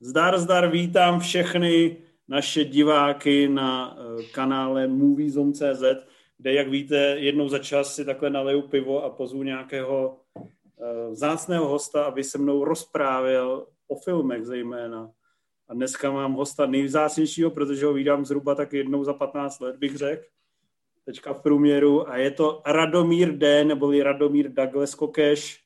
Zdar, zdar, vítám všechny naše diváky na eh, kanále Moviezone.cz, kde, jak víte, jednou za čas si takhle naleju pivo a pozvu nějakého eh, vzácného hosta, aby se mnou rozprávěl o filmech zejména. A dneska mám hosta nejvzácnějšího, protože ho vídám zhruba tak jednou za 15 let, bych řekl. Teďka v průměru. A je to Radomír D, neboli Radomír Douglas Kokeš.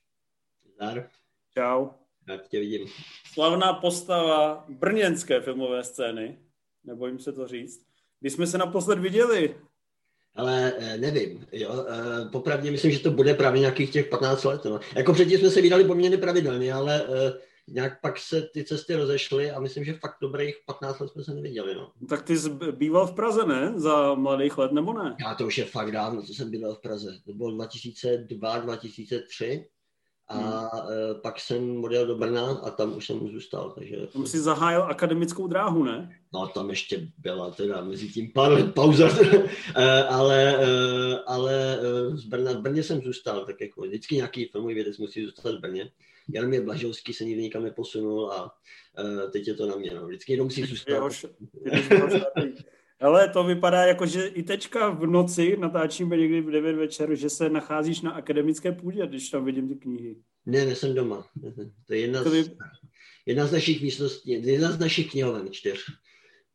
Zdar. Čau. Rád tě vidím. Slavná postava brněnské filmové scény, nebojím se to říct. Kdy jsme se naposled viděli? Ale eh, nevím, jo. Eh, popravdě myslím, že to bude právě nějakých těch 15 let. No. Jako předtím jsme se vydali poměrně pravidelně, ale eh, nějak pak se ty cesty rozešly a myslím, že fakt dobrých 15 let jsme se neviděli. No. Tak ty jsi býval v Praze, ne? Za mladých let, nebo ne? Já to už je fakt dávno, co jsem bydlel v Praze. To bylo 2002, 2003 a hmm. E, pak jsem odjel do Brna a tam už jsem zůstal. Takže... Tam jsi zahájil akademickou dráhu, ne? No tam ještě byla teda mezi tím pár let pauza, e, ale, e, ale z Brna, v Brně jsem zůstal, tak jako vždycky nějaký filmový vědec musí zůstat v Brně. Jaromír Blažovský se nikdy nikam neposunul a teď je to na mě. No. Vždycky jenom musí zůstat. Ale to vypadá jako, že i teďka v noci natáčíme někdy v 9 večer, že se nacházíš na akademické půdě, když tam vidím ty knihy. Ne, ne jsem doma. To je jedna, z, jedna z našich místností, jedna z našich knihoven, čtyř.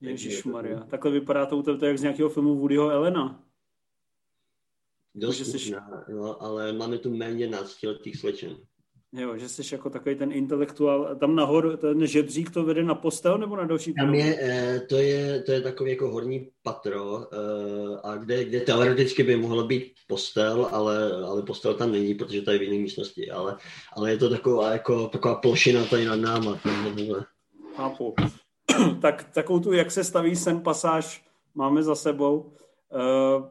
Ježíš Maria. Takhle vypadá to, to, to jak z nějakého filmu Woodyho Elena. Dost jako, jsi... no, ale máme tu méně náctiletých slečen. Jo, že jsi jako takový ten intelektuál. Tam nahoru, ten žebřík to vede na postel nebo na další Tam je, eh, to je, to je takový jako horní patro, eh, a kde, kde teoreticky by mohlo být postel, ale, ale postel tam není, protože to je v jiné místnosti, ale, ale je to taková, jako, taková plošina tady nad náma. Chápu. tak takovou tu, jak se staví sen pasáž, máme za sebou. Uh,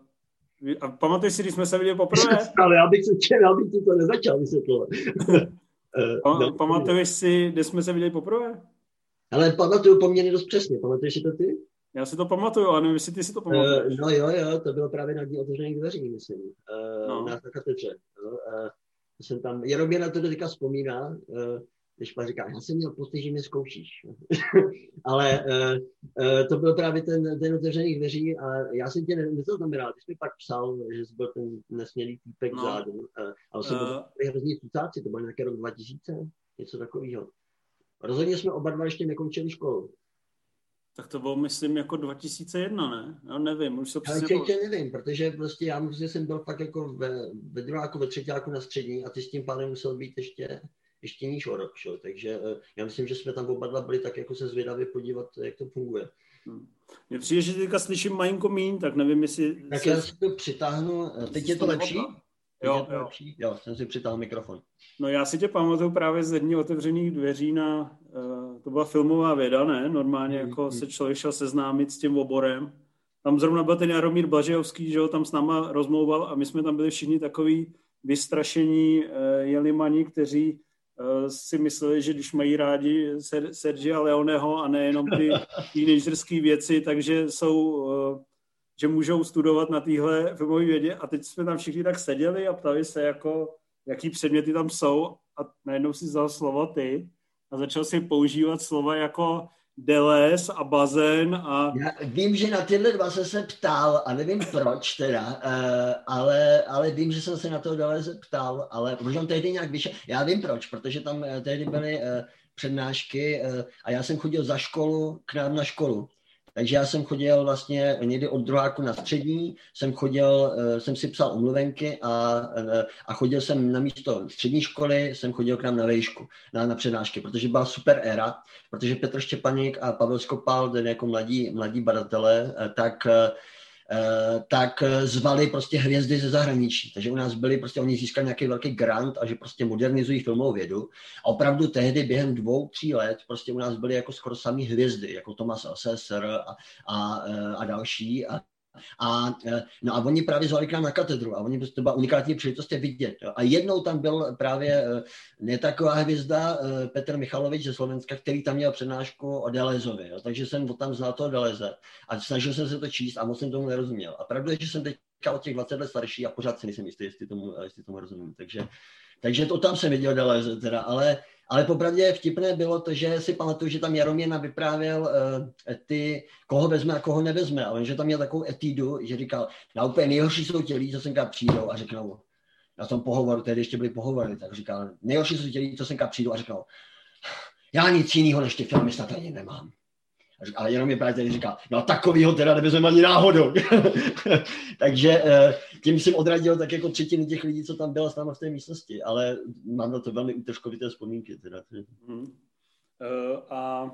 a pamatuješ si, když jsme se viděli poprvé? Ale já bych, se, já bych to nezačal vysvětlovat. no, pamatuješ si, kde jsme se viděli poprvé? Ale pamatuju poměrně dost přesně. Pamatuješ si to ty? Já si to pamatuju, ale nevím, jestli ty si to pamatuješ. Uh, no jo, jo, to bylo právě na dní otevřených dveří, myslím. Uh, no. Na katedře. No, uh, jsem tam, Jaromír na to teďka vzpomíná. Uh, když pak říká, já jsem měl pocit, že mě zkoušíš. Ale uh, to byl právě ten, ten otevřený dveří a já jsem tě nezaznamenal. Ty jsi mi pak psal, že jsi byl ten nesmělý týpek no. zádu. Uh, ale jsem uh. byl hrozný cucáci, to byl nějaký rok 2000, něco takového. Rozhodně jsme oba dva ještě nekončili školu. Tak to bylo, myslím, jako 2001, ne? Já nevím, už to přesně... Já bylo... nevím, protože prostě já myslím, jsem byl fakt jako ve, ve druháku, ve třetíku na střední a ty s tím pádem musel být ještě ještě níž o rok. Šo? Takže eh, já myslím, že jsme tam oba dva byli tak jako se zvědavě podívat, jak to funguje. Hmm. Mně přijde, že teďka slyším malinko mín, tak nevím, jestli... Tak já si to přitáhnu. Eh, teď je to lepší? Jo, jo. lepší? Jo, jsem si přitáhl mikrofon. No já si tě pamatuju právě z dní otevřených dveří na... Uh, to byla filmová věda, ne? Normálně mm, jako mm. se člověk šel seznámit s tím oborem. Tam zrovna byl ten Jaromír Blažejovský, že ho tam s náma rozmlouval a my jsme tam byli všichni takový vystrašení uh, jelimani, kteří Eh, si mysleli, že když mají rádi Sergia Leoneho a nejenom ty teenagerské věci, takže jsou, eh, že můžou studovat na téhle filmové vědě. A teď jsme tam všichni tak seděli a ptali se jako, jaký předměty tam jsou. A najednou si vzal slovo ty a začal si používat slova jako Deles a bazén a... Já vím, že na tyhle dva jsem se ptal a nevím proč teda, uh, ale, ale vím, že jsem se na to Deleze ptal, ale možná tehdy nějak vyšel. Já vím proč, protože tam uh, tehdy byly uh, přednášky a já jsem chodil za školu k nám na školu. Takže já jsem chodil vlastně někdy od druháku na střední, jsem chodil, eh, jsem si psal omluvenky a, eh, a chodil jsem na místo střední školy, jsem chodil k nám na vejšku, na, na přednášky, protože byla super éra, protože Petr Štěpaník a Pavel Skopal, ten jako mladí, mladí badatelé, eh, tak tak eh, zvali prostě hvězdy ze zahraničí. Takže u nás byli, prostě oni získali nějaký velký grant a že prostě modernizují filmovou vědu. A opravdu tehdy během dvou, tří let prostě u nás byly jako skoro samý hvězdy, jako Thomas Alcesser a, a, eh, a další. A a, e, no a oni právě zvali k nám na katedru a oni prostě to byla unikátní příležitost je vidět. Jo. A jednou tam byl právě e, ne taková hvězda e, Petr Michalovič ze Slovenska, který tam měl přednášku o Delezovi. Jo. Takže jsem tam znal toho Deleze a snažil jsem se to číst a moc jsem tomu nerozuměl. A pravda je, že jsem teďka od těch 20 let starší a pořád si nejsem jistý, jestli tomu, jestli tomu rozumím. Takže, takže to tam jsem viděl Deleze teda, ale ale popravdě vtipné bylo to, že si pamatuju, že tam Jaromír vyprávěl uh, ty, koho vezme a koho nevezme, ale že tam měl takovou etídu, že říkal, na úplně nejhorší jsou ti lidi, co semka přijdou a řeknou, na tom pohovoru, tedy ještě byly pohovory, tak říkal, nejhorší jsou ti lidi, co semka přijdou a řeknou, já nic jiného než ty filmy snad ani nemám. Ale jenom je právě tady říká, no takovýho teda nevezmeme ani náhodou. Takže eh, tím jsem odradil tak jako třetiny těch lidí, co tam bylo s námi v té místnosti, ale mám na to velmi útržkovité vzpomínky. Teda. Hmm. Uh, a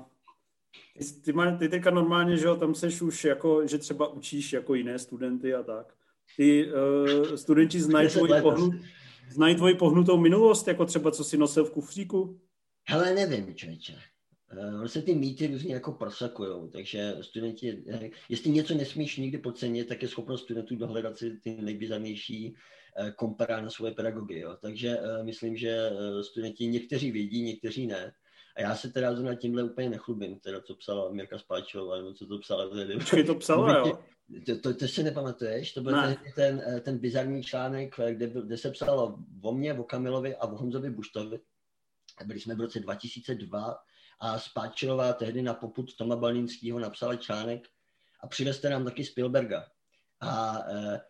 ty, ty, má, ty teďka normálně, že jo, tam seš už jako, že třeba učíš jako jiné studenty a tak. Ty uh, studenti znají tvoji, pohnu, znají tvoji pohnutou minulost, jako třeba co si nosil v kufříku? Hele, nevím, člověče. Uh, se ty mýty různě jako prosakují, takže studenti, eh, jestli něco nesmíš nikdy podcenit, tak je schopnost studentů dohledat si ty nejbizarnější uh, kompara na svoje pedagogy. Jo. Takže uh, myslím, že studenti někteří vědí, někteří ne. A já se teda na tímhle úplně nechlubím, teda co psala Mirka Spáčová, nebo co to psala. Počkej, to psala, jo? To, to, to si nepamatuješ? To byl ten, ten, ten bizarní článek, kde, kde se psalo o mně, o Kamilovi a o Honzovi Buštovi. Byli jsme v roce 2002 a Spáčilová tehdy na poput Toma Balínského napsala článek a přivezte nám taky Spielberga. A e,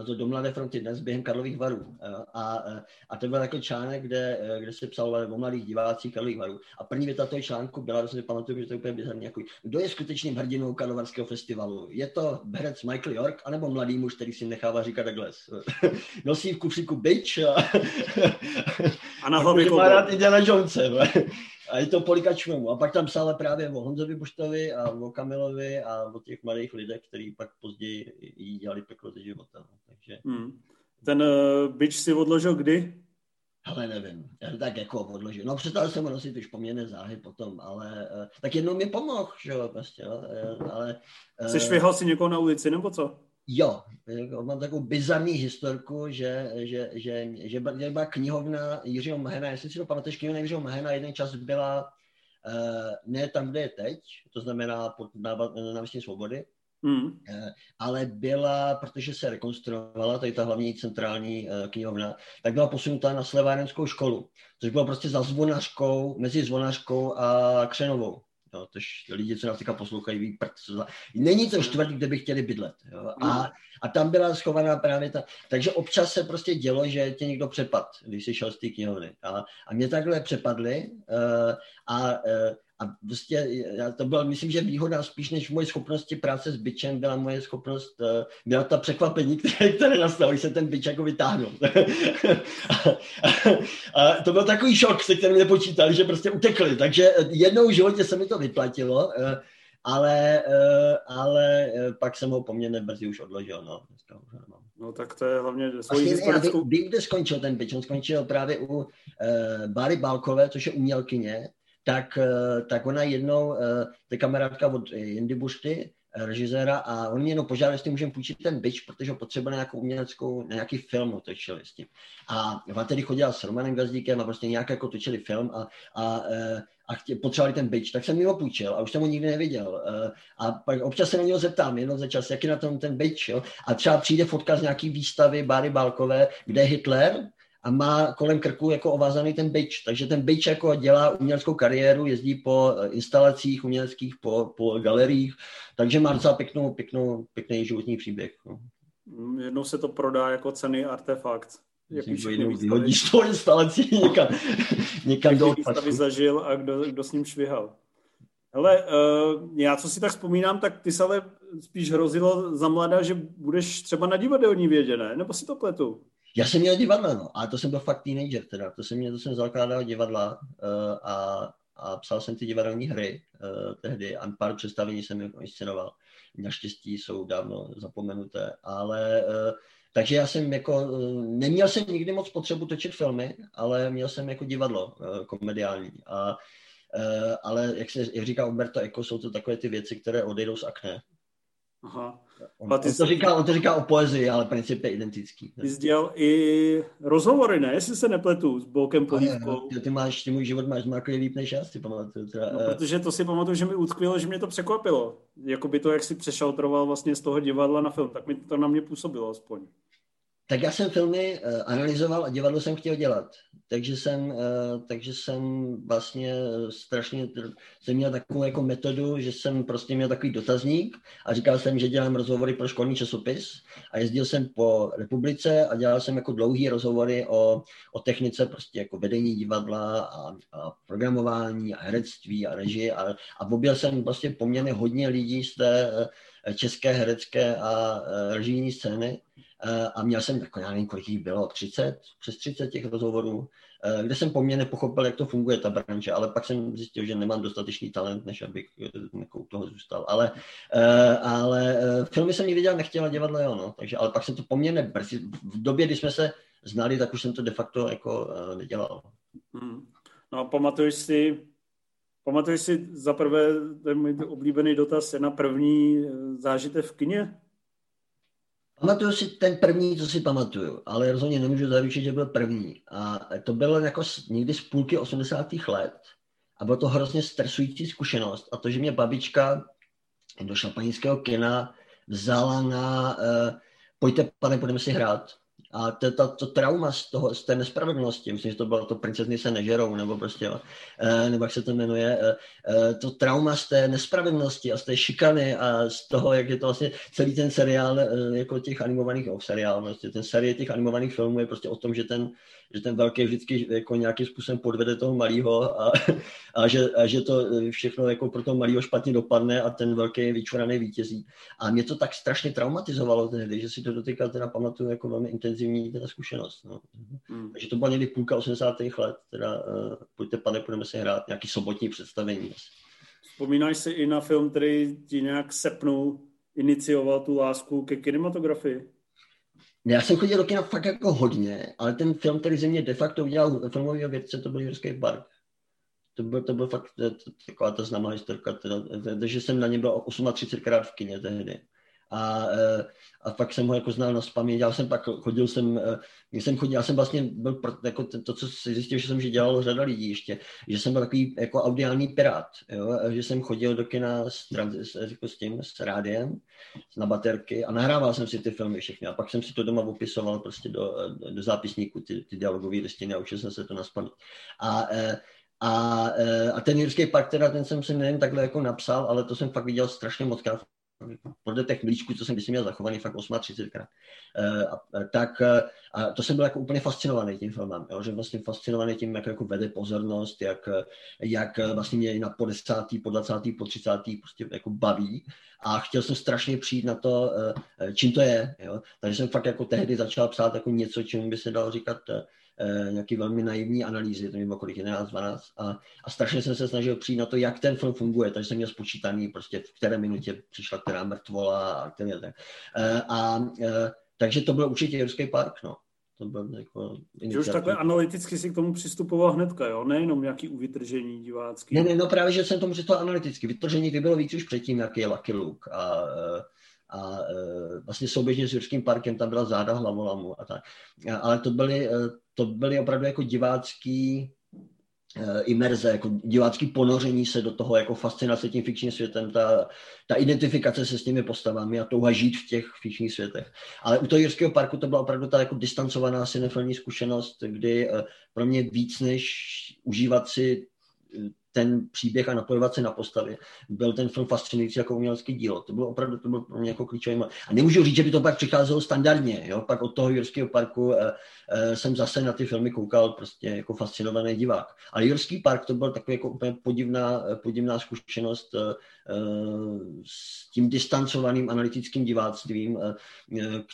e, to do Mladé fronty dnes během Karlových varů. E, a, a to byl jako článek, kde, kde se psalo o mladých divácích Karlových varů. A první věta toho článku byla, že si pamatuju, že to je úplně bizarní, jako, kdo je skutečným hrdinou Karlovarského festivalu? Je to herec Michael York, anebo mladý muž, který si nechává říkat Douglas? Nosí v kufříku byč a, a na hlavě má rád Indiana Jonese. A je to polikačmému. A pak tam psala právě o Honzovi Buštovi a o Kamilovi a o těch mladých lidech, kteří pak později jí dělali peklo ze života. No. Takže... Hmm. Ten uh, byč si odložil kdy? Ale nevím, já tak jako odložil. No přestal jsem ho nosit už poměrně záhy potom, ale uh, tak jednou mi pomohl, že jo, prostě, eh, ale... Uh, Jsi švihal si někoho na ulici, nebo co? Jo, jako mám takovou bizarní historku, že, že, že, že, byla knihovna Jiřího Mahena, jestli si to pamatuješ, knihovna Jiřího Mahena jeden čas byla uh, ne tam, kde je teď, to znamená pod návistní svobody, Mm. Ale byla, protože se rekonstruovala, tady ta hlavní centrální uh, knihovna, tak byla posunutá na Slevárenskou školu, což bylo prostě za zvonařkou, mezi zvonařkou a Křenovou. Jo, tož lidi, co nás teďka poslouchají, ví, prd, co za... Není to čtvrt, kde by chtěli bydlet. Jo? A, a tam byla schovaná právě ta... Takže občas se prostě dělo, že tě někdo přepad, když jsi šel z té knihovny. A, a mě takhle přepadli uh, a, uh, a prostě já to bylo, myslím, že výhoda spíš než moje schopnosti práce s byčem byla moje schopnost, uh, byla ta překvapení, které, které nastalo, když se ten byč jako vytáhnul. a, a, a, to byl takový šok, se kterým nepočítali, že prostě utekli. Takže jednou v životě se mi to vyplatilo, uh, ale, uh, ale pak jsem ho poměrně brzy už odložil. No. No tak to je hlavně svojí vlastně, historickou... Vím, kde skončil ten byč. On skončil právě u uh, Bary Balkové, což je umělkyně, tak, eh, tak ona jednou, eh, je kamarádka od Jindy Bušty, eh, režiséra, a on mě jenom požádal, jestli můžeme půjčit ten byč, protože ho potřebuje nějakou uměleckou, nějaký film točili s tím. A ona tedy chodila s Romanem Gazdíkem a prostě nějak jako točili film a, a, a chtě, potřebovali ten byč, tak jsem mi ho půjčil a už jsem ho nikdy neviděl. A pak občas se na něho zeptám, jenom za čas, jak je na tom ten byč, jo? A třeba přijde fotka z nějaký výstavy Báry Balkové, kde je Hitler, a má kolem krku jako ovázaný ten byč. Takže ten byč jako dělá uměleckou kariéru, jezdí po eh, instalacích uměleckých, po, po galeriích, takže má docela pěknou, pěknou, pěkný životní příběh. No. Mm, jednou se to prodá jako cený artefakt. Vyhodíš to instalací někam, někam do odpadku. zažil a kdo, kdo s ním švihal. Hele, uh, já co si tak vzpomínám, tak ty se ale spíš hrozilo za mladá, že budeš třeba na divadelní vědě, ne? Nebo si to pletu? Já jsem měl divadla, no, ale to jsem byl fakt teenager teda, to jsem, měl, to jsem zakládal divadla uh, a, a psal jsem ty divadelní hry uh, tehdy a pár představení jsem jako inscenoval. Naštěstí jsou dávno zapomenuté, ale uh, takže já jsem jako, neměl jsem nikdy moc potřebu točit filmy, ale měl jsem jako divadlo komediální. A, ale jak, se, jak říká Umberto Eco, jsou to takové ty věci, které odejdou z akné. Aha. On, on, to říká, on to říká o poezii, ale princip je identický. Ty jsi dělal i rozhovory, ne? Jestli se nepletu, s Bolkem Polívkou. Ty, ty, máš, ty můj život máš zmáklý líp než já, si pamatuju. Teda, no, uh... protože to si pamatuju, že mi utkvělo, že mě to překvapilo. Jakoby to, jak si přešaltroval vlastně z toho divadla na film, tak mi to na mě působilo aspoň. Tak já jsem filmy uh, analyzoval a divadlo jsem chtěl dělat. Takže jsem, uh, takže jsem vlastně strašně, jsem měl takovou jako metodu, že jsem prostě měl takový dotazník a říkal jsem, že dělám rozhovory pro školní časopis a jezdil jsem po republice a dělal jsem jako dlouhý rozhovory o, o technice prostě jako vedení divadla a, a programování a herectví a režii a, a objel jsem prostě poměrně hodně lidí z té české herecké a režijní scény Eh, a měl jsem, jako já nevím, kolik jich bylo, 30, přes 30 těch rozhovorů, eh, kde jsem poměrně pochopil, jak to funguje ta branže, ale pak jsem zjistil, že nemám dostatečný talent, než abych eh, jako u toho zůstal. Ale, ale filmy jsem nikdy dělat nechtěl a divadlo jo, no. Takže, ale pak jsem to poměrně brzy, v době, kdy jsme se znali, tak už jsem to de facto jako nedělal. Hmm. No a pamatuješ si, pamatuješ si za prvé, ten můj oblíbený dotaz, je na první zážitek v kině? Pamatuju si ten první, co si pamatuju, ale rozhodně nemůžu zaručit, že byl první. A to bylo jako někdy z půlky 80. let. A bylo to hrozně stresující zkušenost. A to, že mě babička do šampanického kina vzala na uh, pojďte, pane, budeme si hrát. A to, to, to trauma z, toho, z té nespravedlnosti, myslím, že to bylo to princezny se nežerou, nebo prostě, eh, nebo jak se to jmenuje, eh, eh, to trauma z té nespravedlnosti a z té šikany a z toho, jak je to vlastně celý ten seriál, jako těch animovaných, oh, seriál, vlastně ten série těch animovaných filmů je prostě o tom, že ten, že ten velký vždycky jako nějakým způsobem podvede toho malého a, a, že, a že to všechno jako pro toho malého špatně dopadne a ten velký vyčuraný vítězí. A mě to tak strašně traumatizovalo tehdy, že si to dotýkal teda pamatuju jako velmi intenzivní teda zkušenost. No. Hmm. Takže to bylo někdy půlka 80. let, teda uh, pojďte pane, budeme se hrát nějaký sobotní představení. Vzpomínáš si i na film, který ti nějak sepnul, inicioval tu lásku ke kinematografii? Já jsem chodil do kina fakt jako hodně, ale ten film, který ze mě de facto udělal filmového vědce, to byl Jurský park. To byl, to byl fakt to, to, taková ta známá historka, takže jsem na ně byl 38krát v kině tehdy a, e, a fakt jsem ho jako znal na spamě. Já jsem pak chodil jsem, e, jsem chodil, já jsem vlastně byl jako to, co si zjistil, že jsem že dělal řada lidí ještě, že jsem byl takový jako audiální pirát, jo? že jsem chodil do kina s, s, jako s tím, s rádiem, na baterky a nahrával jsem si ty filmy všechny a pak jsem si to doma opisoval prostě do, do zápisníku, ty, ty dialogové listiny a učil jsem se to na spamě. A, e, a, a ten Jurský park, teda ten jsem si nevím takhle jako napsal, ale to jsem fakt viděl strašně moc krát podle těch líčků, co jsem když měl zachovaný fakt 38krát, eh, tak eh, a to jsem byl jako úplně fascinovaný tím filmem, jo, že vlastně fascinovaný tím, jak jako vede pozornost, jak, jak vlastně mě na po desátý, po dvacátý, po třicátý prostě jako baví a chtěl jsem strašně přijít na to, eh, čím to je, jo. takže jsem fakt jako tehdy začal psát jako něco, čemu by se dalo říkat eh, nějaký velmi naivní analýzy, to bylo kolik 11, 12 a, a strašně jsem se snažil přijít na to, jak ten film funguje, takže jsem měl spočítaný prostě v které minutě přišla která mrtvola a které tak. Eh, a eh, takže to byl určitě Jirský park, no. To byl jako Že už takhle analyticky si k tomu přistupoval hnedka, jo? Nejenom nějaký uvytržení divácký. Ne, ne, no právě, že jsem tomu přistupoval analyticky. Vytržení by bylo víc už předtím, jaký je Lucky Luke a eh, a e, vlastně souběžně s Jurským parkem tam byla záda hlavolamu a tak. Ale to byly, e, to byly opravdu jako divácký e, imerze, jako divácký ponoření se do toho, jako fascinace tím fikčním světem, ta, ta identifikace se s těmi postavami a touha žít v těch fikčních světech. Ale u toho Jirského parku to byla opravdu ta jako distancovaná cinefilní zkušenost, kdy pro mě víc než užívat si ten příběh a napojovat se na postavy. Byl ten film fascinující jako umělecký dílo. To bylo opravdu to bylo pro mě jako klíčové. A nemůžu říct, že by to pak přicházelo standardně. Jo? Pak od toho Jurského parku e, e, jsem zase na ty filmy koukal prostě jako fascinovaný divák. Ale Jurský park to byl takový jako úplně podivná, podivná zkušenost e, s tím distancovaným analytickým diváctvím, e,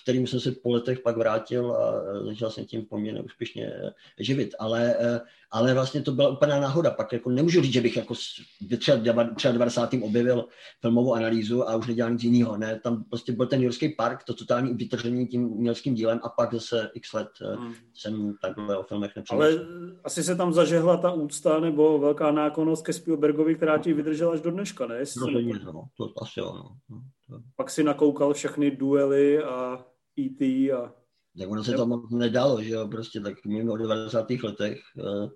kterým jsem se po letech pak vrátil a začal jsem tím poměrně úspěšně živit. Ale e, ale vlastně to byla úplná náhoda. Pak jako nemůžu říct, že bych jako v 93. objevil filmovou analýzu a už nedělal nic jiného. Ne, tam prostě byl ten Jurský park, to totální vytržení tím uměleckým dílem a pak zase x let eh, hmm. jsem takhle o filmech nepřemýšlel. Ale asi se tam zažehla ta úcta nebo velká nákonnost ke Spielbergovi, která ti vydržela až do dneška, ne? Rozhodně, no, to asi jo, no. no to... Pak si nakoukal všechny duely a E.T. a tak ono se to moc nedalo, že jo, prostě tak mimo 90. letech, eh,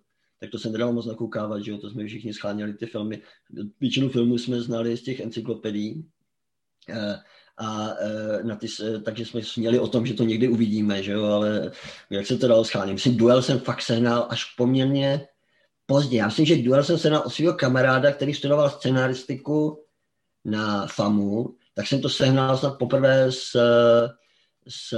tak to se nedalo moc nakoukávat, že jo, to jsme všichni scháněli ty filmy. Většinu filmů jsme znali z těch encyklopedií, eh, a na ty, takže jsme směli o tom, že to někdy uvidíme, že jo, ale jak se to dalo schánit. Myslím, duel jsem fakt sehnal až poměrně pozdě. Já myslím, že duel jsem sehnal od svého kamaráda, který studoval scenaristiku na FAMu, tak jsem to sehnal snad poprvé s, s,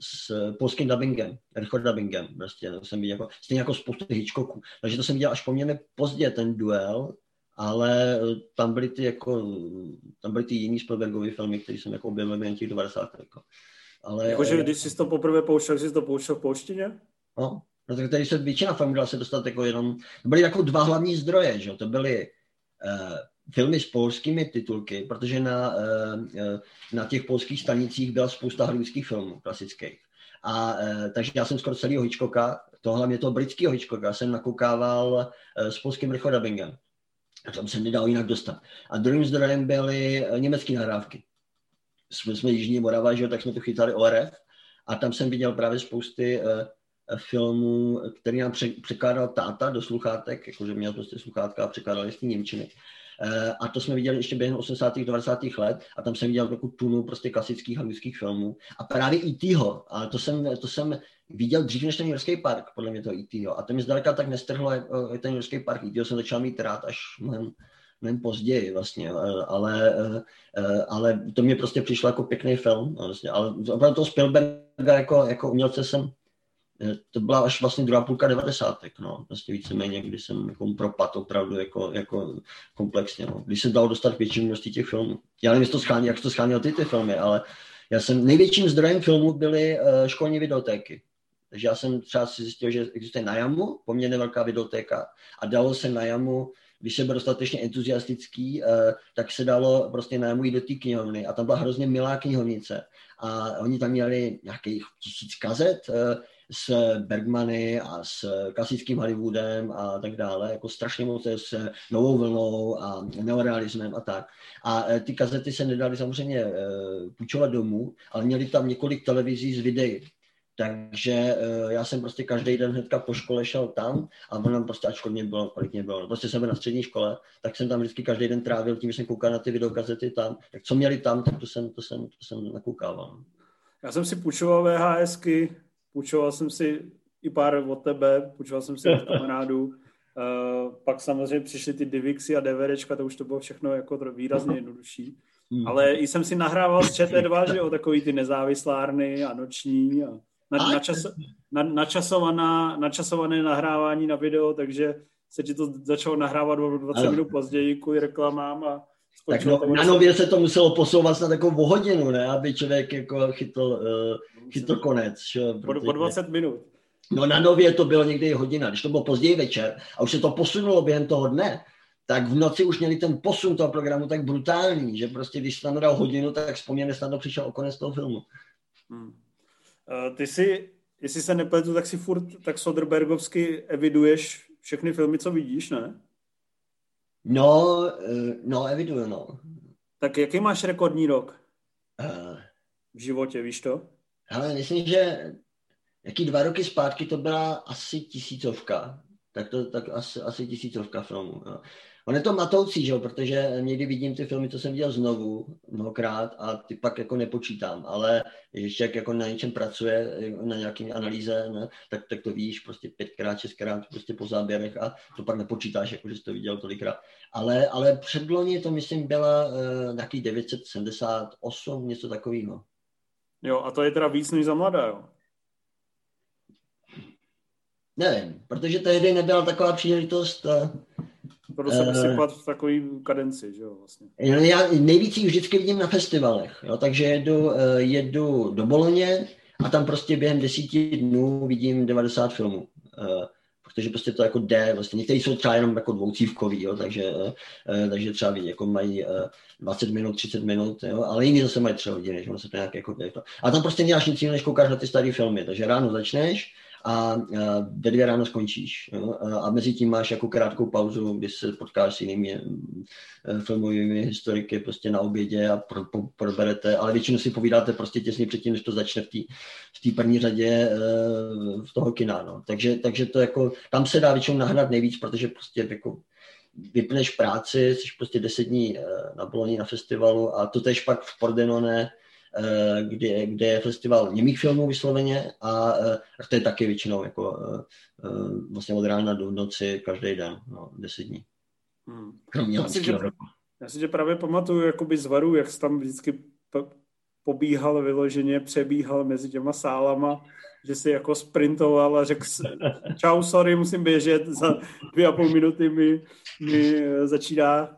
s polským dubbingem, rychlo dubbingem, prostě, to jsem viděl jako, stejně jako spoustu Hitchcocků. Takže to jsem viděl až poměrně pozdě, ten duel, ale tam byly ty jako, tam byly ty jiný Spielbergovy filmy, které jsem jako objevil během těch 90. Jako. Ale, Jakože když jsi to poprvé pouštěl, jsi to pouštěl v polštině? No, no tak tady se většina filmů dala se dostat jako jenom, to byly jako dva hlavní zdroje, že to byly uh, filmy s polskými titulky, protože na, uh, na těch polských stanicích byla spousta hollywoodských filmů klasických. A uh, takže já jsem skoro celý Hitchcocka, to hlavně toho britského Hitchcocka, jsem nakoukával s polským rychlodubbingem. A tam se nedal jinak dostat. A druhým zdrojem byly německé nahrávky. Jsme, jsme Jižní Morava, že, tak jsme tu chytali ORF a tam jsem viděl právě spousty filmů, který nám překládal táta do sluchátek, jakože měl prostě sluchátka a překládal z Němčiny. Uh, a to jsme viděli ještě během 80. 90. let a tam jsem viděl takovou tunu prostě klasických anglických filmů. A právě i týho, ale to jsem, to jsem viděl dřív než ten Jurský park, podle mě to E.T. A to mi zdaleka tak nestrhlo jako ten Jurský park. E.T. jsem začal mít rád až mnohem, mnohem později vlastně, ale, ale to mě prostě přišlo jako pěkný film. Vlastně. Ale opravdu toho Spielberga jako, jako umělce jsem to byla až vlastně druhá půlka devadesátek, no, vlastně víceméně, kdy jsem jako propad opravdu jako, jako komplexně, no. Když se dalo dostat k množství těch filmů. Já nevím, to schání, jak to schánil ty ty filmy, ale já jsem, největším zdrojem filmů byly uh, školní videotéky. Takže já jsem třeba si zjistil, že existuje na Jamu poměrně velká videotéka a dalo se na Jamu, když se byl dostatečně entuziastický, uh, tak se dalo prostě na Jamu jít do té knihovny a tam byla hrozně milá knihovnice a oni tam měli nějakých tisíc kazet s Bergmany a s klasickým Hollywoodem a tak dále, jako strašně moc s novou vlnou a neorealismem a tak. A ty kazety se nedaly samozřejmě půjčovat domů, ale měli tam několik televizí z videí. Takže uh, já jsem prostě každý den hnedka po škole šel tam a ono prostě, ačkoliv mě bylo, kolik mě bylo, prostě jsem byl na střední škole, tak jsem tam vždycky každý den trávil tím, že jsem koukal na ty videokazety tam. Tak co měli tam, tak to jsem, to jsem, to jsem nakoukával. Já jsem si půjčoval VHSky, půjčoval jsem si i pár od tebe, půjčoval jsem si od kamarádů. Uh, pak samozřejmě přišly ty Divixy a DVDčka, to už to bylo všechno jako výrazně jednodušší. Hmm. Ale i jsem si nahrával z ČT2, že jo, takový ty nezávislárny a noční a na, načas, na, načasovaná, načasované nahrávání na video, takže se ti to začalo nahrávat o 20 ano. minut později kvůli reklamám a tak no, na nově se to muselo posouvat na takovou hodinu, ne? Aby člověk jako chytl, uh, chytl konec. Že? Protože... Po, 20 minut. No na nově to bylo někdy hodina, když to bylo později večer a už se to posunulo během toho dne, tak v noci už měli ten posun toho programu tak brutální, že prostě když tam dal hodinu, tak vzpomněne snadno přišel o konec toho filmu. Hmm. Uh, ty si, jestli se nepletu, tak si furt tak Soderbergovsky eviduješ všechny filmy, co vidíš, ne? No, uh, no, eviduju, no. Tak jaký máš rekordní rok? Uh, v životě, víš to? Ale myslím, že jaký dva roky zpátky to byla asi tisícovka. Tak to tak asi, asi tisícovka filmů. Jo. On je to matoucí, že jo, protože někdy vidím ty filmy, co jsem viděl znovu mnohokrát a ty pak jako nepočítám, ale když člověk jako na něčem pracuje, na nějaké analýze, ne, tak, tak to víš prostě pětkrát, šestkrát prostě po záběrech a to pak nepočítáš, jako že jsi to viděl tolikrát. Ale, ale předloni to myslím byla uh, nějaký 978, něco takového. Jo, a to je teda víc než za mladá, jo? Nevím, protože tehdy nebyla taková příležitost uh, proto se uh, v takový kadenci, že jo, vlastně. Já nejvíc vždycky vidím na festivalech, jo, takže jedu, uh, jedu do Boloně a tam prostě během desíti dnů vidím 90 filmů. Uh, protože prostě to jako jde, vlastně někteří jsou třeba jenom jako dvoucívkový, jo, takže, uh, takže třeba vidí, jako mají uh, 20 minut, 30 minut, jo, ale jiní zase mají třeba hodiny, že ono se to nějak jako, to. A tam prostě nemáš nic jiného, než koukáš na ty staré filmy, takže ráno začneš, a ve dvě ráno skončíš. Jo? A mezi tím máš jako krátkou pauzu, kdy se potkáš s jinými e, filmovými historiky prostě na obědě a pro, pro, proberete, ale většinou si povídáte prostě těsně předtím, než to začne v té v první řadě e, v toho kina. No. Takže, takže to jako, tam se dá většinou nahrát nejvíc, protože prostě jako vypneš práci, jsi prostě deset dní na Boloni na festivalu a to tež pak v Pordenone, kde, kde je festival němých filmů vysloveně a, a to je taky většinou jako vlastně od rána do noci každý den, no, deset dní. Hmm. Kromě já si, že, já si že právě pamatuju jakoby z varu, jak jsi tam vždycky pobíhal vyloženě, přebíhal mezi těma sálama, že si jako sprintoval a řekl čau, sorry, musím běžet, za dvě a půl minuty mi, mi začíná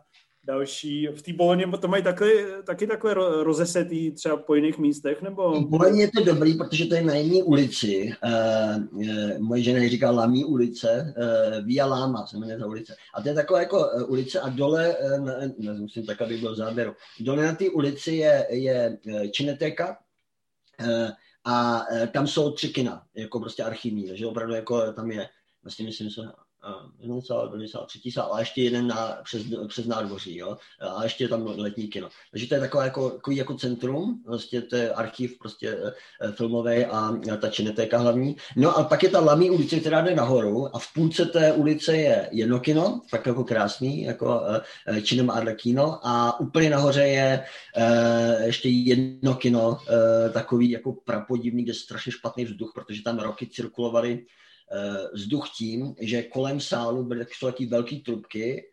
další. V té Boloně to mají taky, taky takhle rozesetý třeba po jiných místech, nebo? V Boloně je to dobrý, protože to je na jiné ulici. Uh, uh, moje žena říká Lamí ulice, uh, Via Lama se jmenuje ta ulice. A to je taková jako ulice a dole, uh, musím tak, aby byl záběru, dole na té ulici je, je Čineteka, uh, a tam jsou tři kina, jako prostě archivní, takže opravdu jako tam je, vlastně myslím, že jeden sál, druhý sál, třetí sál a ještě jeden na, přes, přes nádvoří, jo? a ještě tam letní kino. Takže to je takové jako, jako, jako centrum, vlastně to je archiv prostě e, filmový a, ta činetéka hlavní. No a pak je ta Lamí ulice, která jde nahoru a v půlce té ulice je jedno kino, tak jako krásný, jako Činem Arlekino a úplně nahoře je ještě jedno kino, takový jako prapodivný, kde je strašně špatný vzduch, protože tam roky cirkulovaly vzduch tím, že kolem sálu byly taky velké trubky,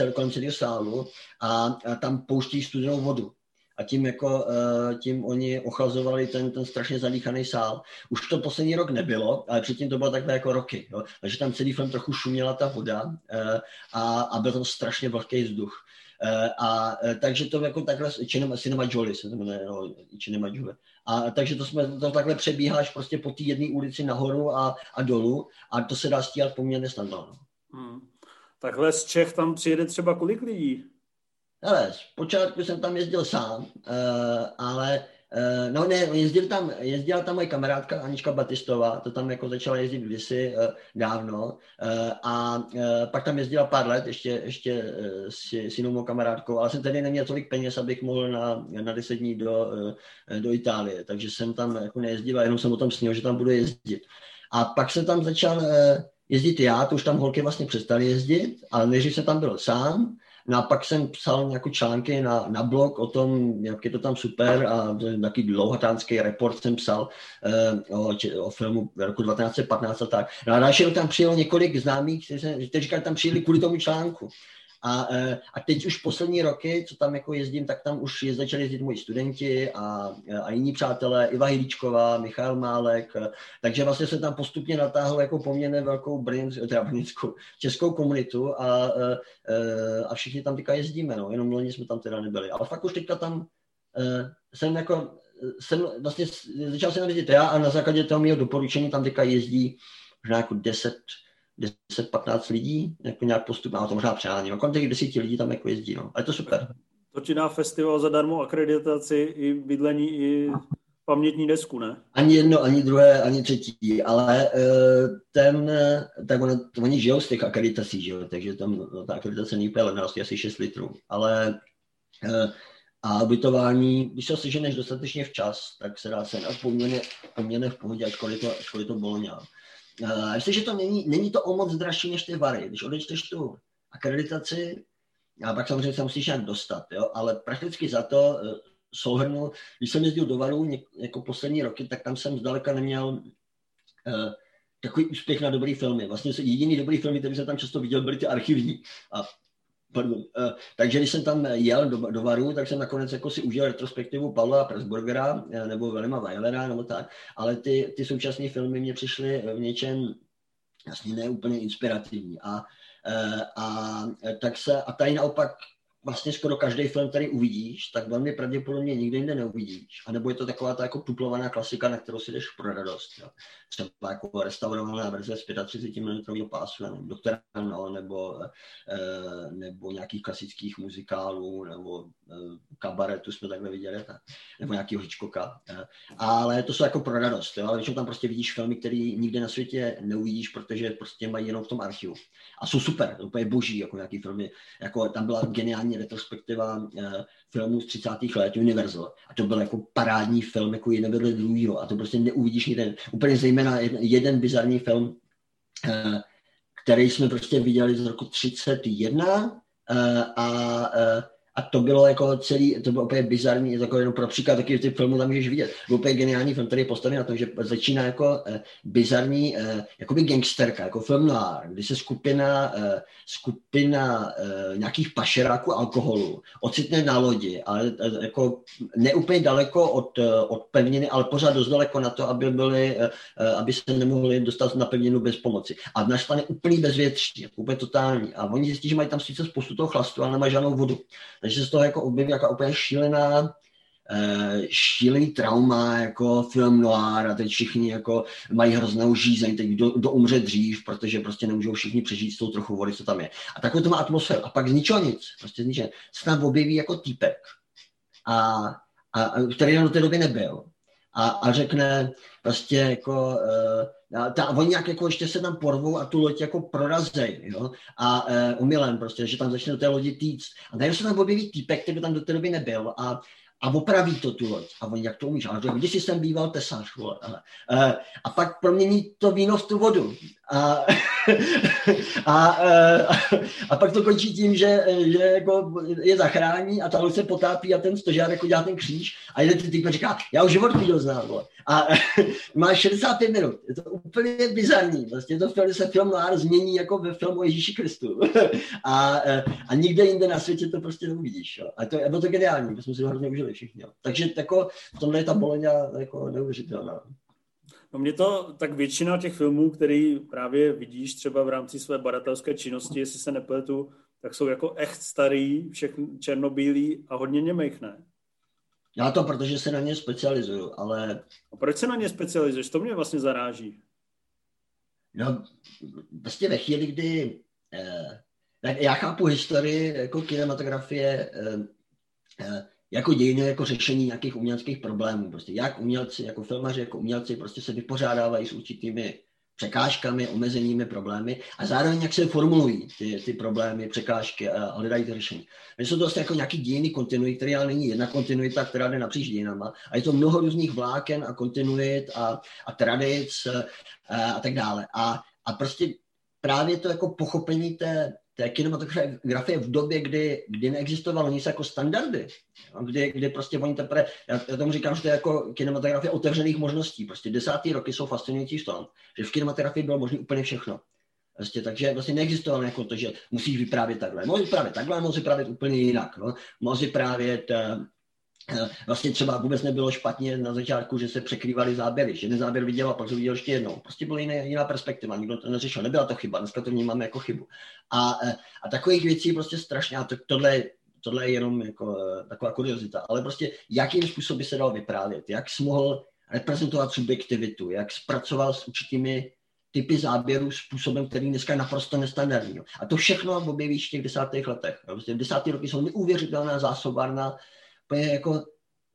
eh, kolem celého sálu a, a tam pouští studenou vodu. A tím, jako, eh, tím oni ochlazovali ten, ten strašně zadýchaný sál. Už to poslední rok nebylo, ale předtím to bylo takhle jako roky. Jo. Takže tam celý film trochu šuměla ta voda a, a byl tam strašně vlhký vzduch. A takže to jako takhle, Cinema, Cinema Jolie se to jmenuje, no, Cinema Jolie. A takže to jsme to takhle přebíháš prostě po té jedné ulici nahoru a, a dolů a to se dá stíhat poměrně snadno. No. Hmm. Takhle z Čech tam přijede třeba kolik lidí? Ale zpočátku jsem tam jezdil sám, uh, ale no ne, jezdil tam, jezdila tam moje kamarádka Anička Batistová, to tam jako začala jezdit kdysi uh, dávno uh, a pak tam jezdila pár let ještě, ještě s, s jinou mou kamarádkou, ale jsem tady neměl tolik peněz, abych mohl na, na deset dní do, do Itálie, takže jsem tam jako nejezdil a jenom jsem o tom snil, že tam budu jezdit. A pak jsem tam začal jezdit já, to už tam holky vlastně přestali jezdit, ale než jsem tam byl sám, No a pak jsem psal nějaké články na, na blog o tom, jak je to tam super a takový dlouhatánský report jsem psal uh, o, o filmu roku 1915 a tak. No a tam přijelo několik známých, kteří říkali, tam přijeli kvůli tomu článku. A, e, a teď už poslední roky, co tam jako jezdím, tak tam už je, začali jezdit moji studenti a, a jiní přátelé, Iva Hilíčková, Michal Málek, e, takže vlastně se tam postupně natáhl jako poměrně velkou brněnskou, teda brněnskou, českou komunitu a, e, a všichni tam teďka jezdíme, no, jenom loni jsme tam teda nebyli. Ale fakt už teďka tam jsem jako, jsem vlastně začal jsem jezdit já a na základě toho mého doporučení tam teďka jezdí možná jako 10, 10-15 lidí, jako nějak postupně, a to možná přání, no, kolem těch desíti lidí tam jako jezdí, no. A je to super. To ti dá festival zadarmo akreditaci i bydlení, i pamětní desku, ne? Ani jedno, ani druhé, ani třetí, ale eh, ten, tak on, oni žijou z těch akreditací, že jo, takže tam no, ta akreditace není úplně levná, asi 6 litrů, ale eh, a ubytování, když se seženeš dostatečně včas, tak se dá se poměrně, poměrně v pohodě, ačkoliv to, ačkoliv to bolňá. Uh, myslím, že to není, není to o moc dražší než ty vary. Když odečteš tu akreditaci, a pak samozřejmě se musíš nějak dostat, jo? ale prakticky za to uh, souhrnu, když jsem jezdil do Varu něk, jako poslední roky, tak tam jsem zdaleka neměl uh, takový úspěch na dobrý filmy. Vlastně jediný dobrý filmy, který jsem tam často viděl, byly ty archivní. A Pardon. Uh, takže když jsem tam jel do, do Varu, tak jsem nakonec jako si užil retrospektivu Pavla Pressburgera uh, nebo Velima Weilera nebo tak, ale ty, ty současné filmy mě přišly v něčem vlastně ne úplně inspirativní. A, uh, a, tak se, a tady naopak vlastně skoro každý film, který uvidíš, tak velmi pravděpodobně nikdy jinde neuvidíš. A nebo je to taková ta jako tuplovaná klasika, na kterou si jdeš pro radost. Jo. Třeba jako restaurovaná verze z 35 minutového pásu, nevím, Doktora no, nebo, e, nebo nějakých klasických muzikálů, nebo e, kabaretu jsme takhle viděli, nebo nějakého Hitchcocka. E, ale to jsou jako pro radost. Jo. Ale když tam prostě vidíš filmy, které nikde na světě neuvidíš, protože prostě mají jenom v tom archivu. A jsou super, úplně boží, jako nějaký filmy. Jako tam byla geniální retrospektiva filmů z 30. let Universal. A to byl jako parádní film, jako jeden vedle druhého. A to prostě neuvidíš jeden. Úplně zejména jeden, jeden bizarní film, uh, který jsme prostě viděli z roku 31 a a to bylo jako celý, to bylo úplně bizarní, jako jenom pro příklad, taky ty filmu tam můžeš vidět. Byl úplně geniální film, který je postavený na tom, že začíná jako eh, bizarní, eh, jakoby gangsterka, jako film noir, kdy se skupina, eh, skupina eh, nějakých pašeráků alkoholu ocitne na lodi, ale eh, jako neúplně daleko od, eh, od pevniny, ale pořád dost daleko na to, aby, byli, eh, eh aby se nemohli dostat na pevninu bez pomoci. A nastane úplný bezvětří, jako úplně totální. A oni zjistí, že mají tam sice spoustu toho chlastu, ale nemají žádnou vodu. Takže se z toho jako objeví jako úplně šílená, uh, šílený trauma, jako film noir a teď všichni jako mají hroznou žízeň, teď kdo, kdo umře dřív, protože prostě nemůžou všichni přežít s tou trochu vody, co tam je. A takovou to má atmosféru. A pak z ničeho nic, prostě z ničeho. Se tam objeví jako týpek, a, a, který do té doby nebyl. A, a řekne prostě jako, uh, ta, oni nějak jako ještě se tam porvou a tu loď jako prorazej, jo, a uh, umylem prostě, že tam začne do té lodi týct. A najednou se tam objeví týpek, který tam do té doby nebyl a a opraví to tu loď. A oni, jak to umíš? A když jsem býval tesař, vole. Uh, a pak promění to víno v tu vodu. A, a, uh, a pak to končí tím, že, že jako je zachrání a ta loď se potápí a ten stožár jako dělá ten kříž a jeden ty typ říká, já už život viděl znám, vole. A má 65 minut. Je to úplně bizarní. Vlastně to film, se film noir změní jako ve filmu Ježíši Kristu. a, a nikde jinde na světě to prostě neuvidíš. A to, bylo to geniální, to jsme si to hrozně užili všichni. Takže jako, v tomhle je ta Boloňa jako neuvěřitelná. No mě to, tak většina těch filmů, který právě vidíš třeba v rámci své badatelské činnosti, jestli se nepletu, tak jsou jako echt starý, všechny černobílý a hodně němejch, ne? Já to, protože se na ně specializuju, ale... A proč se na ně specializuješ? To mě vlastně zaráží. No, vlastně ve chvíli, kdy... Eh, já chápu historii jako kinematografie eh, eh, jako dějiny, jako řešení nějakých uměleckých problémů. Prostě jak umělci, jako filmaři, jako umělci prostě se vypořádávají s určitými překážkami, omezeními, problémy a zároveň jak se formulují ty, ty problémy, překážky a hledají to řešení. My jsou to vlastně jako nějaký dějiny kontinuity, které ale není jedna kontinuita, která jde napříč dějinama. A je to mnoho různých vláken a kontinuit a, a tradic a, a tak dále. A, a prostě právě to jako pochopení té, té kinematografie v době, kdy, kdy neexistovalo nic jako standardy, kdy, kdy prostě oni teprve, já, já tomu říkám, že to je jako kinematografie otevřených možností. Prostě desátý roky jsou fascinující v tom, že v kinematografii bylo možné úplně všechno. Prostě, takže vlastně neexistovalo jako to, že musíš vyprávět takhle. Mohl vyprávět takhle, mohl vyprávět úplně jinak. No. Mohl vyprávět Eh, vlastně třeba vůbec nebylo špatně na začátku, že se překrývaly záběry, že jeden záběr viděl a pak to viděl ještě jednou. Prostě byla jiná, jiná perspektiva, nikdo to neřešil, nebyla to chyba, dneska to vnímáme jako chybu. A, eh, a takových věcí prostě strašně, a to, tohle, tohle je jenom jako eh, taková kuriozita, ale prostě jakým způsobem se dal vyprávět, jak jsi mohl reprezentovat subjektivitu, jak zpracoval s určitými typy záběrů způsobem, který dneska je naprosto nestandardní. A to všechno objevíš v těch desátých letech. Prostě v desátých roky jsou neuvěřitelná zásobárna úplně jako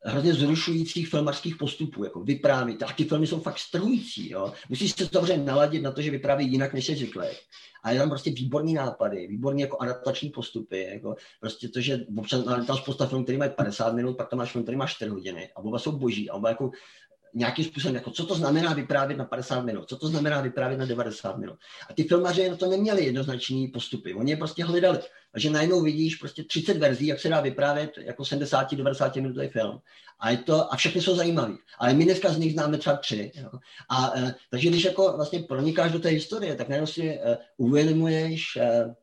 hrozně zrušujících filmarských postupů, jako vyprávět. A ty filmy jsou fakt strhující, jo. Musíš se dobře naladit na to, že vypráví jinak, než je zvyklý. A je tam prostě výborný nápady, výborný jako adaptační postupy, jako prostě to, že občas tam spousta filmů, který mají 50 minut, pak tam máš film, který má 4 hodiny a oba jsou boží a oba jako nějakým způsobem, jako co to znamená vyprávět na 50 minut, co to znamená vyprávět na 90 minut. A ty filmaři na to neměli jednoznační postupy, oni je prostě hledali. Takže najednou vidíš prostě 30 verzí, jak se dá vyprávět jako 70-90 minutový film. A, je to, a všechny jsou zajímavé. Ale my dneska z nich známe třeba tři. Jo. A, e, takže když jako vlastně pronikáš do té historie, tak najednou si e, uvědomuješ, e,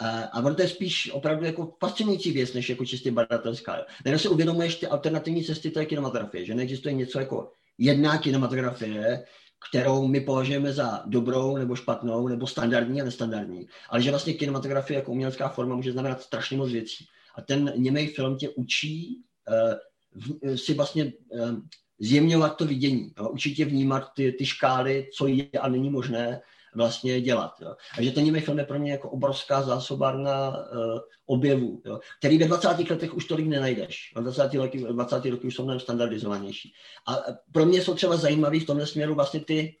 a ono to je spíš opravdu jako fascinující věc, než jako čistě badatelská. Najednou si uvědomuješ ty alternativní cesty té kinematografie, že neexistuje něco jako jedna kinematografie, kterou my považujeme za dobrou nebo špatnou, nebo standardní a nestandardní. Ale že vlastně kinematografie jako umělecká forma může znamenat strašně moc věcí. A ten němej film tě učí uh, si vlastně uh, zjemňovat to vidění. Jo? Učí tě vnímat ty, ty škály, co je a není možné vlastně dělat. Jo. A že ten film je pro mě jako obrovská zásobárna uh, objevů, jo, který ve 20. letech už tolik nenajdeš. V 20. letech, 20. roky už jsou mnohem standardizovanější. A pro mě jsou třeba zajímavý v tomhle směru vlastně ty,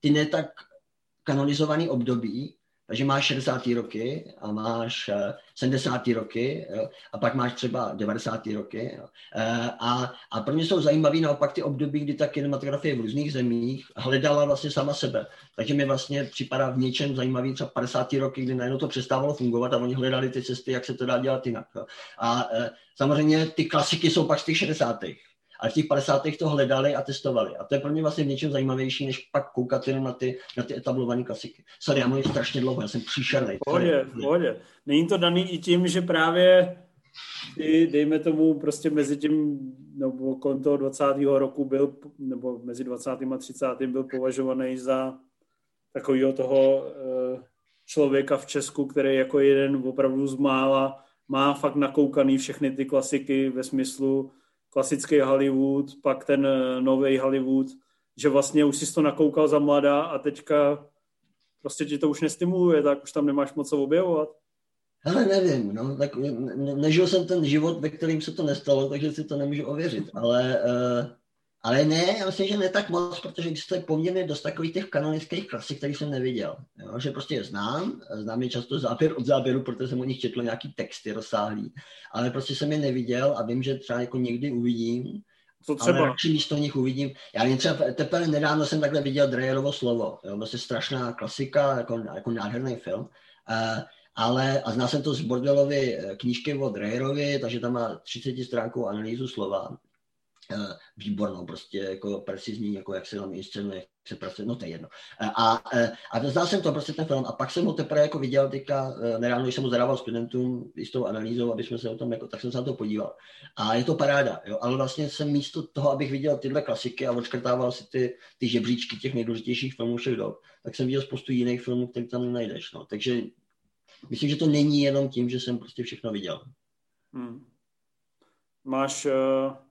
ty ne tak kanonizované období, Takže máš 60. roky a máš 70. Eh, roky jo, a pak máš třeba 90. roky. Jo. Eh, a, a pro mě jsou zajímavý naopak ty období, kdy ta kinematografie v různých zemích hledala vlastně sama sebe. Takže mi vlastně připadá v něčem zajímavý třeba 50. roky, kdy najednou to přestávalo fungovat a oni hledali ty cesty, jak se to dá dělat jinak. Jo. A eh, samozřejmě ty klasiky jsou pak z těch 60 ale v těch 50. to hledali a testovali. A to je pro mě vlastně v něčem zajímavější, než pak koukat jenom na ty, na ty etablované klasiky. Sorry, já mluvím strašně dlouho, já jsem příšerný. Pohodě, pohodě. Není to daný i tím, že právě ty, dejme tomu, prostě mezi tím, nebo kolem toho 20. roku byl, nebo mezi 20. a 30. byl považovaný za takového toho eh, člověka v Česku, který jako jeden opravdu z mála má fakt nakoukaný všechny ty klasiky ve smyslu klasický Hollywood, pak ten eh, nový Hollywood, že vlastně už jsi to nakoukal za mladá a teďka prostě ti to už nestimuluje, tak už tam nemáš moc co objevovat. Ale nevím, no, tak ne, nežil jsem ten život, ve kterým se to nestalo, takže si to nemůžu ověřit, ale uh, ale ne, já myslím, že ne tak moc, protože existuje poměrně dost takových těch kanonických klasik, který jsem neviděl. Jo? Že prostě je znám, znám je často záběr od záběru, protože jsem o nich četl nějaký texty rozsáhlý, ale prostě jsem je neviděl a vím, že třeba jako někdy uvidím, co třeba? Ale radši místo nich uvidím. Já jen třeba teprve nedávno jsem takhle viděl Dreyerovo slovo. Jo? Vlastně strašná klasika, jako, jako nádherný film. Uh, ale, a znal jsem to z Bordelovy eh, knížky o Dreyerovi, takže tam má 30 stránkou analýzu slova. Eh, výbornou, prostě jako precizní, jako jak se tam inscenuje, jak se pracuje, no to je jedno. Eh, a, eh, a, znal jsem to prostě ten film a pak jsem ho teprve jako viděl teďka, nedávno, když jsem ho zadával studentům s tou analýzou, aby jsme se o tom, jako, tak jsem se na to podíval. A je to paráda, jo, ale vlastně jsem místo toho, abych viděl tyhle klasiky a odškrtával si ty, ty žebříčky těch nejdůležitějších filmů všech dob, tak jsem viděl spoustu jiných filmů, které tam nenajdeš. No. Takže myslím, že to není jenom tím, že jsem prostě všechno viděl. Hmm. Máš uh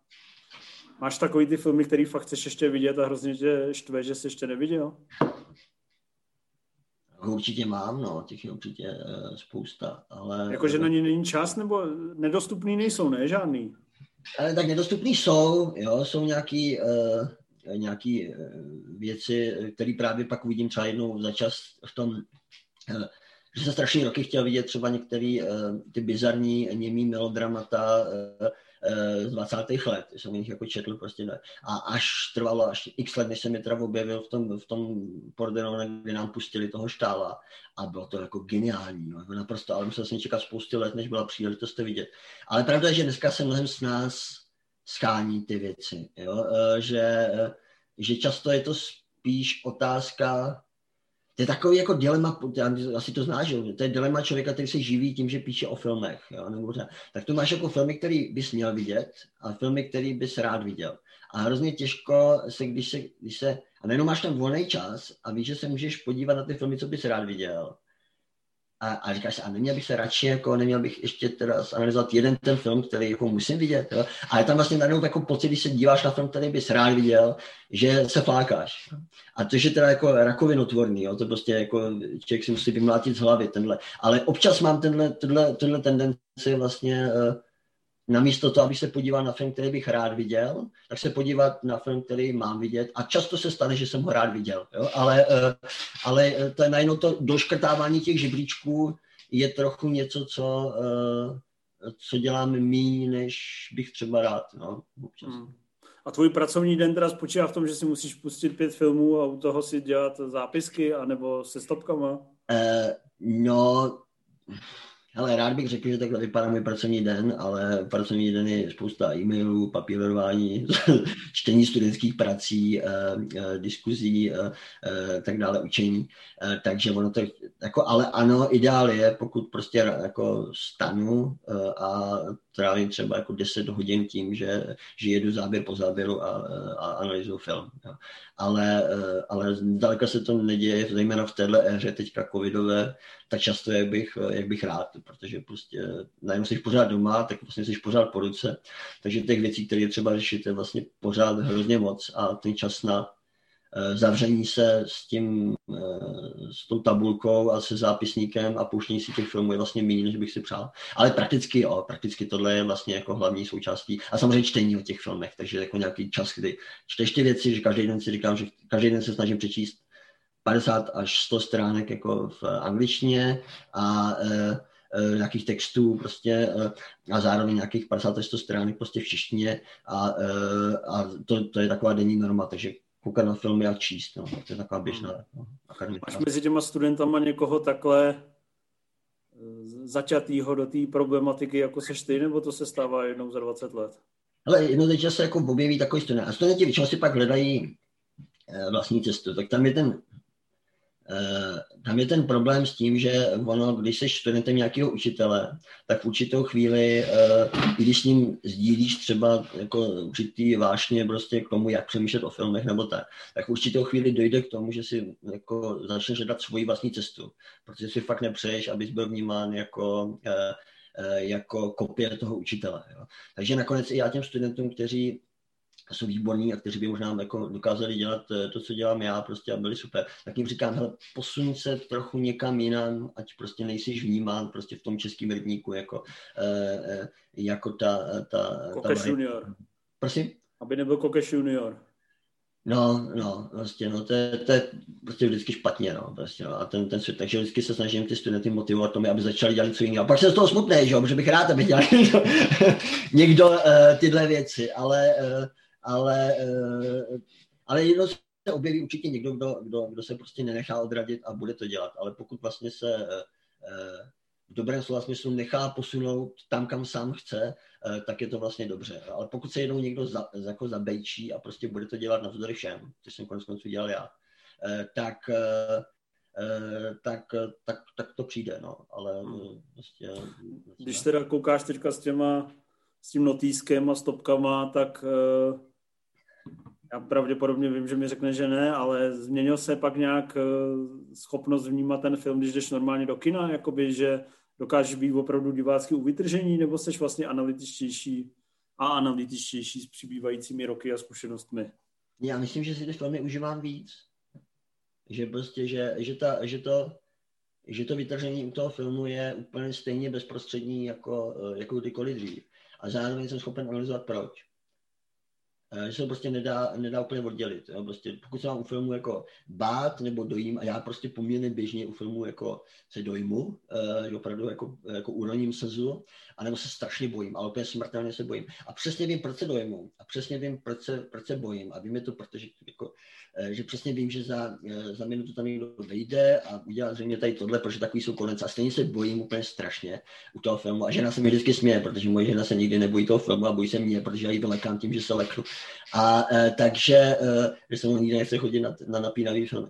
Máš takový ty filmy, který fakt chceš ještě vidět a hrozně tě štve, že jsi ještě neviděl? Určitě mám, no, těch je určitě uh, spousta, ale... Jakože na ně není čas, nebo nedostupný nejsou, ne? Žádný? Ale tak nedostupný jsou, jo, jsou nějaký, uh, nějaký uh, věci, které právě pak uvidím třeba jednou za čas v tom, uh, že jsem strašně roky chtěl vidět třeba některé uh, ty bizarní němý melodramata, uh, z 20. let, jsem jich jako četl prostě ne. A až trvalo až x let, než jsem je teda objevil v tom, v tom Pordenone, kde nám pustili toho štála a bylo to jako geniální, no, jako naprosto, ale musel jsem čekat spousty let, než byla příležitost to vidět. Ale pravda je, že dneska se mnohem s nás schání ty věci, jo? E, že, e, že často je to spíš otázka to je takový jako dilema, asi to znáš, že? to je dilema člověka, který se živí tím, že píše o filmech. Jo? Nebo, tak tu máš jako filmy, který bys měl vidět a filmy, který bys rád viděl. A hrozně těžko se, když se, když se a nejenom máš tam volný čas a víš, že se můžeš podívat na ty filmy, co bys rád viděl, a, a říkáš a neměl bych se radši, jako neměl bych ještě teda analyzovat jeden ten film, který jako musím vidět. Jo? A je tam vlastně najednou jako pocit, když se díváš na film, který bys rád viděl, že se flákáš. A to je teda jako rakovinotvorný, jo? to prostě jako člověk si musí vymlátit z hlavy tenhle. Ale občas mám tenhle, tenhle, tenhle tendenci vlastně uh, namísto toho, aby se podíval na film, který bych rád viděl, tak se podívat na film, který mám vidět. A často se stane, že jsem ho rád viděl. Jo? Ale, eh, ale eh, to je najednou to doškrtávání těch žebříčků je trochu něco, co, eh, co dělám méně, než bych třeba rád. No, občas. Hmm. A tvůj pracovní den teda spočívá v tom, že si musíš pustit pět filmů a u toho si dělat zápisky, anebo se stopkama? Uh, no, ale rád bych řekl, že takhle vypadá můj pracovní den, ale pracovní den je spousta e-mailů, papírování, čtení studentských prací, eh, eh, diskuzí, eh, tak dále, učení. Takže ono to, jako, ale ano, ideál je, pokud prostě jako stanu a trávím třeba jako 10 hodin tím, že, že jedu záběr po záběru a, a analyzuju film. Jo. Ale, ale zdaleka se to neděje, zejména v téhle éře teďka covidové, tak často, jak bych, jak bych rád, protože prostě najednou jsi pořád doma, tak vlastně jsi pořád po ruce, takže těch věcí, které je třeba řešit, je vlastně pořád hrozně moc a ten čas na Eh, zavření se s tím, eh, s tou tabulkou a se zápisníkem a pouštění si těch filmů je vlastně méně, než bych si přál. Ale prakticky jo, prakticky tohle je vlastně jako hlavní součástí a samozřejmě čtení o těch filmech, takže jako nějaký čas, kdy čteš ty věci, že každý den si říkám, že každý den se snažím přečíst 50 až 100 stránek jako v angličtině a nějakých textů prostě a zároveň nějakých 50 až 100 stránek prostě v češtině a, a to, to je taková denní norma, takže koukat na filmy a číst, no. to je taková běžná no, akademická. Máš mezi těma studentama někoho takhle začatýho do té problematiky, jako seš ty, nebo to se stává jednou za 20 let? Ale jednou teď se jako objeví takový student. A studenti většinou si pak hledají eh, vlastní cestu. Tak tam je ten Eh, tam je ten problém s tím, že ono, když jsi studentem nějakého učitele, tak v určitou chvíli, eh, když s ním sdílíš třeba jako určitý vášně prostě k tomu, jak přemýšlet o filmech nebo tak, tak v určitou chvíli dojde k tomu, že si jako začneš hledat svoji vlastní cestu, protože si fakt nepřeješ, abys byl vnímán jako eh, jako kopie toho učitele. Jo. Takže nakonec i já těm studentům, kteří jsou výborní a kteří by možná jako dokázali dělat eh, to, co dělám já prostě a byli super, tak jim říkám, hele, posun se trochu někam jinam, ať prostě nejsi vnímán prostě v tom českém rybníku jako, eh, eh, jako ta... ta, Kokeš ta junior. Prosím? Aby nebyl Kokeš junior. No, no, prostě, no, to je, to je prostě vždycky špatně, no, prostě, no, a ten, ten svět, takže vždycky se snažím ty studenty motivovat tomu, aby začali dělat něco jiného. A pak jsem z toho smutný, že jo, protože bych rád, aby dělal někdo uh, tyhle věci, ale uh, ale, eh, ale jenom se objeví určitě někdo, kdo, kdo, kdo se prostě nenechá odradit a bude to dělat. Ale pokud vlastně se eh, v dobrém slova smyslu nechá posunout tam, kam sám chce, eh, tak je to vlastně dobře. Ale pokud se jednou někdo za, jako zabejčí a prostě bude to dělat navzdory všem, což jsem konec konců dělal já, tak, tak, tak, tak to přijde, no. Ale hmm. prostě... Když teda koukáš teďka s těma s tím notýskem a stopkama, tak já pravděpodobně vím, že mi řekne, že ne, ale změnil se pak nějak eh, schopnost vnímat ten film, když jdeš normálně do kina, jakoby, že dokážeš být opravdu divácky u vytržení, nebo jsi vlastně analytičtější a analytičtější s přibývajícími roky a zkušenostmi? Já myslím, že si ty filmy užívám víc. Že prostě, že, že, ta, že, to, že to vytržení u toho filmu je úplně stejně bezprostřední jako, eh, jako kdykoliv dřív. A zároveň jsem schopen analyzovat proč. Eh, že se to prostě nedá, nedá úplně oddělit. Jo? Prostě, pokud se vám u filmu jako bát nebo dojím, a já prostě poměrně běžně u filmu jako se dojmu, uh, opravdu jako, jako uroním slzu, anebo se strašně bojím, ale úplně smrtelně se bojím. A přesně vím, proč se dojmu, a přesně vím, proč se, proč se bojím. A vím je to, protože jako, uh, že přesně vím, že za, za minutu tam někdo vejde a udělá zřejmě tady tohle, protože takový jsou konec. A stejně se bojím úplně strašně u toho filmu. A žena se mi vždycky směje, protože moje žena se nikdy nebojí toho filmu a bojí se mě, protože já ji vylekám tím, že se leknu. A e, takže, e, jsem nikdy nechce chodit na, na napínavý filmy.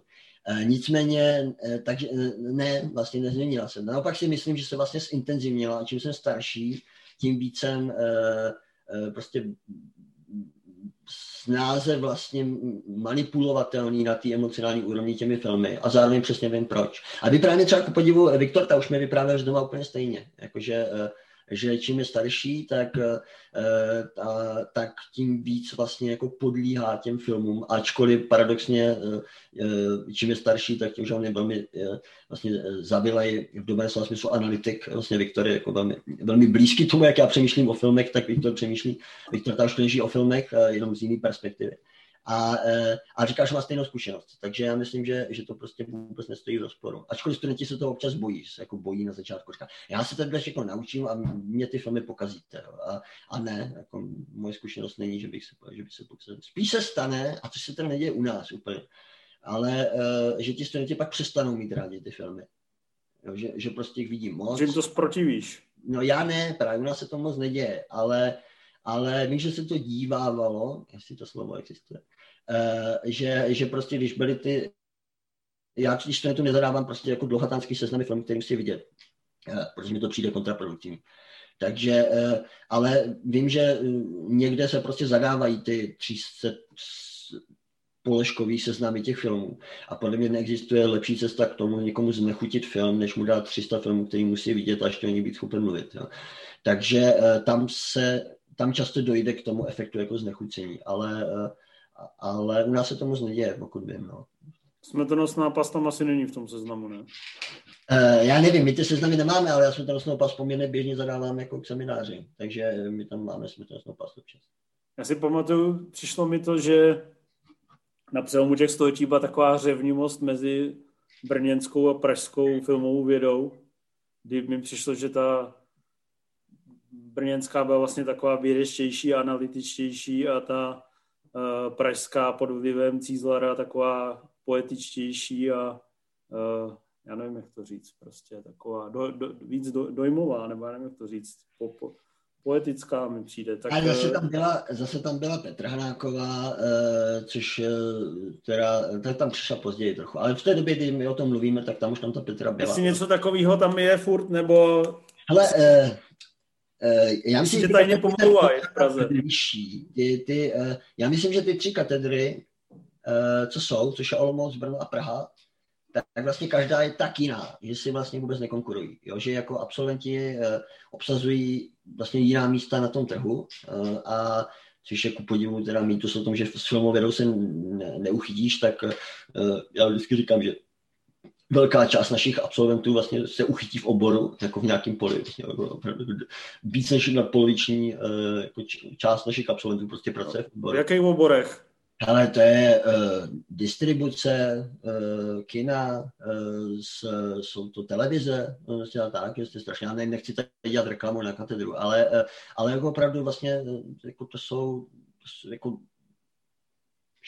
E, nicméně, e, takže e, ne, vlastně nezměnila se. Naopak si myslím, že se vlastně zintenzivnila. Čím jsem starší, tím víc jsem e, e, prostě snáze vlastně manipulovatelný na té emocionální úrovni těmi filmy a zároveň přesně vím proč. A vyprávět třeba ku podivu Viktor, ta už mi vyprávěl znova úplně stejně. Jakože že čím je starší, tak, eh, a, tak tím víc vlastně jako podlíhá těm filmům, ačkoliv paradoxně eh, eh, čím je starší, tak tím, že on je velmi vlastně zavilej v dobrém slova smyslu analytik, vlastně Viktor je jako velmi, velmi blízký tomu, jak já přemýšlím o filmech, tak Viktor přemýšlí, Viktor ta už o filmech jenom z jiné perspektivy a, e, a říkáš, že má stejnou zkušenost. Takže já myslím, že, že to prostě vůbec nestojí v rozporu. Ačkoliv studenti se to občas bojí, se jako bojí na začátku. Říká, já se teďka všechno naučím a mě ty filmy pokazíte. A, a ne, jako moje zkušenost není, že bych se, že bych se pokazil. Spíš se stane, a to se teda neděje u nás úplně, ale uh, že ti studenti pak přestanou mít rádi ty filmy. Jo, že, že prostě jich vidí moc. Že jim to zprotivíš. No já ne, právě u nás se to moc neděje, ale, ale vím, že se to dívávalo, jestli to slovo existuje, že, že prostě když byly ty, já když to nezadávám prostě jako dlouhatánský seznamy filmů, který musí vidět, eh, protože mi to přijde kontraproduktivní. Takže, eh, ale vím, že někde se prostě zadávají ty 300 položkový seznamy těch filmů. A podle mě neexistuje lepší cesta k tomu někomu znechutit film, než mu dát 300 filmů, který musí vidět a ještě o být schopen mluvit. Jo. Takže tam se, tam často dojde k tomu efektu jako znechucení, ale ale u nás se to moc neděje, pokud vím. No. Smrtonosná past tam asi není v tom seznamu, ne? Uh, já nevím, my ty seznamy nemáme, ale já smrtonosnou past poměrně běžně zadávám jako k semináři, takže my tam máme smrtonosnou past občas. Já si pamatuju, přišlo mi to, že na přelomu těch století byla taková řevnivost mezi brněnskou a pražskou filmovou vědou, kdy mi přišlo, že ta brněnská byla vlastně taková vědečtější a analytičtější a ta pražská pod vlivem Cízlara taková poetičtější a uh, já nevím, jak to říct, prostě taková do, do, víc do, dojmová, nebo já nevím, jak to říct, po, po, poetická mi přijde. Tak, a zase eh, tam byla, zase tam byla Petra Hnáková, což teda, ta tam přišla později trochu, ale v té době, kdy my o tom mluvíme, tak tam už tam ta Petra byla. Jestli něco takového tam je furt, nebo... Hele, Uh, já myslím, že tajně pomlouvají v Praze. Vyšší. Ty, ty, uh, já myslím, že ty tři katedry, uh, co jsou, což je Olomouc, Brno a Praha, tak, tak vlastně každá je tak jiná, že si vlastně vůbec nekonkurují. Jo? Že jako absolventi uh, obsazují vlastně jiná místa na tom trhu uh, a což je ku podivu teda mýtus o tom, že s filmovědou se ne, neuchytíš, tak uh, já vždycky říkám, že velká část našich absolventů vlastně se uchytí v oboru, jako v nějakém poli. Vlastně, víc než nadpoloviční uh, jako část našich absolventů prostě pracuje v oboru. V jakých oborech? Ale to je uh, distribuce uh, kina, uh, s, jsou to televize, vlastně tak, jestli strašně, já nevím, nechci tady dělat reklamu na katedru, ale, uh, ale jako opravdu vlastně jako to jsou jako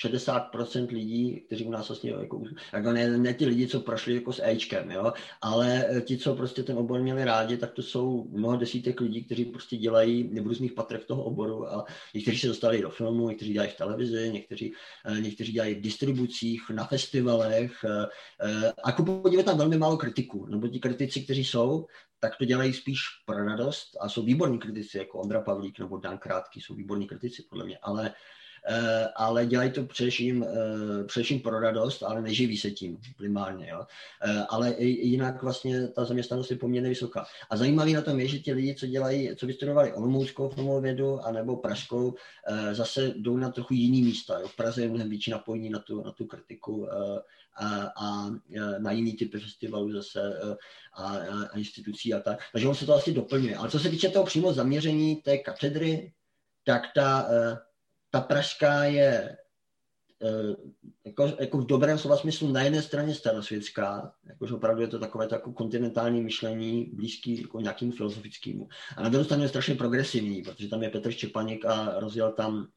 60% lidí, kteří u nás vlastně, jako, jako ne, ne, ty lidi, co prošli jako s Ečkem, jo, ale eh, ti, co prostě ten obor měli rádi, tak to jsou mnoho desítek lidí, kteří prostě dělají v různých patrech toho oboru a někteří se dostali do filmu, někteří dělají v televizi, někteří, eh, někteří dělají v distribucích, na festivalech eh, a jako podívat tam velmi málo kritiků, nebo ti kritici, kteří jsou, tak to dělají spíš pro radost a jsou výborní kritici, jako Ondra Pavlík nebo Dan Krátký, jsou výborní kritici podle mě, ale ale dělají to především, eh, především pro radost, ale neživí se tím primárně. Jo. Eh, ale jinak vlastně ta zaměstnanost je poměrně vysoká. A zajímavý na tom je, že ti lidi, co dělají, co vystudovali olomouckou filmovou vědu anebo pražskou, zase jdou na trochu jiný místa. Jo. V Praze je mnohem větší napojení na tu, na tu kritiku a, a na jiný typy festivalů zase a, a institucí a tak. Takže on se to asi doplňuje. Ale co se týče toho přímo zaměření té katedry, tak ta, ta pražská je eh, jako, jako v dobrém slova smyslu na jedné straně starosvětská, jakože opravdu je to takové to jako kontinentální myšlení, blízký jako nějakým filozofickému. A na druhou stranu je strašně progresivní, protože tam je Petr Štěpaněk a rozjel tam,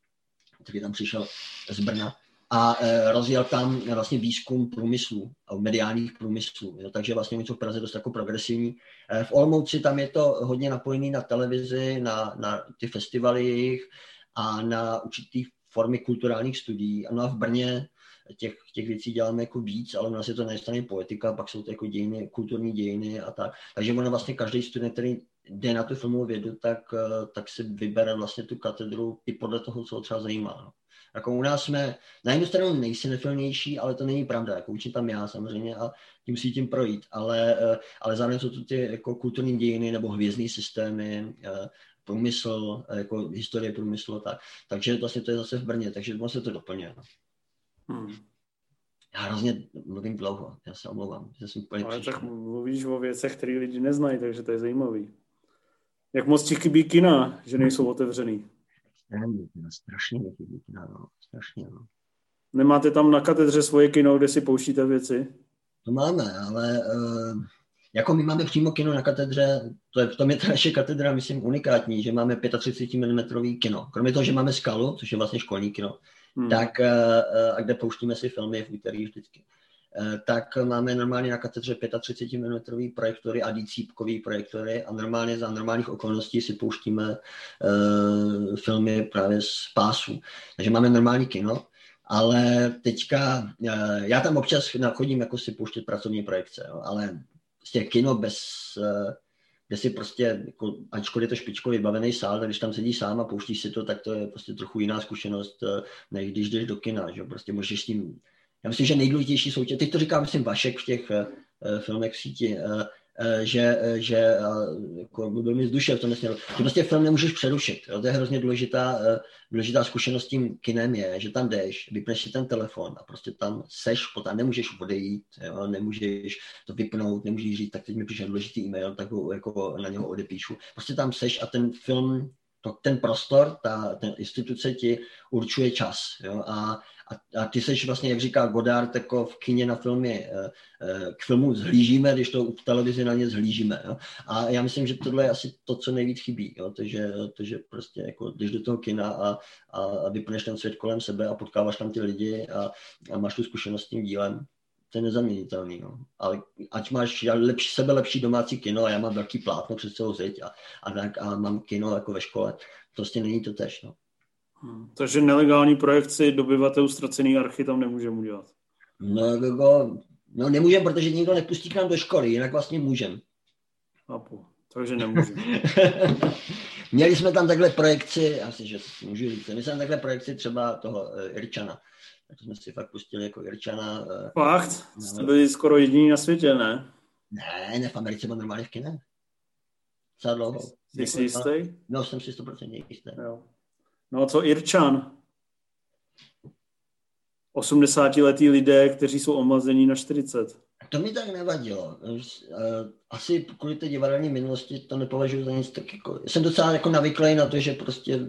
který tam přišel z Brna, a e, rozjel tam vlastně výzkum průmyslu mediálních průmyslů. Jo, takže vlastně něco v Praze dost jako progresivní. E, v Olmouci tam je to hodně napojený na televizi, na, na ty festivaly jejich, a na určitý formy kulturálních studií. A no a v Brně těch, těch věcí děláme jako víc, ale u nás je to na straně poetika, pak jsou to jako dějiny, kulturní dějiny a tak. Takže ono vlastně každý student, který jde na tu filmovou vědu, tak, tak si vybere vlastně tu katedru i podle toho, co ho třeba zajímá. No. Jako u nás jsme na jednu stranu nejsinefilnější, ale to není pravda. Jako učím tam já samozřejmě a tím musí tím projít. Ale, ale zároveň jsou to ty jako kulturní dějiny nebo hvězdné systémy, eh, průmysl, eh, jako historie průmyslu, tak. Takže vlastně to je zase v Brně, takže se to doplňuje. No. Hmm. Já hrozně mluvím dlouho, já se omlouvám, že jsem úplně Ale přišel. tak mluvíš o věcech, které lidi neznají, takže to je zajímavý. Jak moc ti chybí kina, že nejsou otevřený? Strašně mi chybí kina, no. Strašně, no. Nemáte tam na katedře svoje kino, kde si pouštíte věci? To máme, ale uh, jako my máme přímo kino na katedře, to je, v tom je ta naše katedra, myslím, unikátní, že máme 35 mm kino. Kromě toho, že máme skalu, což je vlastně školní kino, hmm. tak eh, eh, a kde pouštíme si filmy v úterý vždycky, eh, tak máme normálně na katedře 35 mm projektory a dícípkový projektory a normálně za normálních okolností si pouštíme uh, filmy právě z pásu. Takže máme normální kino, ale teďka, já tam občas chodím jako si pouštět pracovní projekce, jo, ale prostě kino bez, eh, kde si prostě, jako, ačkoliv je to špičko vybavený sál, tak když tam sedí sám a pouštíš si to, tak to je prostě trochu jiná zkušenost, eh, než když jdeš do kina, že prostě můžeš s tím, já myslím, že nejdůležitější soutěž, teď to říká, myslím, Vašek v těch uh, filmech v síti, Eh, že, eh, že eh, jako byl mi z duše v tom směru, že prostě film nemůžeš přerušit. Jo? To je hrozně důležitá, důležitá zkušenost tím kinem je, že tam jdeš, vypneš si ten telefon a prostě tam seš, potom nemůžeš odejít, jo? nemůžeš to vypnout, nemůžeš říct, tak teď mi přišel důležitý e-mail, tak ho jako na něho odepíšu. Prostě tam seš a ten film to, ten prostor, ta ten instituce ti určuje čas. Jo? A, a, a ty seš vlastně, jak říká Godard, jako v kině na filmy, eh, eh, k filmu zhlížíme, když to v televizi na ně zhlížíme. Jo? A já myslím, že tohle je asi to, co nejvíc chybí. Jo? Takže, takže prostě jako, když do toho kina a, a, a vypneš ten svět kolem sebe a potkáváš tam ty lidi a, a máš tu zkušenost s tím dílem, to je nezaměnitelný. No. Ale ať máš lepší, sebe lepší domácí kino a já mám velký plátno přes celou zeď a, a, tak, a mám kino jako ve škole, prostě není to tež. No. Hmm. Takže nelegální projekci dobyvatelů ztracený archy tam nemůžeme udělat. No, jako, no nemůžeme, protože nikdo nepustí k nám do školy, jinak vlastně můžeme. Chápu, takže nemůžeme. Měli jsme tam takhle projekci, asi, že můžu říct, my jsme tam takhle projekci třeba toho uh, Irčana. Tak jsme si fakt pustili jako Irčana. Uh, fakt? No, Jste byli skoro jediní na světě, ne? Ne, ne, v Americe byl normálně v kine. Za dlouho. Jsi si jistý? No, jsem si 100% jistý. Jo. No a co Irčan? 80-letí lidé, kteří jsou omlazení na 40. To mi tak nevadilo. Asi kvůli té divadelní minulosti to nepovažuji za nic tak jako... Jsem docela jako navyklý na to, že prostě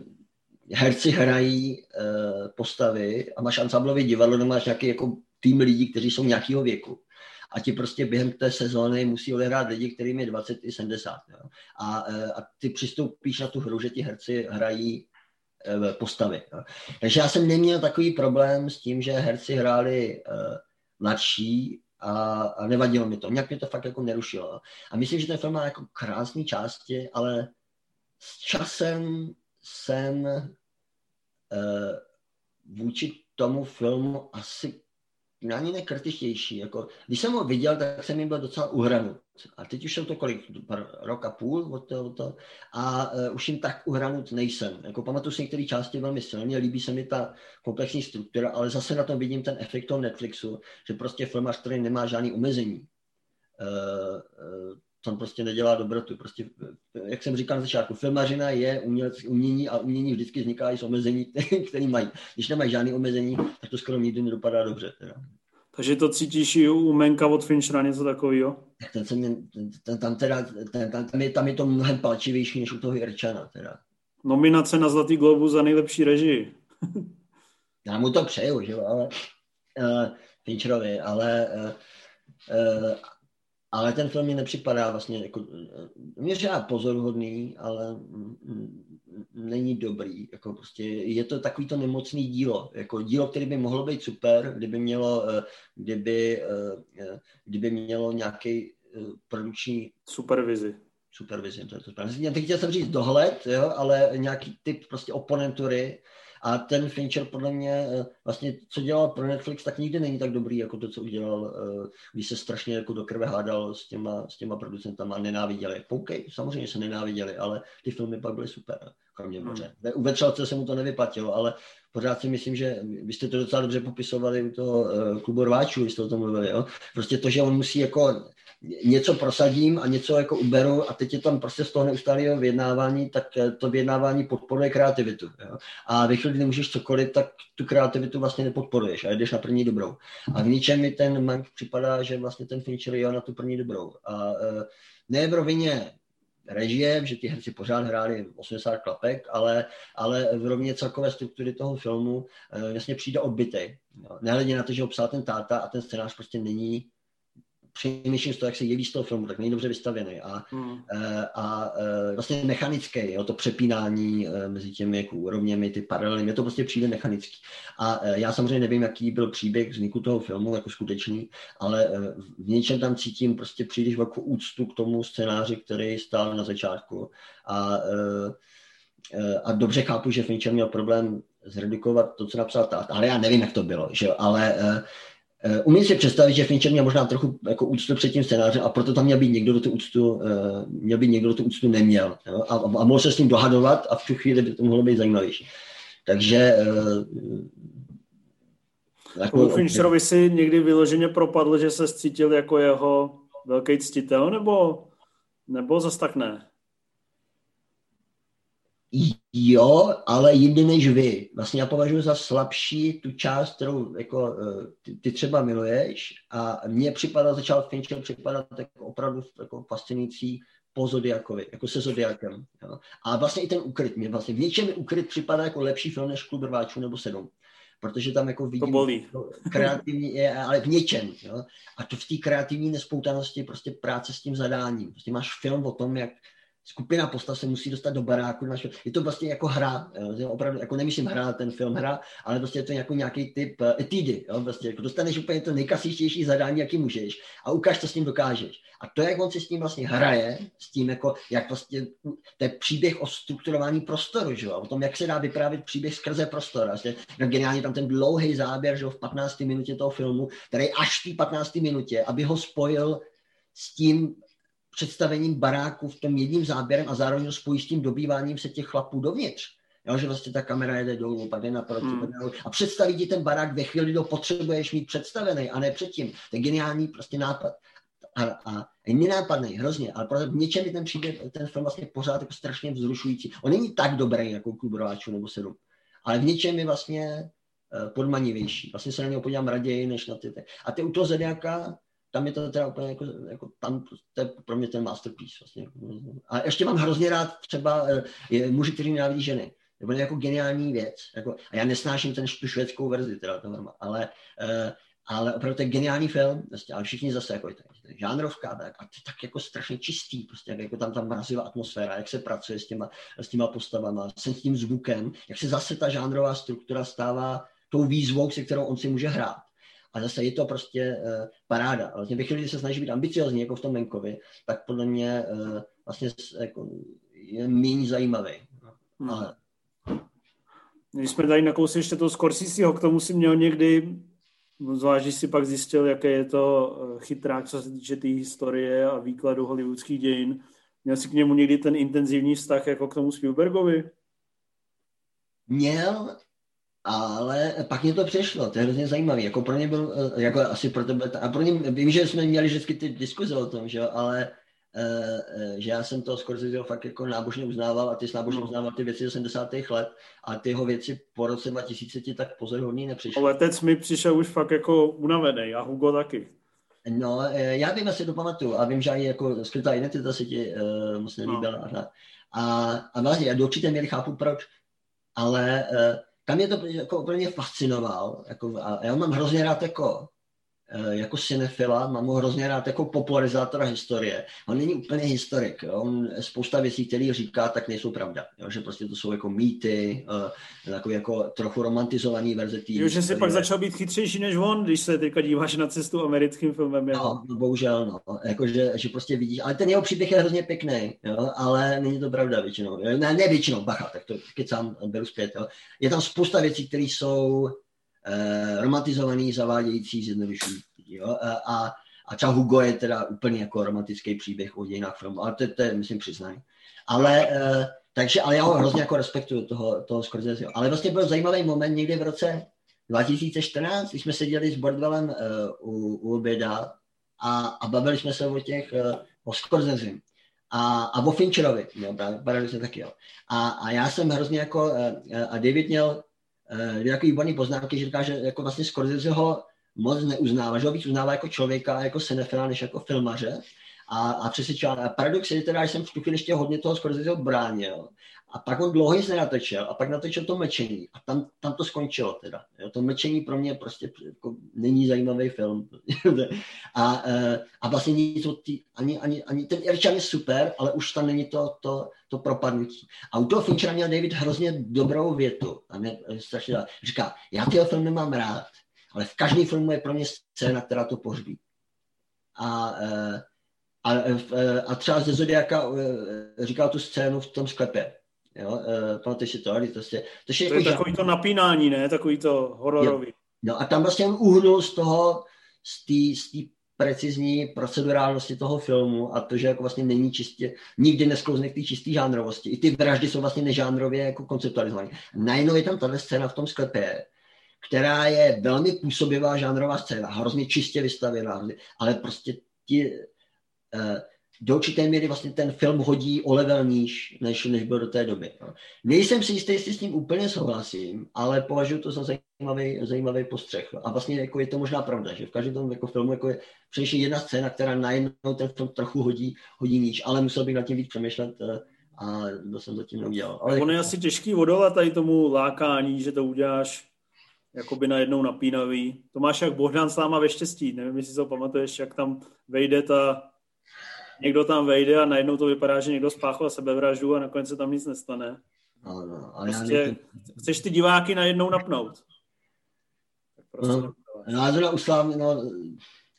herci hrají uh, postavy a máš ansamblový divadlo, no máš nějaký jako tým lidí, kteří jsou nějakého věku. A ti prostě během té sezóny musí odehrát lidi, kterým je 20 i 70. Jo. A, uh, a ty přistoupíš na tu hru, že ti herci hrají postavy. Jo. Takže já jsem neměl takový problém s tím, že herci hráli uh, mladší a, a nevadilo mi to. Nějak mě to fakt jako nerušilo. A myslím, že ten film má jako krásné části, ale s časem jsem uh, vůči tomu filmu asi ani nekritičtější. Jako, když jsem ho viděl, tak jsem jim byl docela uhranut. A teď už jsem to kolik, rok a půl od toho, to, a uh, už jim tak uhranut nejsem. Jako pamatuju si některé části velmi silně, líbí se mi ta komplexní struktura, ale zase na tom vidím ten efekt toho Netflixu, že prostě filmář, který nemá žádný omezení, uh, uh, tam prostě nedělá dobrotu. Prostě, jak jsem říkal na začátku, filmařina je umělec, umění a umění vždycky vzniká i z omezení, které mají. Když nemají žádné omezení, tak to skoro nikdy nedopadá dobře. Teda. Takže to cítíš i u Menka od Finchera něco takového? Ten se mě, ten, tam, teda, ten, tam, tam, je, tam je to mnohem palčivější než u toho Irčana. Teda. Nominace na Zlatý globus za nejlepší režii. Já mu to přeju, že jo, ale uh, Fincherovi, ale uh, uh, ale ten film mi nepřipadá vlastně jako, mě říká pozoruhodný, ale není dobrý. Jako prostě je to takový to nemocný dílo. Jako dílo, které by mohlo být super, kdyby mělo, eh, kdyby, eh, kdyby mělo nějaký eh, produkční... Supervizi. Supervizi, to je to správně. Teď chtěl jsem říct dohled, jo, ale nějaký typ prostě oponentury, a ten Fincher podle mě eh, vlastně, co dělal pro Netflix, tak nikdy není tak dobrý, jako to, co udělal, eh, když se strašně jako do krve hádal s těma, s těma producentama a nenáviděli. OK, samozřejmě se nenáviděli, ale ty filmy pak byly super, kromě moře. Hmm. U Vetřelce se mu to nevyplatilo, ale pořád si myslím, že vy jste to docela dobře popisovali u toho uh, klubu rváčů, vy jste o tom mluvili, jo? Prostě to, že on musí jako něco prosadím a něco jako uberu a teď je tam prostě z toho neustálého vyjednávání, tak eh, to vyjednávání podporuje kreativitu. Jo? A ve chvíli, kdy můžeš cokoliv, tak tu kreativitu vlastně nepodporuješ a jdeš na první dobrou. A v ničem mi ten Mank připadá, že vlastně ten Fincher je na tu první dobrou. A uh, ne v rovině režie, že ty herci pořád hráli 80 klapek, ale, ale v rovině celkové struktury toho filmu uh, jasně přijde odbytej. Nehledě na to, že ho psal ten táta a ten scénář prostě není přemýšlím z toho, jak se jeví z toho filmu, tak není dobře vystavěný a. Eh, a, a eh, vlastně mechanický, jo, to přepínání eh, mezi těmi jako úrovněmi, ty paralely, mě to prostě přijde mechanický. A já samozřejmě nevím, jaký byl příběh vzniku toho filmu jako skutečný, ale v něčem tam cítím prostě příliš velkou úctu k tomu scénáři, který stál na začátku a, a dobře chápu, že Fincher měl problém zredukovat to, co napsal tát, ale já nevím, jak to bylo, že ale Uh, umím si představit, že Fincher měl možná trochu jako úctu před tím scénářem a proto tam měl být někdo, kdo tu úctu, uh, měl být někdo, kdo tu úctu neměl. Jo? A, a, mohl se s ním dohadovat a v tu chvíli by to mohlo být zajímavější. Takže uh, jako, Fincherovi si někdy vyloženě propadl, že se cítil jako jeho velký ctitel, nebo, nebo zas tak ne? Jo, ale jindy než vy. Vlastně já považuji za slabší tu část, kterou jako, eh, ty, ty třeba miluješ a mně připadá, začal Fincher připadat jako opravdu jako fascinující po Zodiakovi, jako se Zodiakem. Jo. A vlastně i ten ukryt, mě vlastně v něčem ukryt připadá jako lepší film než Klub rváčů nebo Sedm. Protože tam jako vidím to bolí. kreativní, je, ale v něčem. Jo. A to v té kreativní nespoutanosti prostě práce s tím zadáním. Prostě máš film o tom, jak skupina postav se musí dostat do baráku. Je to vlastně jako hra, jo, opravdu, jako nemyslím hra, ten film hra, ale prostě je to jako nějaký typ etidy, jo, prostě jako dostaneš úplně to nejkasičtější zadání, jaký můžeš a ukáž, co s tím dokážeš. A to, jak on si s tím vlastně hraje, s tím jako, jak vlastně, to je příběh o strukturování prostoru, že jo, o tom, jak se dá vyprávět příběh skrze prostor. Vlastně, no, geniálně tam ten dlouhý záběr, že jo, v 15. minutě toho filmu, který až v té 15. minutě, aby ho spojil s tím představením baráku v tom jedním záběrem a zároveň s pojistím dobýváním se těch chlapů dovnitř. Jo, že vlastně ta kamera jede dolů, pak jde naproti, hmm. a představí ti ten barák ve chvíli, kdy ho potřebuješ mít představený a ne předtím. To je geniální prostě nápad. A, a nenápadný, hrozně, ale v něčem je ten příběh, ten film vlastně pořád jako strašně vzrušující. On není tak dobrý jako Klub rváčů nebo sedm, ale v něčem je vlastně uh, podmanivější. Vlastně se na něho podívám raději, než na ty. A ty u toho Zodiaka, tam je to teda úplně jako, jako tam, to je pro mě ten masterpiece vlastně. A ještě mám hrozně rád třeba eh, je, muži, kteří nenávidí ženy. To je jako geniální věc. Jako, a já nesnáším ten, tu švédskou verzi, teda norma, ale, uh, ale opravdu to je geniální film, vlastně, ale všichni zase jako to, je žánrovka, tak, a to je tak jako strašně čistý, prostě, jak jako tam ta mrazivá atmosféra, jak se pracuje s těma, s těma postavama, s tím zvukem, jak se zase ta žánrová struktura stává tou výzvou, se kterou on si může hrát. A zase je to prostě uh, paráda. Vlastně ve chvíli, kdy se snaží být ambiciozní, jako v tom Menkovi, tak podle mě uh, vlastně jako, je méně zajímavý. Hmm. Ale... Když jsme tady nakousli ještě toho Scorseseho, k tomu si měl někdy, zvlášť si pak zjistil, jaké je to eh, chytrák, co se týče té tý historie a výkladu hollywoodských dějin. Měl jsi k němu někdy ten intenzivní vztah jako k tomu Spielbergovi? Měl, ale pak mě to přešlo, to je hrozně zajímavé. Jako pro ně byl, eh, jako asi pro tebe, a pro ně, vím, že jsme měli vždycky ty diskuze o tom, že jo, ale uh, že já jsem to Scorseseho fakt jako nábožně uznával a ty jsi nábožně no. uznával ty věci 80. let a ty jeho věci po roce 2000 ti tak pozorhodný nepřišly. Letec mi přišel už fakt jako unavený a Hugo taky. No, já vím, asi to pamatuju a vím, že i jako skrytá identita se ti uh, moc nelíbila. No. A, a vlastně já do určité míry chápu proč, ale tam mě to jako úplně fascinoval. Jako, a já mám hrozně rád jako jako cinefila, mám ho hrozně rád jako popularizátora historie. On není úplně historik, jo? on spousta věcí, které říká, tak nejsou pravda. Jo? Že prostě to jsou jako mýty, takový jako trochu romantizovaný verze tý Jo, že se pak začal být chytřejší než on, když se teďka díváš na cestu americkým filmem. Jako. No, no, bohužel, no. Jako, že, že prostě vidíš, ale ten jeho příběh je hrozně pěkný, jo? ale není to pravda většinou. Ne, ne většinou, bacha, tak to kecám, beru zpět. Jo? Je tam spousta věcí, které jsou eh, romantizovaný, zavádějící, zjednodušující. Jo? A, a třeba Hugo je teda úplně jako romantický příběh o dějinách filmu, ale to, to je, myslím, přiznání. Ale, eh, takže, ale já ho hrozně jako respektuju, toho, toho Scorsese. Ale vlastně byl zajímavý moment někdy v roce 2014, když jsme seděli s Bordwellem uh, u, u oběda a, a bavili jsme se o těch, uh, o Scorsese a, a o Fincherovi, jo, bavili jsme taky, jo. A, a já jsem hrozně jako, uh, a David měl dvě takové výborné poznámky, že říká, že jako vlastně Scorsese ho moc neuznává, že ho víc uznává jako člověka, jako cinefila, než jako filmaře. A, a přesvědčila. A paradox je teda, že jsem v tu chvíli ještě hodně toho Scorseseho bránil. A pak on dlouho nic nenatočil a pak natočil to mlčení a tam, tam to skončilo teda. Jo, to mlčení pro mě prostě jako není zajímavý film. a, e, a vlastně není to tý, ani, ani, ani ten Irčan je super, ale už tam není to, to, to propadnutí. A u toho Finchera měl David hrozně dobrou větu. A mě strašně Říká, já tyhle filmy mám rád, ale v každém filmu je pro mě scéna, která to pohřbí. A, eh, a, eh, a třeba ze Zodiaka říkal tu scénu v tom sklepě. Jo, pamatuješ si to, to, prostě, to, je, to jako je takový to napínání, ne? Takový to hororový. No a tam vlastně on uhnul z toho, z té precizní procedurálnosti toho filmu a to, že jako vlastně není čistě, nikdy nesklouzne k té čisté žánrovosti. I ty vraždy jsou vlastně nežánrově jako konceptualizované. Najednou je tam tahle scéna v tom sklepě, která je velmi působivá žánrová scéna, hrozně čistě vystavěná, ale prostě ti, uh, do určité míry vlastně ten film hodí o level níž, než, než byl do té doby. No. Nejsem si jistý, jestli s tím úplně souhlasím, ale považuji to za zajímavý, zajímavý postřeh. A vlastně jako je to možná pravda, že v každém tom jako filmu jako je především jedna scéna, která najednou ten film trochu hodí, hodí níž, ale musel bych nad tím víc přemýšlet eh, a to jsem zatím neudělal. Ale on je asi těžký odolat tady tomu lákání, že to uděláš jakoby najednou napínavý. To máš jak Bohdan s náma ve štěstí. Nevím, jestli si to pamatuješ, jak tam vejde ta... Někdo tam vejde a najednou to vypadá, že někdo spáchal sebevraždu a nakonec se tam nic nestane. No, no, ale prostě já chceš ty diváky najednou napnout. Tak prostě no, já zrovna u Slávy, no,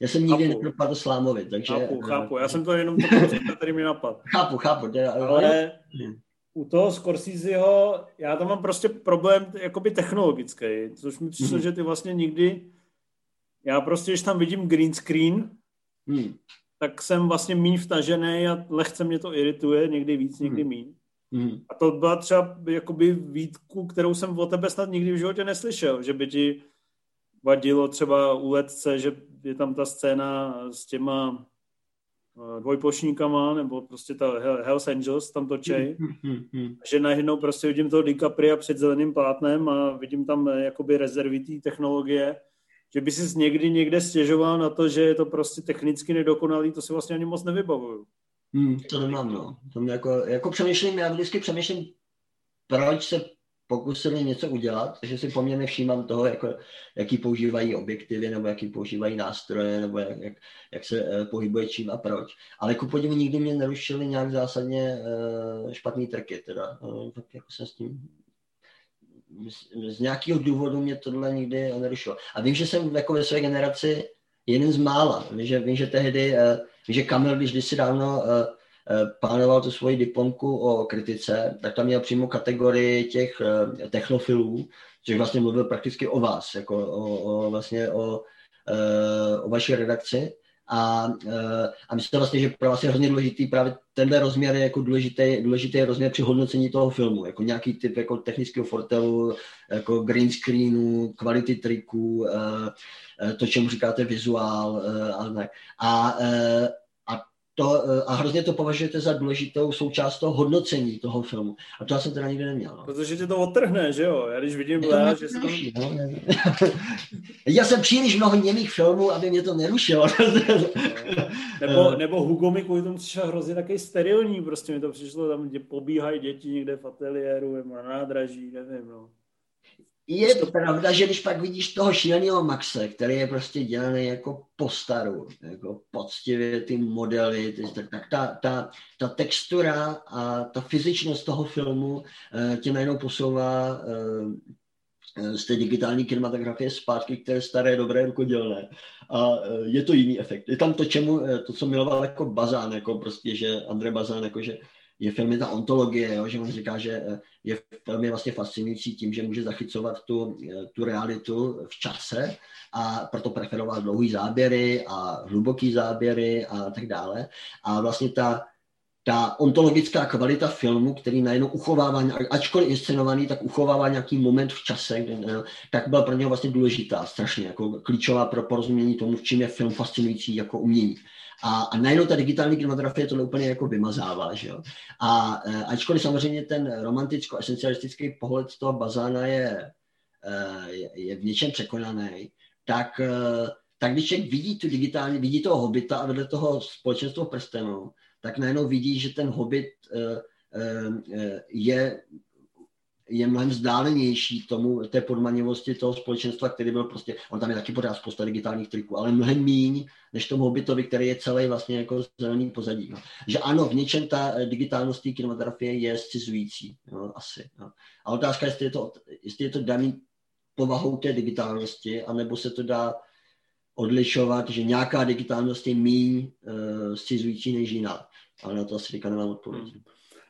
já jsem nikdy nepropadl Slámovi, takže... Chápu, chápu, já jsem to jenom to, který mi napad. Chápu, chápu. Je, ale, ale u toho Scorseseho, já tam mám prostě problém jakoby technologický, což mi přišlo, mm-hmm. že ty vlastně nikdy, já prostě, když tam vidím green screen, mm. Tak jsem vlastně méně vtažený a lehce mě to irituje, někdy víc, někdy mm. míň. Mm. A to byla třeba jakoby výtku, kterou jsem o tebe snad nikdy v životě neslyšel, že by ti vadilo třeba u letce, že je tam ta scéna s těma Eh, dvojplošníkama, nebo prostě ta Hells Angels tam točej, hmm, hmm, hmm, že najednou prostě vidím toho DiCapria před zeleným plátnem a vidím tam eh, jakoby rezervitý technologie, že by si někdy někde stěžoval na to, že je to prostě technicky nedokonalý, to si vlastně ani moc nevybavuju. Hmm, to nemám, no. To jako, jako přemýšlím, já vždycky přemýšlím, proč se pokusili něco udělat, takže si poměrně všímám toho, jako, jaký používají objektivy, nebo jaký používají nástroje, nebo jak, jak, jak se uh, pohybuje čím a proč. Ale ku podivu nikdy mě nerušily nějak zásadně uh, špatný trky, teda. Uh, tak jako jsem s tím z, nějakého důvodu mě tohle nikdy nerušilo. A vím, že jsem jako ve své generaci jeden z mála. Vím, že, vím, že tehdy, uh, vím, že Kamil, když kdysi dávno uh, Eh, plánoval tu svoji diplomku o kritice, tak tam měl přímo kategorii těch eh, technofilů, což vlastně mluvil prakticky o vás, jako o, o vlastně o, eh, o vaší redakci. A, a myslím vlastně, že pro vás je hrozně důležitý právě tenhle rozměr je jako důležitý, důležitý rozměr při hodnocení toho filmu, jako nějaký typ jako technického fortelu, jako green screenu, kvality triků, to, čemu říkáte vizuál a tak. A, to, eh, a hrozně to považujete za důležitou součást toho hodnocení toho filmu. A to já jsem teda nikdy neměl. No. Protože tě to odtrhne, že jo? Já když vidím Lea, že se to... No, já jsem příliš mnoho němých filmů, aby mě to nerušilo. nebo, nebo Hugo mi kvůli tomu přišel hrozně takový sterilní, prostě mi to přišlo, tam kde pobíhají děti někde v ateliéru, nebo na nádraží, nevím, no. Je to pravda, že když pak vidíš toho šíleného Maxe, který je prostě dělaný jako postaru, jako poctivě ty modely, ty, tak, tak ta, ta, ta textura a ta fyzičnost toho filmu uh, tě najednou posouvá uh, z té digitální kinematografie zpátky k té staré, dobré rukodělné. A uh, je to jiný efekt. Je tam to, čemu, to, co miloval jako Bazán, jako prostě, že Andrej Bazán, jako že je filmy ta ontologie, jo, že on říká, že eh, je velmi vlastně fascinující tím, že může zachycovat tu, eh, tu realitu v čase a proto preferoval dlouhý záběry a hluboký záběry a tak dále. A vlastně ta, ta ontologická kvalita filmu, který najednou uchovává, ačkoliv inscenovaný, tak uchovává nějaký moment v čase, eh, tak byla pro něho vlastně důležitá, strašně, jako klíčová pro porozumění tomu, v čím je film fascinující jako umění. A, a najednou ta digitální kinematografie to úplně jako vymazává, že jo. A e, ačkoliv samozřejmě ten romanticko-esencialistický pohled toho bazána je, e, je, je v něčem překonaný, tak, e, tak když člověk vidí tu digitální, vidí toho hobita a vedle toho společenstvo prstenů, tak najednou vidí, že ten hobit je je mnohem vzdálenější tomu, té podmanivosti toho společenstva, který byl prostě, on tam je taky pořád spousta digitálních triků, ale mnohem míň než tomu hobitovi, který je celý vlastně jako zelený pozadí. No. Že ano, v něčem ta eh, digitálnost kinematografie je scizující, no, asi. No. A otázka, jestli je to, jestli je to daný povahou té digitálnosti, anebo se to dá odlišovat, že nějaká digitálnost je míň uh, scizující než jiná. Ale na to asi teďka nemám odpověď. Hmm.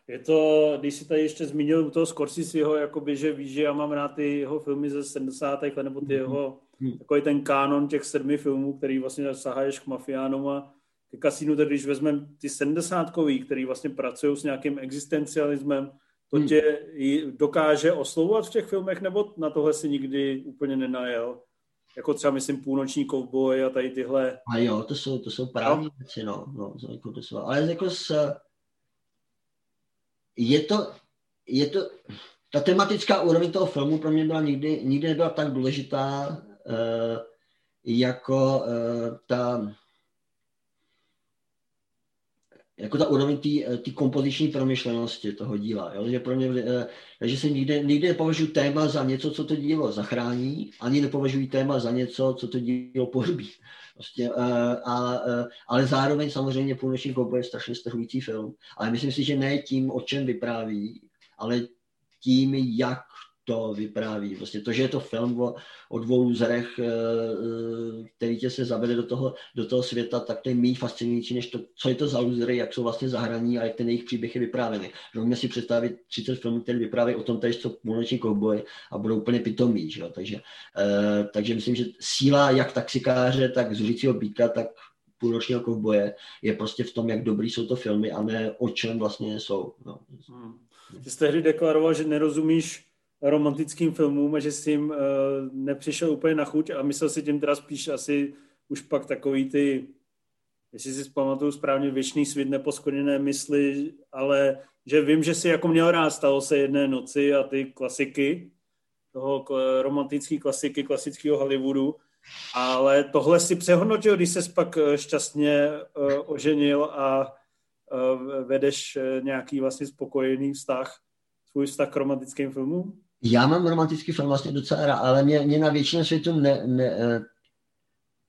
Je to, když si tady ještě zmínil u toho Scorseseho, jakoby, že víš, že já mám rád ty jeho filmy ze 70. let, nebo ty jeho, mm-hmm. takový ten kánon těch sedmi filmů, který vlastně sahaješ k mafiánům a ke kasínu, tak když vezmeme ty 70 který vlastně pracují s nějakým existencialismem, to mm. tě dokáže oslovovat v těch filmech, nebo na tohle si nikdy úplně nenajel? jako třeba myslím půlnoční kovboj a tady tyhle. A jo, to jsou, to jsou právě věci, no. no jako to jsou, ale jako s, je to, je to, ta tematická úroveň toho filmu pro mě byla nikdy, nikdy nebyla tak důležitá, uh, jako uh, ta jako ta úroveň té kompoziční promyšlenosti toho díla. Jo? Že pro mě, eh, že se nikdy, nikdy nepovažuji téma za něco, co to dílo zachrání, ani nepovažuji téma za něco, co to dílo pohrbí. Prostě, uh, a, ale zároveň samozřejmě Půlnoční kouboj je strašně strhující film. Ale myslím si, že ne tím, o čem vypráví, ale tím, jak to vypráví. Prostě to, že je to film o, o dvou luzerech, eh, eh, který tě se zavede do toho, do toho světa, tak to je méně fascinující, než to, co je to za luzery, jak jsou vlastně zahraní a jak ten jejich příběh je vyprávěný. Můžeme si představit 30 filmů, které vypráví o tom, co půlnoční kouboj a budou úplně pitomí. Že jo? Takže, uh, takže myslím, že síla jak taxikáře, tak zuřícího býka, tak půlnočního kovboje je prostě v tom, jak dobrý jsou to filmy a ne o čem vlastně jsou. No. Hmm. Ty jsi tehdy deklaroval, že nerozumíš romantickým filmům a že s tím uh, nepřišel úplně na chuť a myslel si tím teda spíš asi už pak takový ty, jestli si pamatuju správně, věčný svět neposkoněné mysli, ale že vím, že si jako měl rád, stalo se jedné noci a ty klasiky, toho romantické klasiky, klasického Hollywoodu, ale tohle si přehodnotil, když se pak eh, šťastně uh, oženil a uh, vedeš nějaký vlastně spokojený vztah, svůj vztah k romantickým filmům? Já mám romantický film vlastně docela rád, ale mě, mě na většinu světu ne, ne, eh,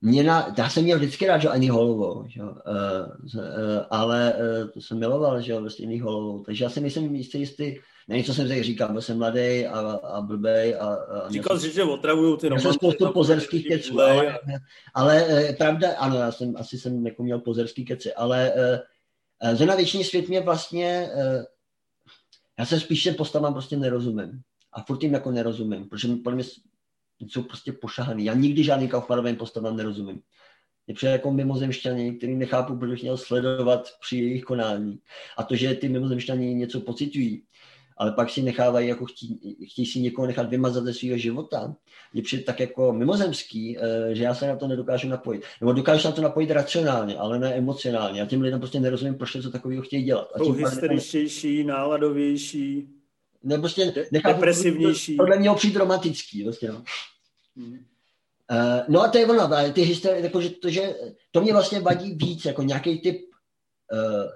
mě na, já jsem měl vždycky rád, že Annie Holovou, že, uh, uh, ale uh, to jsem miloval, že vlastně Annie Holovou, takže já si myslím jistý, jistý, ne, co jsem tady říkal, byl jsem mladý a, a blbej. A, a říkal jsi, že otravují ty romanty. Spoustu pozerských keců, ale, ale uh, pravda, ano, já jsem, asi jsem jako měl pozerský keci, ale uh, Zena většině svět mě vlastně, uh, já se spíš těm postavám prostě nerozumím a furt jim jako nerozumím, protože podle mě jsou prostě pošahaný. Já nikdy žádný Kaufmanovým postavám nerozumím. Je přijde jako mimozemšťaní, který nechápu, proč měl sledovat při jejich konání. A to, že ty mimozemšťaní něco pocitují, ale pak si nechávají, jako chtí, chtí si někoho nechat vymazat ze svého života. Je přijde tak jako mimozemský, eh, že já se na to nedokážu napojit. Nebo dokážu se na to napojit racionálně, ale ne emocionálně. Já těm lidem prostě nerozumím, proč to takového chtějí dělat. A tím hysteričtější, náladovější nebo prostě nechápu, depresivnější. Podle mě přijít romantický, vlastně, no. Hmm. Uh, no a to je ono, ty historie, jako, že to, že to mě vlastně vadí víc, jako nějaký typ uh,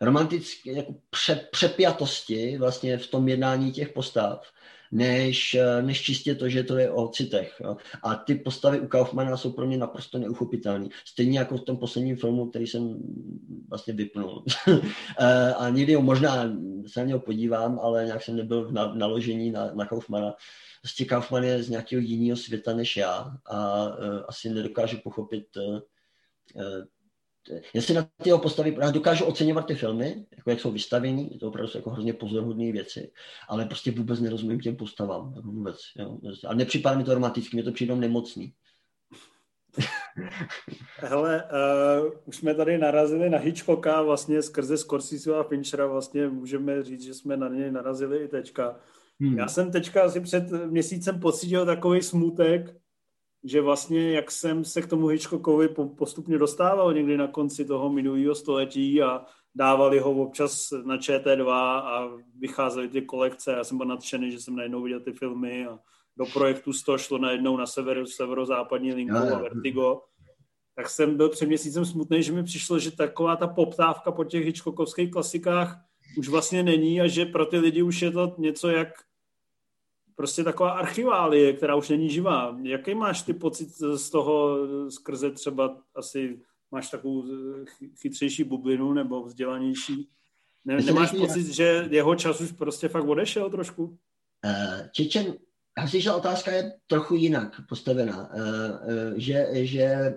romantické jako pře, přepjatosti vlastně v tom jednání těch postav, než, eh, než čistě to, že to je o citech. Jo. A ty postavy u Kaufmana jsou pro mě naprosto neuchopitelné. Stejně jako v tom posledním filmu, který jsem vlastně vypnul. Eh, a někdy ho možná se na něho podívám, ale nějak jsem nebyl v naložení na, na Kaufmana. Prostě Kaufman je z nějakého jiného světa než já a uh, asi nedokážu pochopit uh, já si na ty jeho postavy, já dokážu oceňovat ty filmy, jako jak jsou vystavěny, to opravdu jsou jako hrozně pozoruhodné věci, ale prostě vůbec nerozumím těm postavám, jako vůbec. Jo. A nepřipadá mi to romanticky, mě to přijde nemocný. Hele, uh, už jsme tady narazili na Hitchcocka, vlastně skrze Scorsese a Finchera vlastně můžeme říct, že jsme na něj narazili i teďka. Hmm. Já jsem teďka asi před měsícem pocítil takový smutek, že vlastně jak jsem se k tomu Hitchcockovi postupně dostával někdy na konci toho minulého století a dávali ho občas na ČT2 a vycházely ty kolekce. Já jsem byl nadšený, že jsem najednou viděl ty filmy a do projektu 100 šlo najednou na sever, severozápadní linku a Vertigo. Tak jsem byl před měsícem smutný, že mi přišlo, že taková ta poptávka po těch Hitchcockovských klasikách už vlastně není a že pro ty lidi už je to něco jak prostě taková archiválie, která už není živá. Jaký máš ty pocit z toho skrze třeba asi máš takovou chytřejší bublinu nebo vzdělanější? Ne, nemáš pocit, že jeho čas už prostě fakt odešel trošku? Uh, Čečen, já si, že otázka je trochu jinak postavená. Uh, uh, že, že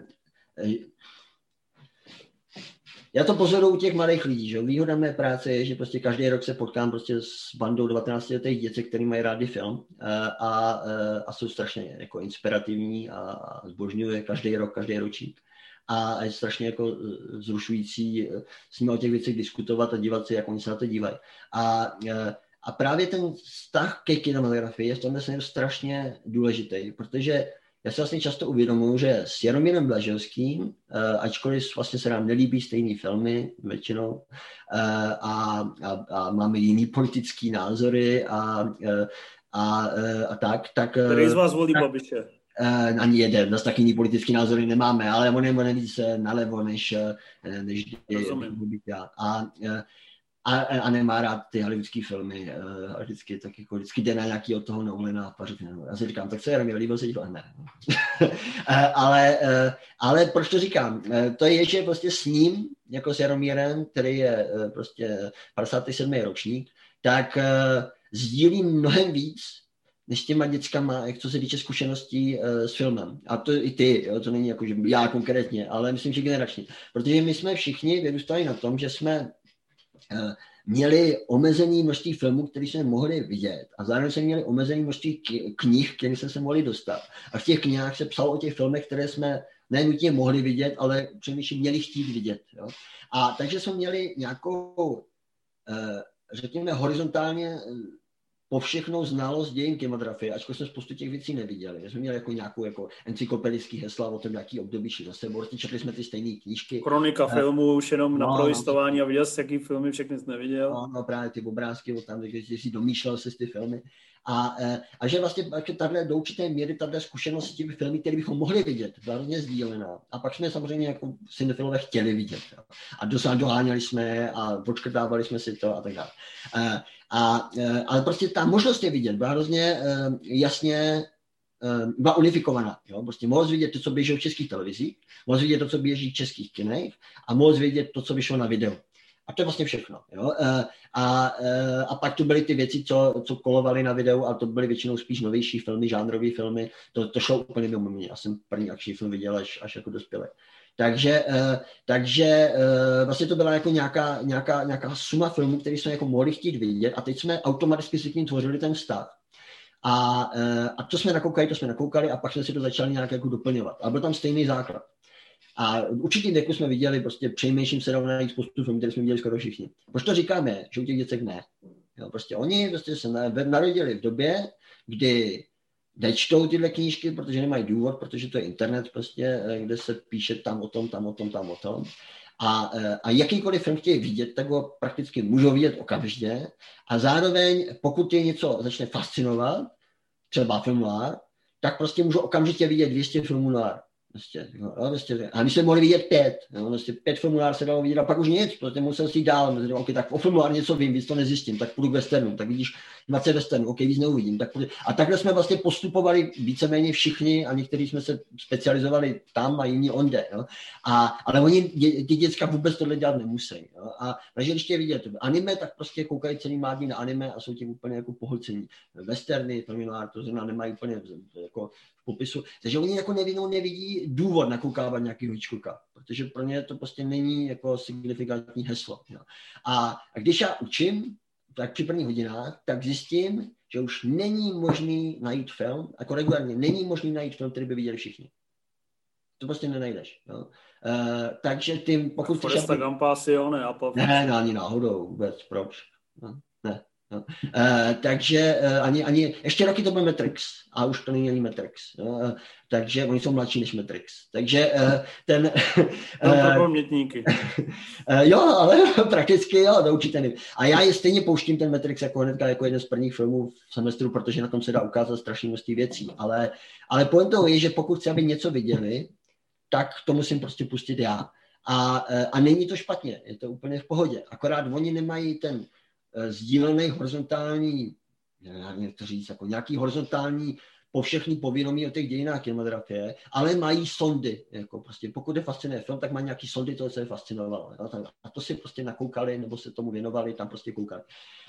já to pozoruju u těch mladých lidí, že výhoda mé práce je, že prostě každý rok se potkám prostě s bandou 19 letých dětí, který mají rádi film eh, a, eh, a jsou strašně jako inspirativní a zbožňuje každý rok, každý ročník. A je strašně jako eh, zrušující s nimi o těch věcech diskutovat a dívat se, jak oni se na to dívají. A, a právě ten vztah ke kinematografii je v tomhle strašně důležitý, protože já se vlastně často uvědomuji, že s Jaromírem Blažovským, uh, ačkoliv vlastně se nám nelíbí stejné filmy většinou uh, a, a, a máme jiný politický názory a, uh, a, a tak, tak... Který z vás volí Babiše? Uh, ani jeden, zase tak jiný politický názory nemáme, ale on je, víc nalevo, než, než, než já. A, a, a nemá rád ty hollywoodské filmy uh, a vždycky tak jako vždycky jde na nějaký od toho Nolana a řekne, no, já si říkám, tak co je, líbil se dívat, ne. uh, ale, uh, ale proč to říkám? To je, že prostě s ním, jako s Jaromírem, který je prostě 57. ročník, tak sdílím mnohem víc, než těma dětskama, jak co se týče zkušeností s filmem. A to i ty, jo, to není jako, že já konkrétně, ale myslím, že generačně. Protože my jsme všichni vyrůstali na tom, že jsme Eh, měli omezený množství filmů, které jsme mohli vidět a zároveň jsme měli omezený množství knih, které jsme se mohli dostat. A v těch knihách se psalo o těch filmech, které jsme nenutně mohli vidět, ale přemýšlím, měli chtít vidět. Jo? A takže jsme měli nějakou, eh, řekněme, horizontálně povšechnou znalost dějin kinematografie, ačkoliv jsme spoustu těch věcí neviděli. My jsme měli jako nějakou jako encyklopedický hesla o tom, jaký období šli za sebou. Četli jsme ty stejné knížky. Kronika uh, filmu už jenom no, na prolistování no, a viděl jsi, jaký filmy všechny jsi neviděl. No, no právě ty obrázky o tam, takže si domýšlel se ty filmy. A, eh, a že vlastně tahle do určité míry tahle zkušenost s těmi filmy, které bychom mohli vidět, byla hrozně sdílená. A pak jsme samozřejmě jako cinefilové chtěli vidět. A doháněli jsme a počkrtávali jsme si to a tak dále. A, e, ale prostě ta možnost je vidět byla hrozně e, jasně e, byla unifikovaná. Jo? Prostě mohl vidět to, co běží v českých televizích, mohl vidět to, co běží v českých kinech a mohl vidět to, co vyšlo na videu. A to je vlastně všechno. Jo? A, a pak tu byly ty věci, co, co kolovaly na videu, a to byly většinou spíš novější filmy, žánrové filmy. To, to šlo úplně mimo mě. Já jsem první akční film viděl až, až jako dospělý. Takže, uh, takže uh, vlastně to byla jako nějaká, nějaká, nějaká suma filmů, které jsme jako mohli chtít vidět a teď jsme automaticky si k ním tvořili ten vztah. A, uh, a to jsme nakoukali, to jsme nakoukali a pak jsme si to začali nějak jako doplňovat. A byl tam stejný základ. A určitě věku jsme viděli, prostě přejmějším se najít spoustu filmů, které jsme viděli skoro všichni. Proč to říkáme, že u těch děcek ne? Jo, prostě oni prostě se narodili v době, kdy nečtou tyhle knížky, protože nemají důvod, protože to je internet prostě, eh, kde se píše tam o tom, tam o tom, tam o tom. A, eh, a jakýkoliv film chtějí vidět, tak ho prakticky můžou vidět okamžitě. A zároveň, pokud je něco začne fascinovat, třeba film noir, tak prostě můžou okamžitě vidět 200 filmů noir. Prostě, jo, prostě, a my jsme mohli vidět pět, jo, prostě pět formulár se dalo vidět a pak už nic, prostě musel si jít dál, prostě, okay, tak o formulár něco vím, víc to nezjistím, tak půjdu k westernu, tak vidíš 20 westernů, ok, víc neuvidím. Tak půjdu. A takhle jsme vlastně postupovali víceméně všichni a někteří jsme se specializovali tam a jiní onde. Jo. A, ale oni, dě, ty děcka vůbec tohle dělat nemusí. Jo. A takže když tě vidět anime, tak prostě koukají celý mládí na anime a jsou tím úplně jako pohlcení. Westerny, to znamená, nemají úplně jako popisu. Takže oni jako nevinou nevidí důvod nakoukávat nějaký Hitchcocka, protože pro ně to prostě není jako signifikantní heslo. Jo. A, a když já učím, tak při prvních hodinách, tak zjistím, že už není možný najít film, jako regulárně není možný najít film, který by viděli všichni. To prostě nenajdeš. Jo. Uh, takže ty, pokud... Foresta aby... Gampa asi jo, ne? Ne, ne, ani náhodou vůbec, proč? No, ne. No. Uh, takže uh, ani, ani, ještě roky to byl Matrix a už to není ani Matrix. Uh, takže oni jsou mladší než Matrix. Takže uh, ten... no, mětníky. Uh, jo, ale prakticky jo, do určitě A já je stejně pouštím ten Matrix jako hnedka jako jeden z prvních filmů v semestru, protože na tom se dá ukázat strašně množství věcí. Ale, ale pointou je, že pokud chci, aby něco viděli, tak to musím prostě pustit já. A, a není to špatně, je to úplně v pohodě. Akorát oni nemají ten Eh, sdílený horizontální, jak to říct, jako nějaký horizontální povšechný povědomí o těch dějinách kinematografie, ale mají sondy. Jako prostě, pokud je fascinuje film, tak mají nějaký sondy toho, co je fascinovalo. A to si prostě nakoukali, nebo se tomu věnovali, tam prostě koukali.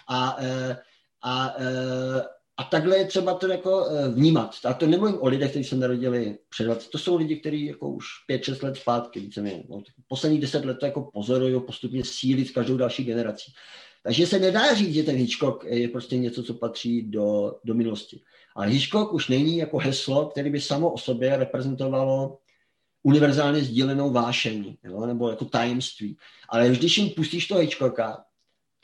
A, eh, a, eh, a takhle je třeba to jako vnímat. A to nemluvím o lidech, kteří se narodili před 20. To jsou lidi, kteří jako už 5-6 let zpátky, víceméně. No, poslední 10 let to jako pozorují postupně sílit každou další generací. Takže se nedá říct, že ten Hitchcock je prostě něco, co patří do, do minulosti. Ale Hitchcock už není jako heslo, který by samo o sobě reprezentovalo univerzálně sdílenou vášení, jo, nebo jako tajemství. Ale když jim pustíš toho Hitchcocka,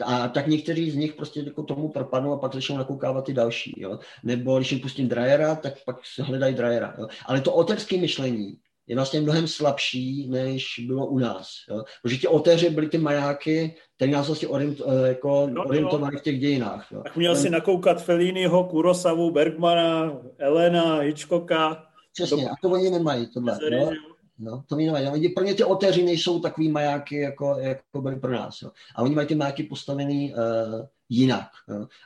a tak někteří z nich prostě jako tomu propadnou a pak začnou nakoukávat ty další. Jo? Nebo když jim pustím Dryera, tak pak se hledají Dryera. Jo? Ale to oterské myšlení je vlastně mnohem slabší, než bylo u nás. Jo? Protože ti oteři byly ty majáky, které nás vlastně orient, eh, jako no, orientovali no. v těch dějinách. Jo? Tak měl Ten... si nakoukat Felliniho, Kurosavu, Bergmana, Elena, Hitchcocka. Přesně, do... a to oni nemají, tohle. jo? No, to mi nevadí. Oni, pro ně ty oteři nejsou takový majáky, jako, jako byly pro nás. Jo. A oni mají ty majáky postavený uh, jinak.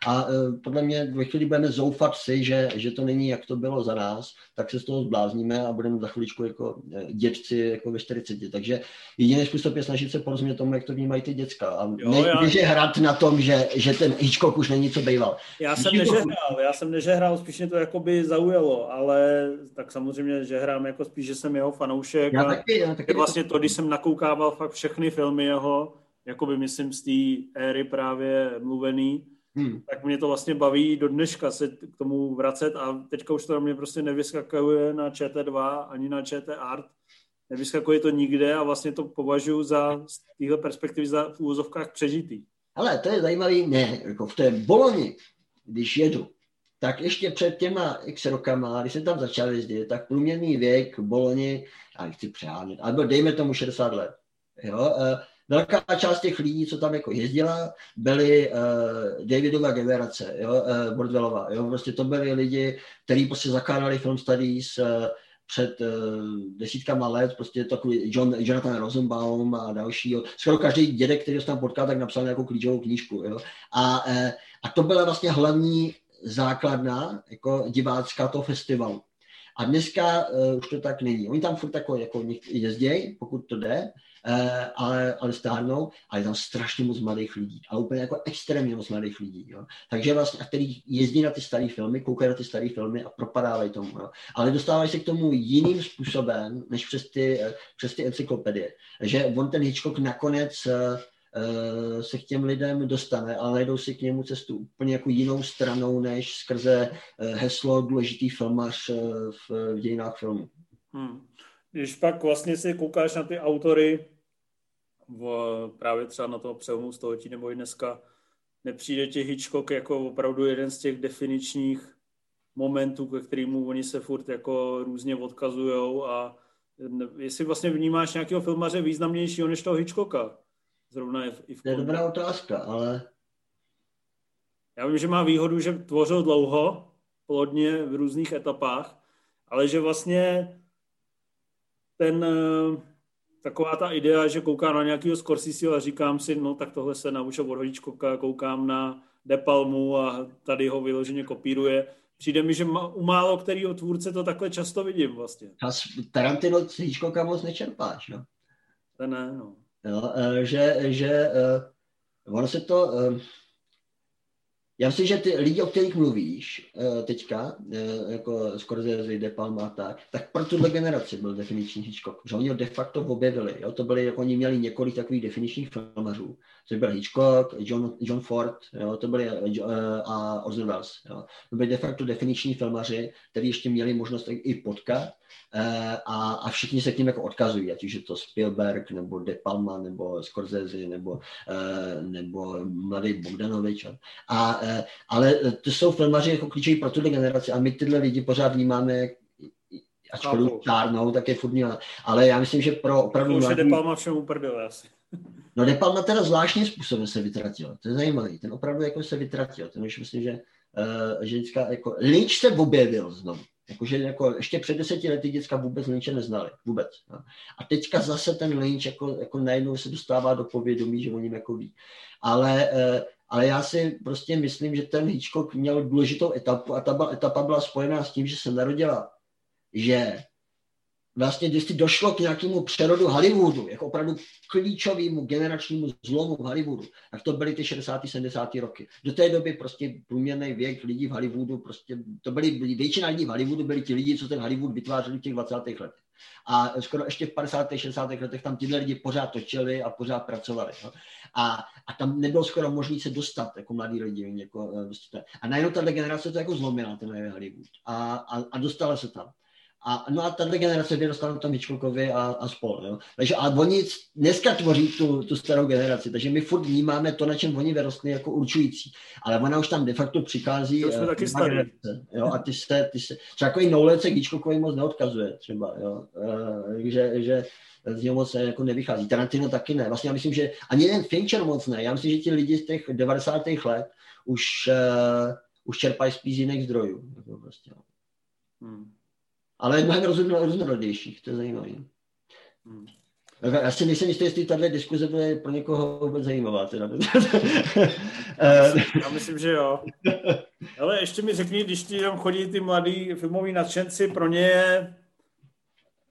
A uh, podle mě, ve chvíli budeme zoufat si, že, že to není, jak to bylo za nás, tak se z toho zblázníme a budeme za chviličku jako eh, dětci jako ve 40. Takže jediný způsob je snažit se porozumět tomu, jak to vnímají ty děcka. A jo, ne, já... je hrát na tom, že, že ten Hitchcock už není co býval. Já jsem Hitchcock... nežehrál, já jsem nežehrál, spíš mě to jakoby zaujalo, ale tak samozřejmě, že hrám jako spíš, že jsem jeho fanoušek. Já taky, já taky vlastně to, když jsem nakoukával fakt všechny filmy jeho, jakoby myslím z té éry právě mluvený, hmm. tak mě to vlastně baví do dneška se k tomu vracet a teďka už to na mě prostě nevyskakuje na ČT2 ani na ČT Art, nevyskakuje to nikde a vlastně to považuji za z téhle perspektivy za v úvozovkách přežitý. Ale to je zajímavý, ne, jako v té Boloni, když jedu, tak ještě před těma x rokama, když jsem tam začal jezdit, tak průměrný věk v Boloni, já nechci přehánět, ale dejme tomu 60 let. Jo? Eh, velká část těch lidí, co tam jako jezdila, byly uh, Davidova generace, jo, uh, Bordwellova, jo, prostě to byli lidi, kteří prostě zakládali film studies uh, před uh, desítkama let, prostě takový John, Jonathan Rosenbaum a další, jo. skoro každý dědek, který se tam potkal, tak napsal nějakou klíčovou knížku, jo. A, uh, a to byla vlastně hlavní základna jako divácká toho festivalu. A dneska uh, už to tak není. Oni tam furt jako, jako jezdějí, pokud to jde, Eh, ale, ale stárnou a je tam strašně moc mladých lidí, ale úplně jako extrémně moc mladých lidí, jo. Takže vlastně, a který jezdí na ty staré filmy, koukají na ty staré filmy a propadávají tomu, jo. Ale dostávají se k tomu jiným způsobem, než přes ty, eh, přes ty encyklopedie. Že on ten Hitchcock nakonec uh, se k těm lidem dostane, ale najdou si k němu cestu úplně jako jinou stranou, než skrze heslo důležitý filmař v, v dějinách filmu. Hmm. Když pak vlastně si koukáš na ty autory, v, právě třeba na toho přelomu století nebo i dneska, nepřijde ti Hitchcock jako opravdu jeden z těch definičních momentů, ke kterému oni se furt jako různě odkazujou a jestli vlastně vnímáš nějakého filmaře významnějšího než toho Hitchcocka. Zrovna je i v To je dobrá otázka, ale... Já vím, že má výhodu, že tvořil dlouho, plodně v různých etapách, ale že vlastně ten, eh, taková ta idea, že koukám na nějakého Scorsese a říkám si, no tak tohle se naučil od Hitchcocka, koukám na De Palmu a tady ho vyloženě kopíruje. Přijde mi, že u málo kterého tvůrce to takhle často vidím vlastně. A Tarantino z Hitchcocka moc nečerpáš, no? To ne, no. Jo, eh, že, že uh, ono se to, já myslím, že ty lidi, o kterých mluvíš uh, teďka, uh, jako Scorsese, De Palma a tak, tak pro tuhle generaci byl definiční Hitchcock, že oni ho de facto objevili. Jo? To byli, jako oni měli několik takových definičních filmařů. To byl Hitchcock, John, John Ford, jo? to byli uh, a Orson Welles. Jo? To byli de facto definiční filmaři, kteří ještě měli možnost i potkat Eh, a, a všichni se k ním jako odkazují, ať už je to Spielberg, nebo De Palma, nebo Scorsese, nebo, eh, nebo mladý Bogdanovič. A, eh, ale to jsou filmaři jako klíčoví pro tuhle generaci a my tyhle lidi pořád vnímáme ačkoliv čárnou, tak je furt měla. Ale já myslím, že pro opravdu... Už je De Palma všem uprdil asi. No De Palma teda zvláštním způsobem se vytratil. To je zajímavé. Ten opravdu jako se vytratil. Ten už myslím, že, uh, že vždycká, jako Lynch se objevil znovu. Jakože jako ještě před deseti lety děcka vůbec Lynče neznali. Vůbec. No. A teďka zase ten Lynch jako, jako najednou se dostává do povědomí, že o ním jako ví. Ale, eh, ale já si prostě myslím, že ten Hitchcock měl důležitou etapu a ta etapa byla spojená s tím, že se narodila, že vlastně když došlo k nějakému přerodu Hollywoodu, jako opravdu klíčovému generačnímu zlomu v Hollywoodu, tak to byly ty 60. 70. roky. Do té doby prostě průměrný věk lidí v Hollywoodu, prostě to byly, většina lidí v Hollywoodu byli ti lidi, co ten Hollywood vytvářeli v těch 20. letech. A skoro ještě v 50. 60. letech tam tyhle lidi pořád točili a pořád pracovali. No. A, a tam nebylo skoro možné se dostat jako mladí lidi. Jako, prostě a najednou ta generace to jako zlomila, ten Hollywood. A, a, a dostala se tam. A, no a tato generace vyrostla na tom Hitchcockovi a, a spol. Jo. Takže a oni dneska tvoří tu, tu starou generaci, takže my furt vnímáme to, na čem oni vyrostli jako určující. Ale ona už tam de facto přichází. To jsme uh, taky generace, jo, a ty se, ty se, třeba jako i Nolan se Hitchcockovi moc neodkazuje třeba, jo. Uh, že, že z něho moc jako nevychází. Tarantino taky ne. Vlastně já myslím, že ani ten Fincher moc ne. Já myslím, že ti lidi z těch 90. let už, uh, už čerpají spíš z jiných zdrojů. Jako prostě. Hmm ale mnohem různorodějších, to je zajímavé. Hmm. Já si nejsem jistý, jestli tahle diskuze bude pro někoho vůbec zajímavá. Teda. Já myslím, že jo. Ale ještě mi řekni, když ti tam chodí ty mladí filmoví nadšenci, pro ně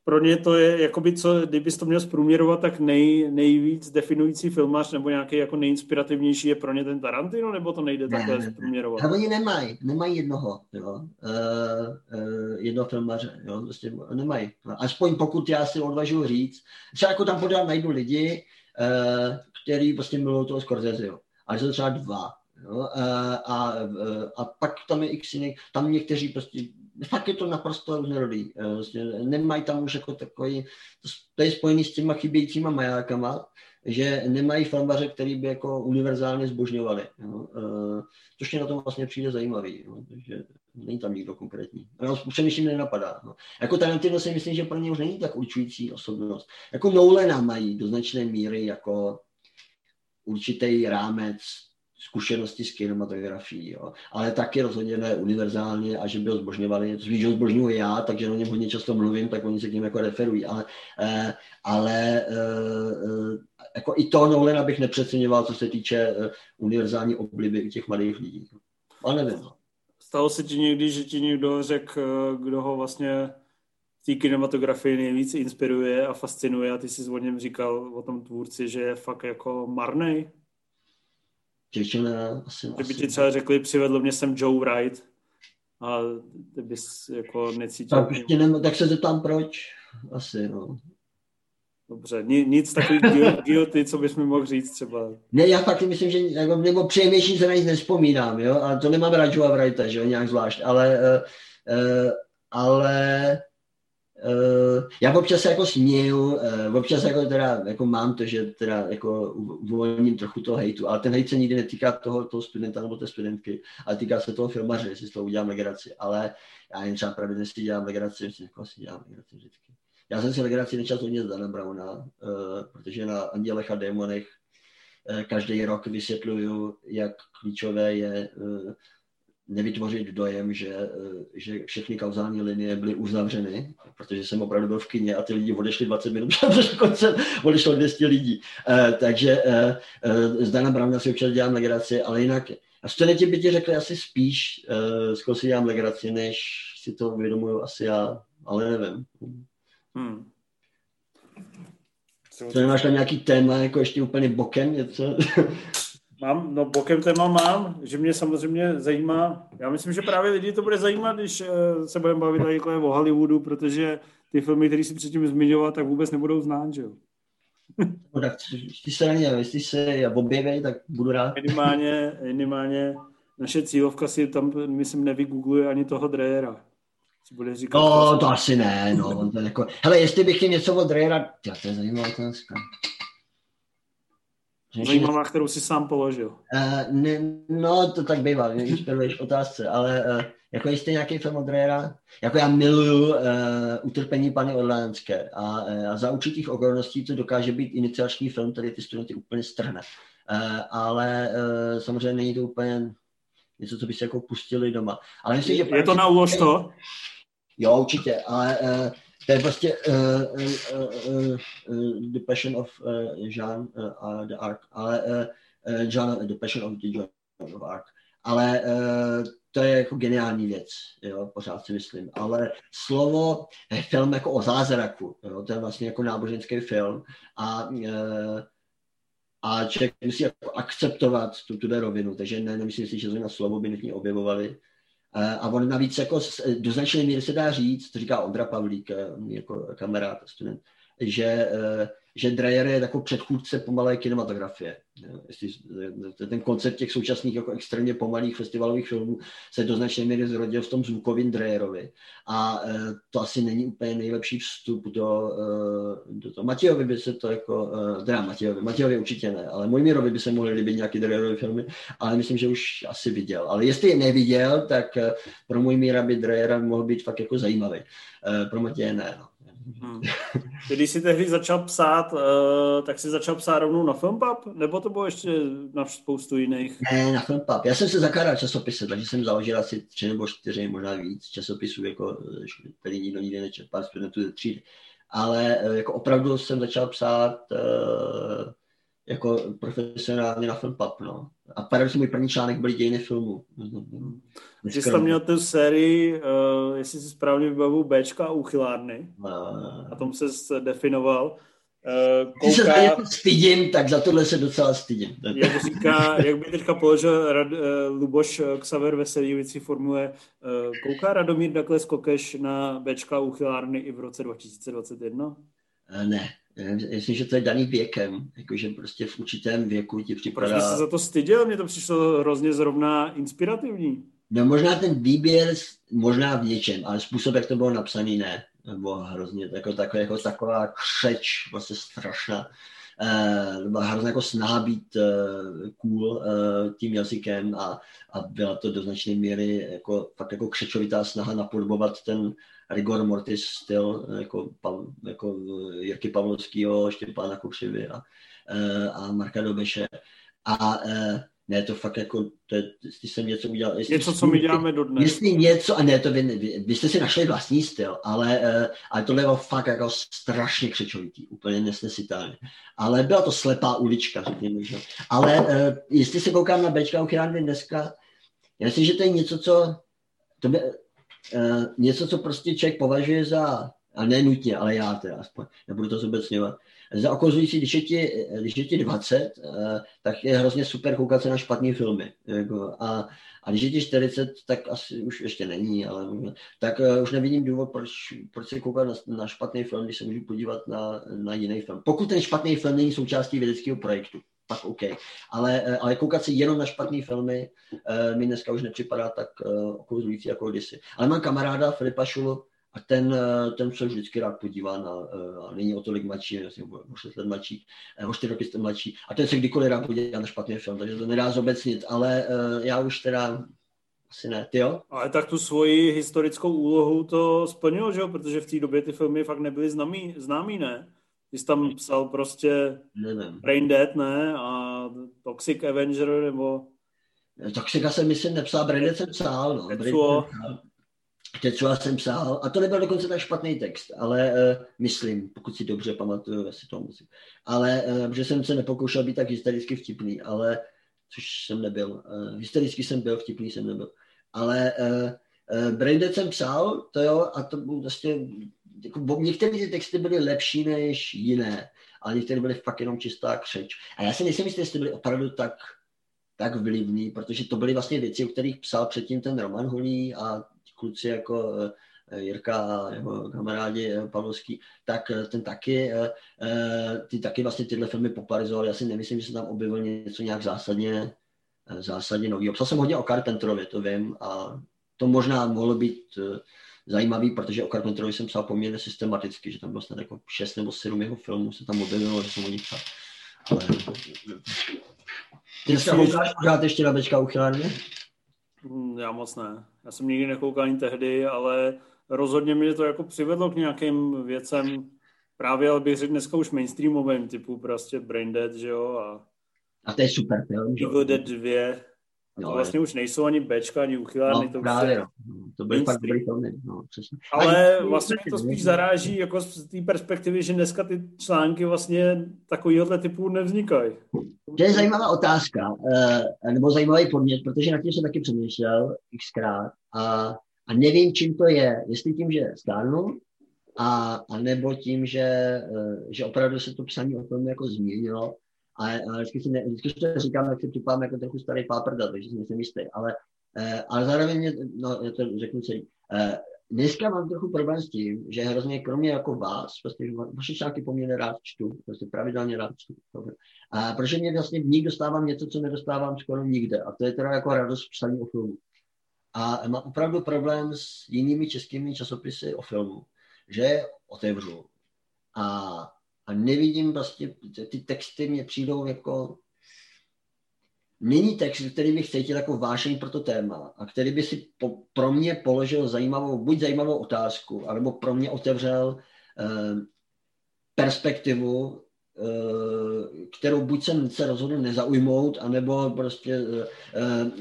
pro ně to je, jakoby co, kdybys to měl zprůměrovat, tak nej, nejvíc definující filmář nebo nějaký jako nejinspirativnější je pro ně ten Tarantino, nebo to nejde ne, takhle ne, zprůměrovat? Ale oni nemají, nemají jednoho, jo. Uh, uh, jednoho filmaře, jo, prostě nemají. Aspoň pokud já si odvažuji říct, třeba jako tam podám najdu lidi, uh, který prostě milují toho Scorsese, jo. Ale jsou třeba dva, Jo, a, a, a pak tam je x jiných, tam někteří prostě fakt je to naprosto různorodý. Vlastně nemají tam už jako takový, to je spojený s těma chybějícíma majákama, že nemají filmaře, který by jako univerzálně zbožňovali. Jo. Eh, což mě na tom vlastně přijde zajímavý. Jo. Takže není tam nikdo konkrétní. No, přemýšlím nenapadá. No. Jako Tarantino si myslím, že pro ně už není tak určující osobnost. Jako Nolana mají do značné míry jako určitý rámec zkušenosti s kinematografií, jo. ale taky rozhodně ne univerzálně a že by ho zbožňovali, což ho zbožňuji já, takže o něm hodně často mluvím, tak oni se k něm jako referují, ale, eh, ale eh, jako i to Nolan bych nepřeceňoval, co se týče eh, univerzální obliby těch mladých lidí. Ale nevím. No. Stalo se ti někdy, že ti někdo řekl, kdo ho vlastně v té kinematografii nejvíc inspiruje a fascinuje a ty jsi o něm říkal o tom tvůrci, že je fakt jako marnej? Čečené asi... Kdyby ti třeba řekli, přivedl mě sem Joe Wright a ty bys jako necítil... Tak, nem, tak se zeptám proč. Asi, no. Dobře, nic takový guilty, co bys mi mohl říct třeba. Ne, já fakt myslím, že jako, nebo přemýšlím se na nic nespomínám, jo, a to nemám rád Joe Wrighta, že jo, nějak zvlášť, ale, uh, uh, ale Uh, já občas jako směju, uh, občas jako teda jako mám to, že teda jako uvolním trochu toho hejtu, ale ten hejt se nikdy netýká toho, toho studenta nebo té studentky, ale týká se toho filmaře, jestli z toho udělám legraci, ale já jen třeba pravidelně si dělám legraci, myslím, jako si dělám legraci vždycky. Já jsem si legraci nečas hodně z Dana Browna, uh, protože na Andělech a démonech každý rok vysvětluju, jak klíčové je nevytvořit dojem, že, eh, že všechny kauzální linie byly uzavřeny, protože jsem opravdu byl v kině a ty lidi odešli 20 minut před koncem, odešlo 200 lidí. Uh, takže uh, z Dana Browna si občas dělám legraci, ale jinak a studenti by ti řekli asi spíš, uh, skoro si dělám legraci, než si to uvědomuju asi já, ale nevím. Hmm. Co nemáš tam nějaký téma, jako ještě úplně bokem něco? Mám, no bokem téma mám, že mě samozřejmě zajímá, já myslím, že právě lidi to bude zajímat, když uh, se budeme bavit tady o Hollywoodu, protože ty filmy, které si předtím zmiňoval, tak vůbec nebudou znát, že jo? No tak ty se na jestli se objeví, tak budu rád. Minimálně, minimálně naše cílovka si tam, myslím, nevygoogluje ani toho Dreyera. Bude říkat, no, to asi ne, no. To jako... Hele, jestli bych chtěl něco od Dreyera, to je zajímavé otázka. Zajímavá, kterou si sám položil. Uh, ne, no, to tak bývá, inspiruješ otázce, ale uh, jako jste nějaký film od Rera, jako já miluju uh, Utrpení Pany Orlánské a, uh, a za určitých okolností to dokáže být iniciační film, který ty studenty úplně strhne. Uh, ale uh, samozřejmě není to úplně něco, co by si jako pustili doma. Ale myslím, že je to na úlož to? Jo, určitě, ale uh, to je prostě uh, uh, uh, The Passion of uh, Jean uh, the Arc, ale uh, John, The Passion of the John of Arc. Ale uh, to je jako geniální věc, jo, pořád si myslím. Ale slovo, film jako o zázraku, jo, to je vlastně jako náboženský film a a člověk musí jako akceptovat tu, tuhle rovinu, takže ne, nemyslím si, že na slovo by nutně objevovali, a on navíc jako do značné míry se dá říct, to říká Ondra Pavlík, jako kamarád, student, že, že Dreyer je jako předchůdce pomalé kinematografie. Jestli, ten koncept těch současných jako extrémně pomalých festivalových filmů se do značné míry zrodil v tom zvukovým Dreyerovi. A e, to asi není úplně nejlepší vstup do, e, do toho. Matějovi by se to jako, e, teda Matějovi, Matějovi určitě ne, ale Mojmírovi by se mohly líbit nějaký Dreyerovy filmy, ale myslím, že už asi viděl. Ale jestli je neviděl, tak pro Mojmíra by Dreyer mohl být fakt jako zajímavý. Pro Matěje ne. No. Hmm. Když jsi tehdy začal psát, uh, tak jsi začal psát rovnou na Filmpub? Nebo to bylo ještě na spoustu jiných? Ne, na Filmpub. Já jsem se zakládal časopise, takže jsem založil asi tři nebo čtyři, možná víc časopisů, jako, který nikdo nikdy nečerpal studentů ze třídy. Ale uh, jako opravdu jsem začal psát uh, jako profesionálně na Filmpub, no. A paradoxně můj první článek byly dějiny filmu. Ty jsi tam měl tu sérii, uh, jestli si správně vybavu, Bčka a uchylárny. A, a tom se definoval. Uh, kouká... se za něco stydím, tak za tohle se docela stydím. Jak, říká, jak by teďka položil Rad, uh, Luboš Ksaver Veselý věci formuje, uh, kouká Radomír takhle skokeš na Bčka a uchylárny i v roce 2021? Uh, ne, Myslím, že to je daný věkem, jakože prostě v určitém věku ti připadá... Proč se za to styděl? Mně to přišlo hrozně zrovna inspirativní. No možná ten výběr, možná v něčem, ale způsob, jak to bylo napsaný, ne. Nebo hrozně jako, taková, jako taková křeč, vlastně strašná. Uh, hrozně jako snaha být uh, cool uh, tím jazykem a, a byla to do značné míry jako, fakt jako křečovitá snaha napodobovat ten rigor mortis styl jako, jako Jirky Pavlovského, Štěpána Kušivy a, a Marka Dobeše. A ne, to fakt jako, to je, jestli jsem něco udělal. Jestli něco, co my děláme do dnes. Jestli něco, a ne, to vy, vy, vy jste si našli vlastní styl, ale, ale tohle bylo fakt jako strašně křečovitý, úplně nesnesitelné. Ale byla to slepá ulička, řekněme, že? Ale jestli se koukám na Bčka Uchyrándy dneska, já myslím, že to je něco, co, to by, něco, co prostě člověk považuje za, a ne nutně, ale já teda aspoň, nebudu to zobecňovat, za okozující, když je ti, když je ti 20, eh, tak je hrozně super koukat se na špatné filmy. Jako, a, a když je ti 40, tak asi už ještě není, ale tak uh, už nevidím důvod, proč, proč se koukat na, na špatný film, když se můžu podívat na, na jiný film. Pokud ten špatný film není součástí vědeckého projektu, pak OK. Ale, uh, ale koukat se jenom na špatné filmy uh, mi dneska už nepřipadá tak uh, okozující jako kdysi. Ale mám kamaráda Filipa Šulu, a ten, eh, ten se vždycky rád podívá na, eh, a není o tolik mladší, asi o 6 let mladší, eh, o 4 roky jste mladší, a ten se kdykoliv rád podívá na špatný film, takže to nedá zobecnit, ale já už teda asi ne, ty jo? Ale tak tu svoji historickou úlohu to splnilo, že jo? Protože v té době ty filmy fakt nebyly známý, známý ne? Ty jsi tam psal prostě Nevím. Brain Dead, ne? A Toxic Avenger, nebo... Toxica jsem myslím nepsal, Brain Dead jsem psal, no. Tetsuo. Tetsuo jsem psal, a to nebyl dokonce tak špatný text, ale uh, myslím, pokud si dobře pamatuju, asi to musím. Ale, uh, že jsem se nepokoušel být tak hystericky vtipný, ale, což jsem nebyl. Uh, hystericky jsem byl, vtipný jsem nebyl. Ale uh, uh, Braindead jsem psal, to jo, a to bylo vlastně, jako, některé ty texty byly lepší než jiné, ale některé byly fakt jenom čistá křeč. A já si nejsem jistý, jestli byly opravdu tak tak vlivný, protože to byly vlastně věci, o kterých psal předtím ten Roman Holý a kluci jako eh, Jirka a jeho kamarádi eh, Pavlovský, tak eh, ten taky, ty taky vlastně tyhle filmy popularizoval. Já si nemyslím, že se tam objevil něco nějak zásadně, zásadně nový. Psal jsem hodně o Carpenterovi, to vím, a to možná mohlo být zajímavý, protože o Carpenterovi jsem psal poměrně systematicky, že tam bylo snad jako šest nebo sedm jeho filmů se tam objevilo, že jsem o nich psal. Ale... Ty se koukáš pořád ještě na Bečka uchylárně? Hmm, já moc ne. Já jsem nikdy nekoukal ani tehdy, ale rozhodně mě to jako přivedlo k nějakým věcem, právě, ale bych řekl dneska už mainstreamovým, typu prostě Brain Dead, že jo, a a to je super film. Evil Dead 2, No, to vlastně už nejsou ani Bčka, ani uchylárny. No, to právě, je... no. To byly fakt dobrý filmy, no, přesně. Ale ani, vlastně mě to spíš zaráží jako z té perspektivy, že dneska ty články vlastně takovýhle typu nevznikají. To je zajímavá otázka, uh, nebo zajímavý podmět, protože na tím jsem taky přemýšlel xkrát a, a nevím, čím to je. Jestli tím, že stárnu, a, a nebo tím, že, uh, že opravdu se to psaní o tom jako změnilo ale, vždycky, si ne, vždycky to říkám, jak se připadám jako trochu starý páprda, takže si jistý, ale, eh, ale zároveň, mě, no, já to řeknu celý, eh, dneska mám trochu problém s tím, že hrozně kromě jako vás, prostě vaše články poměrně rád čtu, prostě pravidelně rád čtu. A protože mě vlastně v nich dostávám něco, co nedostávám skoro nikde. A to je teda jako radost psaní o filmu. A mám opravdu problém s jinými českými časopisy o filmu, že otevřu a, a nevidím vlastně, ty texty mě přijdou jako není text, který bych cítil jako vášený pro to téma a který by si po, pro mě položil zajímavou, buď zajímavou otázku, anebo pro mě otevřel eh, perspektivu, eh, kterou buď jsem se rozhodl nezaujmout, anebo prostě, eh,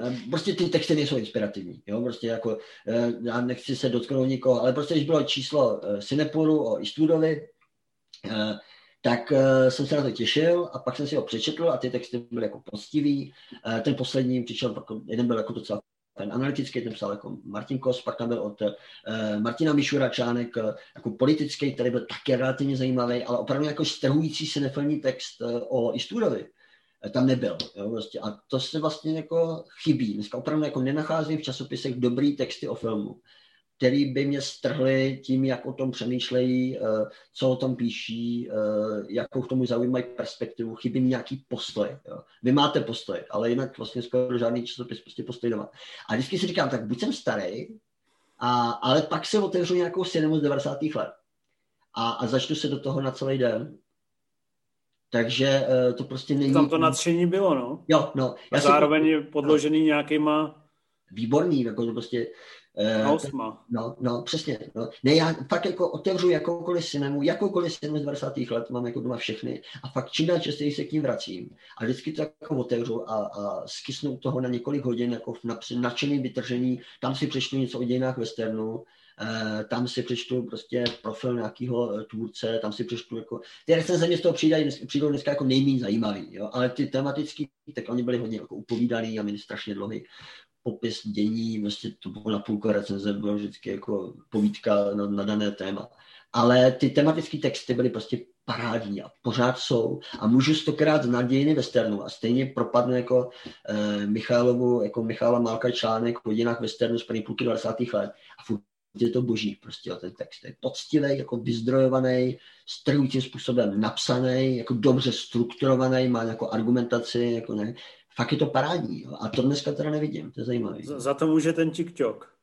eh, prostě ty texty nejsou inspirativní. Jo? Prostě jako, já nechci se dotknout nikoho, ale prostě když bylo číslo Sinepuru o eh, tak uh, jsem se na to těšil a pak jsem si ho přečetl a ty texty byly jako postivý. Uh, ten poslední přišel, jako, jeden byl jako docela ten analytický, ten psal jako Martin Kos, pak tam byl od uh, Martina Mišura článek uh, jako politický, který byl také relativně zajímavý, ale opravdu jako strhující se nefilmní text uh, o Istúrovi tam nebyl. Jo, prostě. A to se vlastně jako chybí. Dneska opravdu jako nenacházím v časopisech dobrý texty o filmu který by mě strhli tím, jak o tom přemýšlejí, eh, co o tom píší, eh, jakou k tomu zaujímají perspektivu, chybí mi nějaký postoj. Jo. Vy máte postoj, ale jinak vlastně skoro žádný časopis prostě postoj nemá. A vždycky si říkám, tak buď jsem starý, a, ale pak se otevřu nějakou cinemu z 90. let a, a začnu se do toho na celý den. Takže uh, to prostě není... Tam to nadšení bylo, no. Jo, no. Já a zároveň je podložený no. nějakýma... Výborný, jako to prostě Osma. No, no, přesně. No. Ne, já fakt jako otevřu jakoukoliv cinemu, jakoukoliv cinemu z 20. let, mám jako doma všechny a fakt čím dál častěji se k tím vracím a vždycky to jako otevřu a, a skysnu toho na několik hodin jako v nadšeném vytržení, tam si přečtu něco o dějinách westernu, Uh, tam si přečtu prostě profil nějakého uh, tvůrce, tam si přečtu jako, ty recenze mě z toho přijdou, přijdou dneska jako nejméně zajímavý, jo? ale ty tematický, tak oni byli hodně jako upovídaný a měli strašně dlouhý popis dění, vlastně to bylo na půlku recenze, bylo vždycky jako povídka na, na dané téma. Ale ty tematické texty byly prostě parádní a pořád jsou a můžu stokrát znát dějiny westernu a stejně propadne jako eh, Michalovu, jako Michala Málka článek o dějinách westernu z první půlky 20. let a furt je to boží prostě ten text. Je poctivý, jako vyzdrojovaný, strhujícím způsobem napsaný, jako dobře strukturovaný, má jako argumentaci, jako ne, fakt je to parádní. Jo. A to dneska teda nevidím, to je zajímavé. Za, za to může ten TikTok.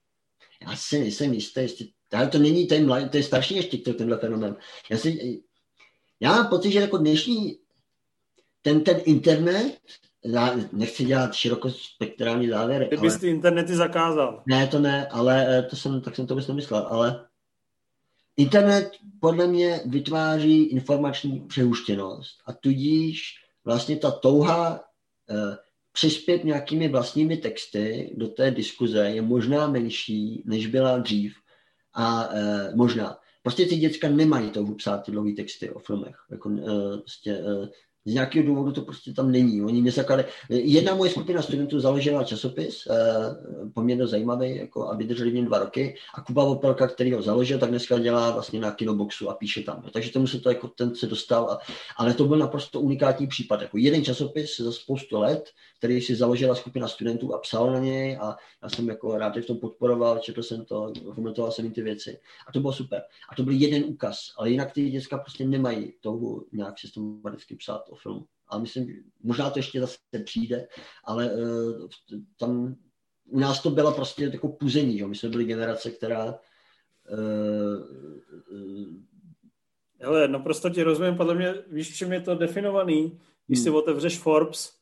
Já si nejsem jistý, jestli, ale to není ten mladý, to je starší než TikTok, tenhle fenomén. Já, si, já mám pocit, že jako dnešní ten, ten internet, já nechci dělat širokospektrální závěr. Ty bys ale, ty internety zakázal. Ne, to ne, ale eh, to jsem, tak jsem to vůbec nemyslel, ale internet podle mě vytváří informační přehuštěnost a tudíž vlastně ta touha eh, přispět nějakými vlastními texty do té diskuze je možná menší, než byla dřív. A e, možná. Prostě ty děcka nemají touhu psát ty dlouhé texty o filmech. Jako, e, prostě, e, z nějakého důvodu to prostě tam není. Oni mě zakali. Jedna moje skupina studentů založila časopis, eh, poměrně zajímavý, jako, a vydrželi v něm dva roky. A Kuba Opelka, který ho založil, tak dneska dělá vlastně na kinoboxu a píše tam. Jo. Takže tomu se to jako ten se dostal. A, ale to byl naprosto unikátní případ. Jako jeden časopis za spoustu let, který si založila skupina studentů a psal na něj a já jsem jako rád v tom podporoval, četl jsem to, komentoval jsem ty věci. A to bylo super. A to byl jeden úkaz, ale jinak ty děcka prostě nemají touhu nějak systematicky psát o filmu. A myslím, možná to ještě zase přijde, ale uh, tam u nás to bylo prostě jako puzení. Jo. My jsme byli generace, která uh, uh, Hele, no prostě ti rozumím, podle mě, víš, čím je to definovaný? Když hmm. si otevřeš Forbes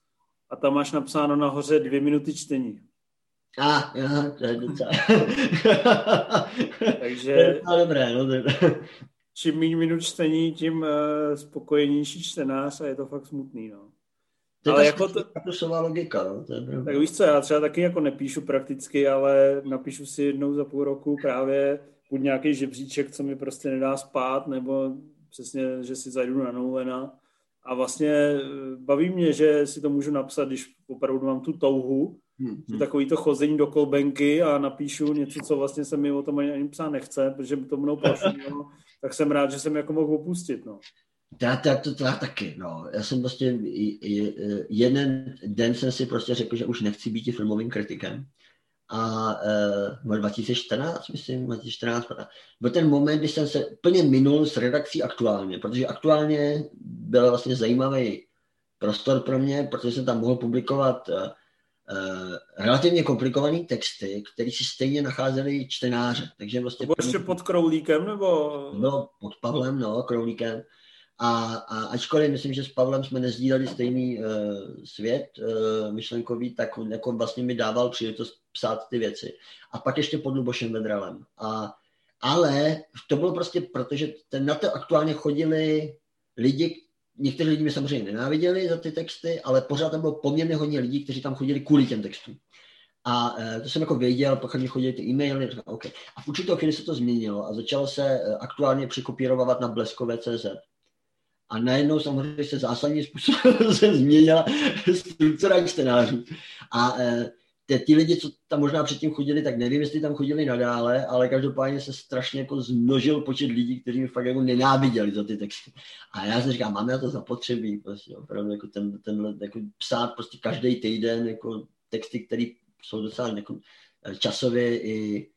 a tam máš napsáno nahoře dvě minuty čtení. A, ah, jo, to je docela... Takže... To je docela dobré, no to čím méně minut čtení, tím uh, spokojenější čtenář a je to fakt smutný, no. To ale jako to, to logika, no. To je tak víš co, já třeba taky jako nepíšu prakticky, ale napíšu si jednou za půl roku právě buď nějaký žebříček, co mi prostě nedá spát, nebo přesně, že si zajdu na Nolena. A vlastně eh, baví mě, že si to můžu napsat, když opravdu mám tu touhu, hmm, hmm. takový to chození do kolbenky a napíšu něco, co vlastně se mi o tom ani, ani psát nechce, protože to mnou prošlo, tak jsem rád, že jsem jako mohl opustit, no. Já, já, to, já taky, no. Já jsem prostě jeden den jsem si prostě řekl, že už nechci být filmovým kritikem. a uh, 2014, myslím, 2014, byl ten moment, kdy jsem se plně minul s redakcí aktuálně, protože aktuálně byl vlastně zajímavý prostor pro mě, protože jsem tam mohl publikovat uh, relativně komplikované texty, které si stejně nacházeli čtenáře. Takže vlastně... To bylo ještě pod Kroulíkem, nebo? Bylo pod Pavlem, no, Kroulíkem. A, a ačkoliv myslím, že s Pavlem jsme nezdíleli stejný uh, svět uh, myšlenkový, tak on jako vlastně mi dával příležitost psát ty věci. A pak ještě pod Lubošem Vedralem. A, ale to bylo prostě proto, že ten, na to aktuálně chodili lidi, někteří lidi mě samozřejmě nenáviděli za ty texty, ale pořád tam bylo poměrně hodně lidí, kteří tam chodili kvůli těm textům. A e, to jsem jako věděl, pak mi chodili ty e-maily, říkám, OK. A v určitou chvíli se to změnilo a začalo se e, aktuálně překopírovat na bleskové.cz. A najednou samozřejmě se zásadním způsobem se změnila struktura čtenářů. A e, ty, ty lidi, co tam možná předtím chodili, tak nevím, jestli tam chodili nadále, ale každopádně se strašně jako zmnožil počet lidí, kteří mi fakt jako nenáviděli za ty texty. A já si říkám, máme na to zapotřebí, prostě opravdu jako ten, ten jako psát prostě každý týden jako texty, které jsou docela jako časově i,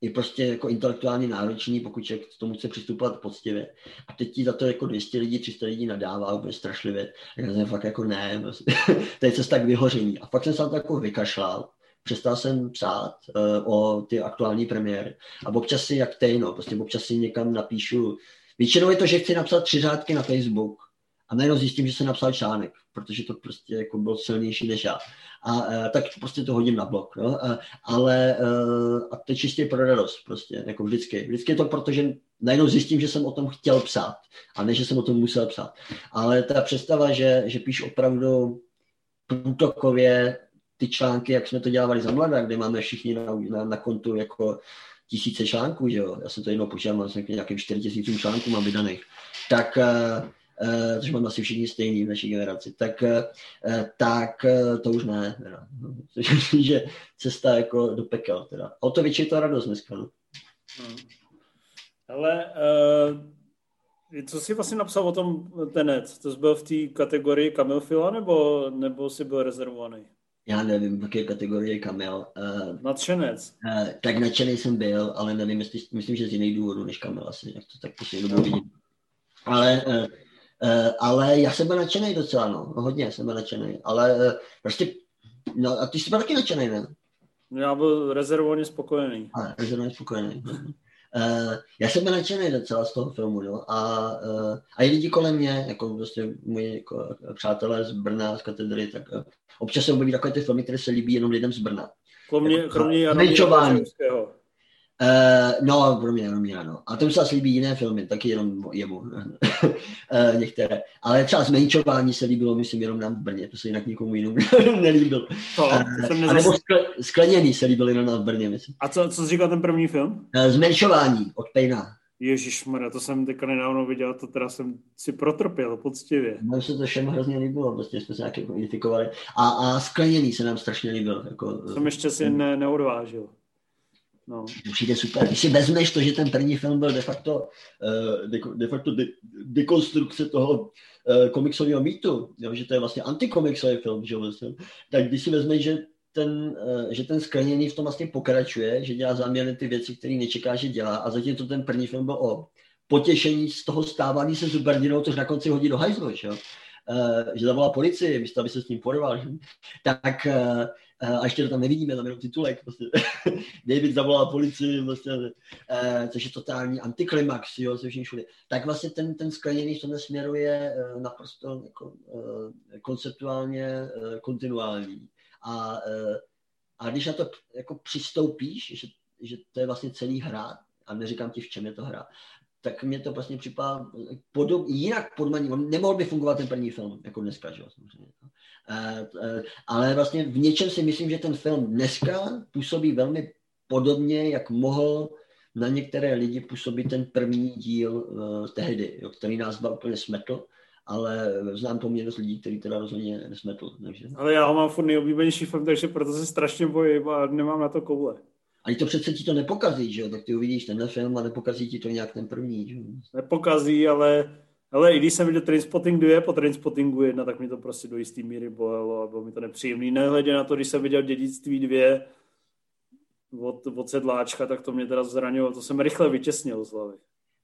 i prostě jako intelektuálně náročný, pokud člověk k tomu chce přistupovat poctivě. A teď ti za to jako 200 lidí, 300 lidí nadává úplně strašlivě. Já jsem fakt jako ne, prostě. to je cesta k vyhoření. A pak jsem se na to jako vykašlal. Přestal jsem psát uh, o ty aktuální premiéry. A občas si jak tej, no, prostě občas si někam napíšu. Většinou je to, že chci napsat tři řádky na Facebook a najednou zjistím, že jsem napsal článek, protože to prostě jako bylo silnější než já. A uh, tak prostě to hodím na blok, no? uh, ale uh, a to je čistě pro radost, prostě, jako vždycky. Vždycky je to proto, že najednou zjistím, že jsem o tom chtěl psát, a ne, že jsem o tom musel psát. Ale ta představa, že, že píš opravdu průtokově ty články, jak jsme to dělali za mladá, kde máme všichni na, na, na kontu jako tisíce článků, že jo? Já jsem to jednou počítal, mám nějakým 4 tisícům článků mám vydaných. Tak což mám asi všichni stejný v naší generaci, tak, uh, tak uh, to už ne. Teda. Což myslím, že cesta jako do pekel. Teda. O to větší to radost dneska. No. Hmm. Ale uh, co jsi vlastně napsal o tom Tenet? To jsi byl v té kategorii Kamilfila nebo, nebo jsi byl rezervovaný? Já nevím, v jaké kategorii Kamil. Uh, Nadšenec. Uh, tak nadšený jsem byl, ale nevím, jestli, myslím, že z jiných důvodů než Kamil asi. Jak to tak poslední dobu vidím. Ale Uh, ale já jsem byl nadšený docela, no. Hodně jsem byl nadšený. Ale uh, prostě, no a ty jsi byl taky nadšený, ne? Já byl rezervovaně spokojený. A, rezervovaně spokojený. Uh, já jsem byl nadšený docela z toho filmu, no. A, uh, a i lidi kolem mě, jako prostě moji jako, přátelé z Brna, z katedry, tak uh, občas se objeví takové ty filmy, které se líbí jenom lidem z Brna. Kromě, jako, kromě Jaromíra Uh, no, pro mě jenom já, no. A tomu se asi líbí jiné filmy, taky jenom jemu. uh, některé. Ale třeba zmenšování se líbilo, myslím, jenom nám v Brně, to se jinak nikomu jinému nelíbil. To, uh, to nebo skle, skleněný se líbil jenom nám v Brně, myslím. A co, co jsi říkal ten první film? Uh, zmenšování od Pejna. Ježíš to jsem teďka nedávno viděl, to teda jsem si protrpěl poctivě. Mně se to všem hrozně líbilo, prostě jsme se nějak jako identifikovali. A, a skleněný se nám strašně líbil. Jako, jsem ještě si ne, neodvážil. No. To přijde super. Když si vezmeš to, že ten první film byl de facto, uh, de, facto de, dekonstrukce toho uh, komiksového mýtu, jo, že to je vlastně antikomiksový film, že vlastně, tak když si vezmeš, že ten, uh, že ten skleněný v tom vlastně pokračuje, že dělá záměrně ty věci, které nečeká, že dělá a zatím to ten první film byl o potěšení z toho stávání se zuberdinou, což na konci hodí do hajzlu, že, že zavolá policii, místo aby se s ním porval, že? tak a ještě to tam nevidíme, tam jenom titulek, prostě. David zavolá policii, uh, což je totální antiklimax, jo, se vším všude. Tak vlastně ten, ten skleněný v tomhle směru je uh, naprosto jako, uh, konceptuálně uh, kontinuální. A, a když na to jako přistoupíš, že, že to je vlastně celý hra, a neříkám ti, v čem je to hra, tak mě to vlastně připadá podob, jinak podmaní. Nemohl by fungovat ten první film, jako dneska, že jo, samozřejmě. Eh, eh, ale vlastně v něčem si myslím, že ten film dneska působí velmi podobně, jak mohl na některé lidi působit ten první díl uh, tehdy, jo, který nás byl úplně smetl, ale znám poměrně dost lidí, který teda rozhodně nesmetl. Takže... Ale já ho mám furt nejoblíbenější film, takže proto se strašně bojím a nemám na to koule. Ani to přece ti to nepokazí, že jo? Tak ty uvidíš tenhle film a nepokazí ti to nějak ten první, že jo? Nepokazí, ale ale i když jsem viděl Trainspotting 2 po Trainspottingu 1, tak mi to prostě do jisté míry bolelo a bylo mi to nepříjemné. Nehledě na to, když jsem viděl Dědictví 2, od, od sedláčka, tak to mě teda zranilo, to jsem rychle vytěsnil z hlavy.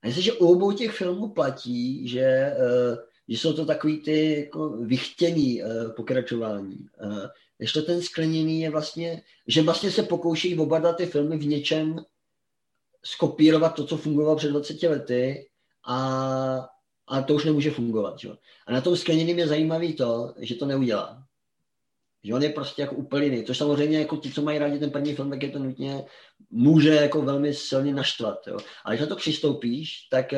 A myslím, že u obou těch filmů platí, že, uh, že jsou to takový ty jako vychtění uh, pokračování. Uh, ještě ten skleněný je vlastně, že vlastně se pokouší oba dva ty filmy v něčem skopírovat to, co fungovalo před 20 lety a, a to už nemůže fungovat. Že? A na tom skleněným je zajímavý to, že to neudělá. Že on je prostě jako úplně jiný. Což samozřejmě jako ti, co mají rádi ten první film, tak je to nutně může jako velmi silně naštvat. Jo. Ale když na to přistoupíš, tak,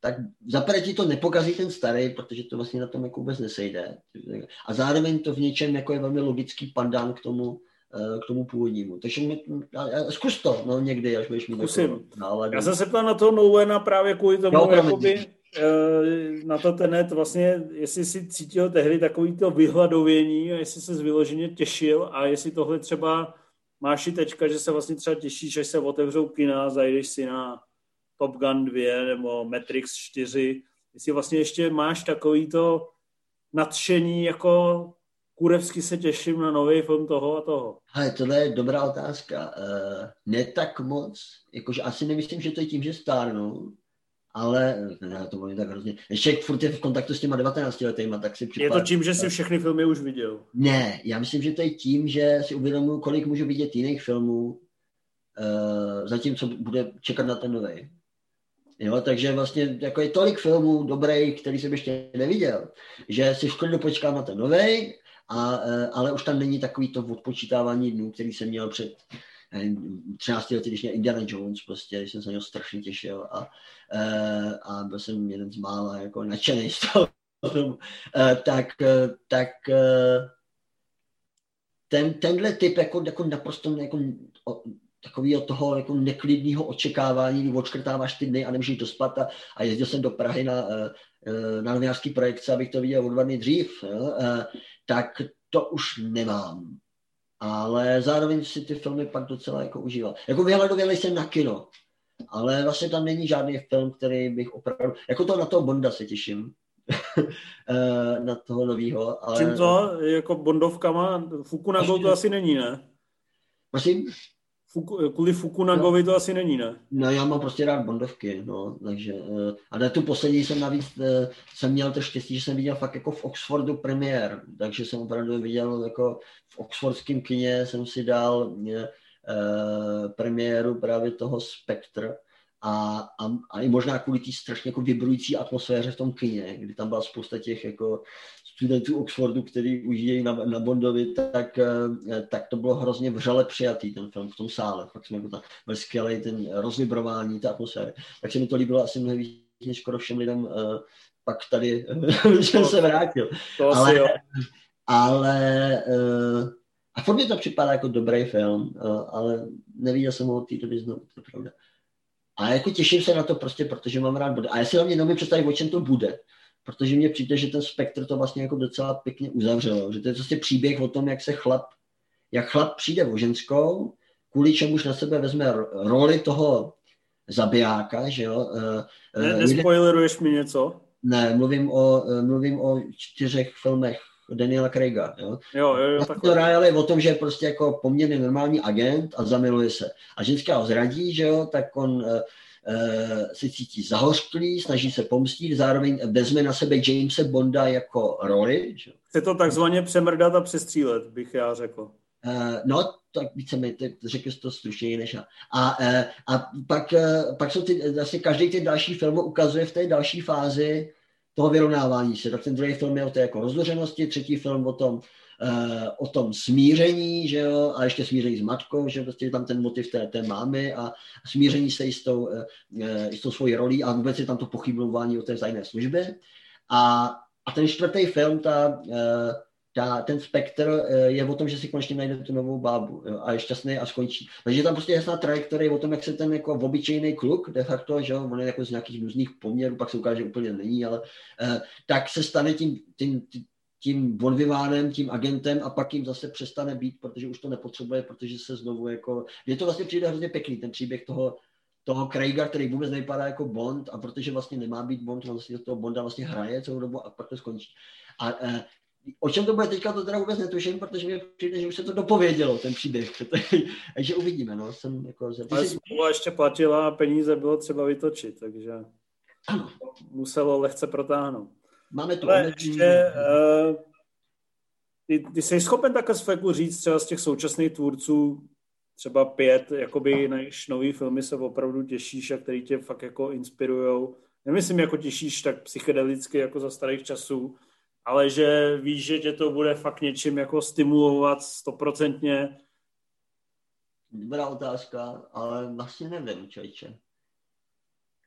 tak zaprvé ti to nepokazí ten starý, protože to vlastně na tom jako vůbec nesejde. A zároveň to v něčem jako je velmi logický pandán k tomu, k tomu původnímu. Takže mi, zkus to no, někdy, až budeš mít Zkusím. náladu. Já jsem se ptal na toho Nowena právě kvůli tomu, no, jakoby, Eh, na to tenet vlastně, jestli si cítil tehdy takový to vyhladovění a jestli se vyloženě těšil a jestli tohle třeba máš i teďka, že se vlastně třeba těšíš, že se otevřou kina, zajdeš si na Top Gun 2 nebo Matrix 4, jestli vlastně ještě máš takový to nadšení, jako kurevsky se těším na nový film toho a toho. Ale tohle je dobrá otázka. Uh, ne tak moc, jakože asi nemyslím, že to je tím, že stárnu, ale ne, to bylo tak hrozně. Ještě furt je v kontaktu s těma 19 letýma, tak si připadá. Je to tím, že jsi všechny filmy už viděl? Ne, já myslím, že to je tím, že si uvědomuji, kolik můžu vidět jiných filmů, uh, zatímco bude čekat na ten nový. Jo, takže vlastně jako je tolik filmů dobrých, který jsem ještě neviděl, že si v klidu počkám na ten nový, a, uh, ale už tam není takový to odpočítávání dnů, který jsem měl před 13 lety, když měl Indiana Jones, prostě, když jsem se na něho strašně těšil a, uh, a byl jsem jeden z mála jako nadšený z toho filmu, uh, tak, uh, tak ten, tenhle typ jako, jako naprosto jako, takového toho jako neklidného očekávání, kdy odškrtáváš ty dny a nemůžeš dospat a, a jezdil jsem do Prahy na, na novinářský projekce, abych to viděl o dva dny dřív, jo, tak to už nemám ale zároveň si ty filmy pak docela jako užíval. Jako vyhledověl jsem na kino, ale vlastně tam není žádný film, který bych opravdu, jako to na toho Bonda se těším, eh, na toho novýho. Ale... Čím to? Jako Bondovkama? Fukunago to asi není, ne? Prosím? Fuku, kvůli Fukunagovi to asi není, ne? No já mám prostě rád Bondovky, no, takže, uh, a na tu poslední jsem navíc, uh, jsem měl to štěstí, že jsem viděl fakt jako v Oxfordu premiér, takže jsem opravdu viděl jako v oxfordském kině jsem si dal uh, premiéru právě toho Spectre, a, a, a i možná kvůli té strašně jako vibrující atmosféře v tom kině, kdy tam byla spousta těch jako studentů Oxfordu, který užijí na, na Bondovi, tak, eh, tak to bylo hrozně vřele přijatý ten film v tom sále. Fakt jsme jako tam byl skvělý ten rozvibrování, ta atmosféra. Tak se mi to líbilo asi mnohem víc než skoro všem lidem uh, pak tady, když jsem se vrátil. To ale, jo. ale uh, a furt mi to připadá jako dobrý film, ale neviděl jsem ho od té doby znovu, to je pravda. A jako těším se na to prostě, protože mám rád bude. A já si hlavně nemůžu představit, o čem to bude protože mně přijde, že ten spektr to vlastně jako docela pěkně uzavřelo, že to je prostě příběh o tom, jak se chlap, jak chlap přijde o ženskou, kvůli čemuž na sebe vezme roli toho zabijáka, že jo. Eh, ne, eh, nespoileruješ mi něco? Ne, mluvím o, eh, mluvím o čtyřech filmech Daniela Craiga. Jo, jo, jo, jo to je o tom, že je prostě jako poměrně normální agent a zamiluje se. A ženská ho zradí, že jo, tak on se cítí zahořklý, snaží se pomstit, zároveň vezme na sebe Jamese Bonda jako roli. Že? Chce to takzvaně přemrdat a přestřílet, bych já řekl. Uh, no, tak víceméně, řekl jsi to stručněji než já. A, uh, a pak, uh, pak jsou ty, vlastně každý ty další film ukazuje v té další fázi toho vyrovnávání se. Tak ten druhý film je o té jako rozloženosti, třetí film o tom, Eh, o tom smíření, že jo, a ještě smíření s matkou, že prostě tam ten motiv té, té mámy a smíření se s tou, e, s tou svojí rolí a vůbec je tam to pochybování o té zájemné službě. A, a ten čtvrtý film, ta, e, ta, ten spektr je o tom, že si konečně najde tu novou bábu jo, a je šťastný a skončí. Takže je tam prostě jasná trajektorie o tom, jak se ten jako obyčejný kluk, de facto, že on je jako z nějakých různých poměrů, pak se ukáže, že úplně není, ale eh, tak se stane tím, tím, tím tím bonvivánem, tím agentem a pak jim zase přestane být, protože už to nepotřebuje, protože se znovu jako... Je to vlastně přijde hrozně pěkný, ten příběh toho, toho Craiga, který vůbec nevypadá jako Bond a protože vlastně nemá být Bond, on vlastně toho Bonda vlastně hraje celou dobu a pak to skončí. A e, O čem to bude teďka, to teda vůbec netuším, protože mi přijde, že už se to dopovědělo, ten příběh. takže uvidíme, no. Jsem jako. Ale jsi... ještě platila a peníze bylo třeba vytočit, takže ano. muselo lehce protáhnout. Máme tu Ale ještě, uh, ty, ty jsi schopen takhle z feku říct třeba z těch současných tvůrců, třeba pět, jakoby na nový filmy se opravdu těšíš a který tě fakt jako inspirujou. Nemyslím jako těšíš tak psychedelicky jako za starých časů, ale že víš, že tě to bude fakt něčím jako stimulovat stoprocentně. Dobrá otázka, ale vlastně nevím, čajče.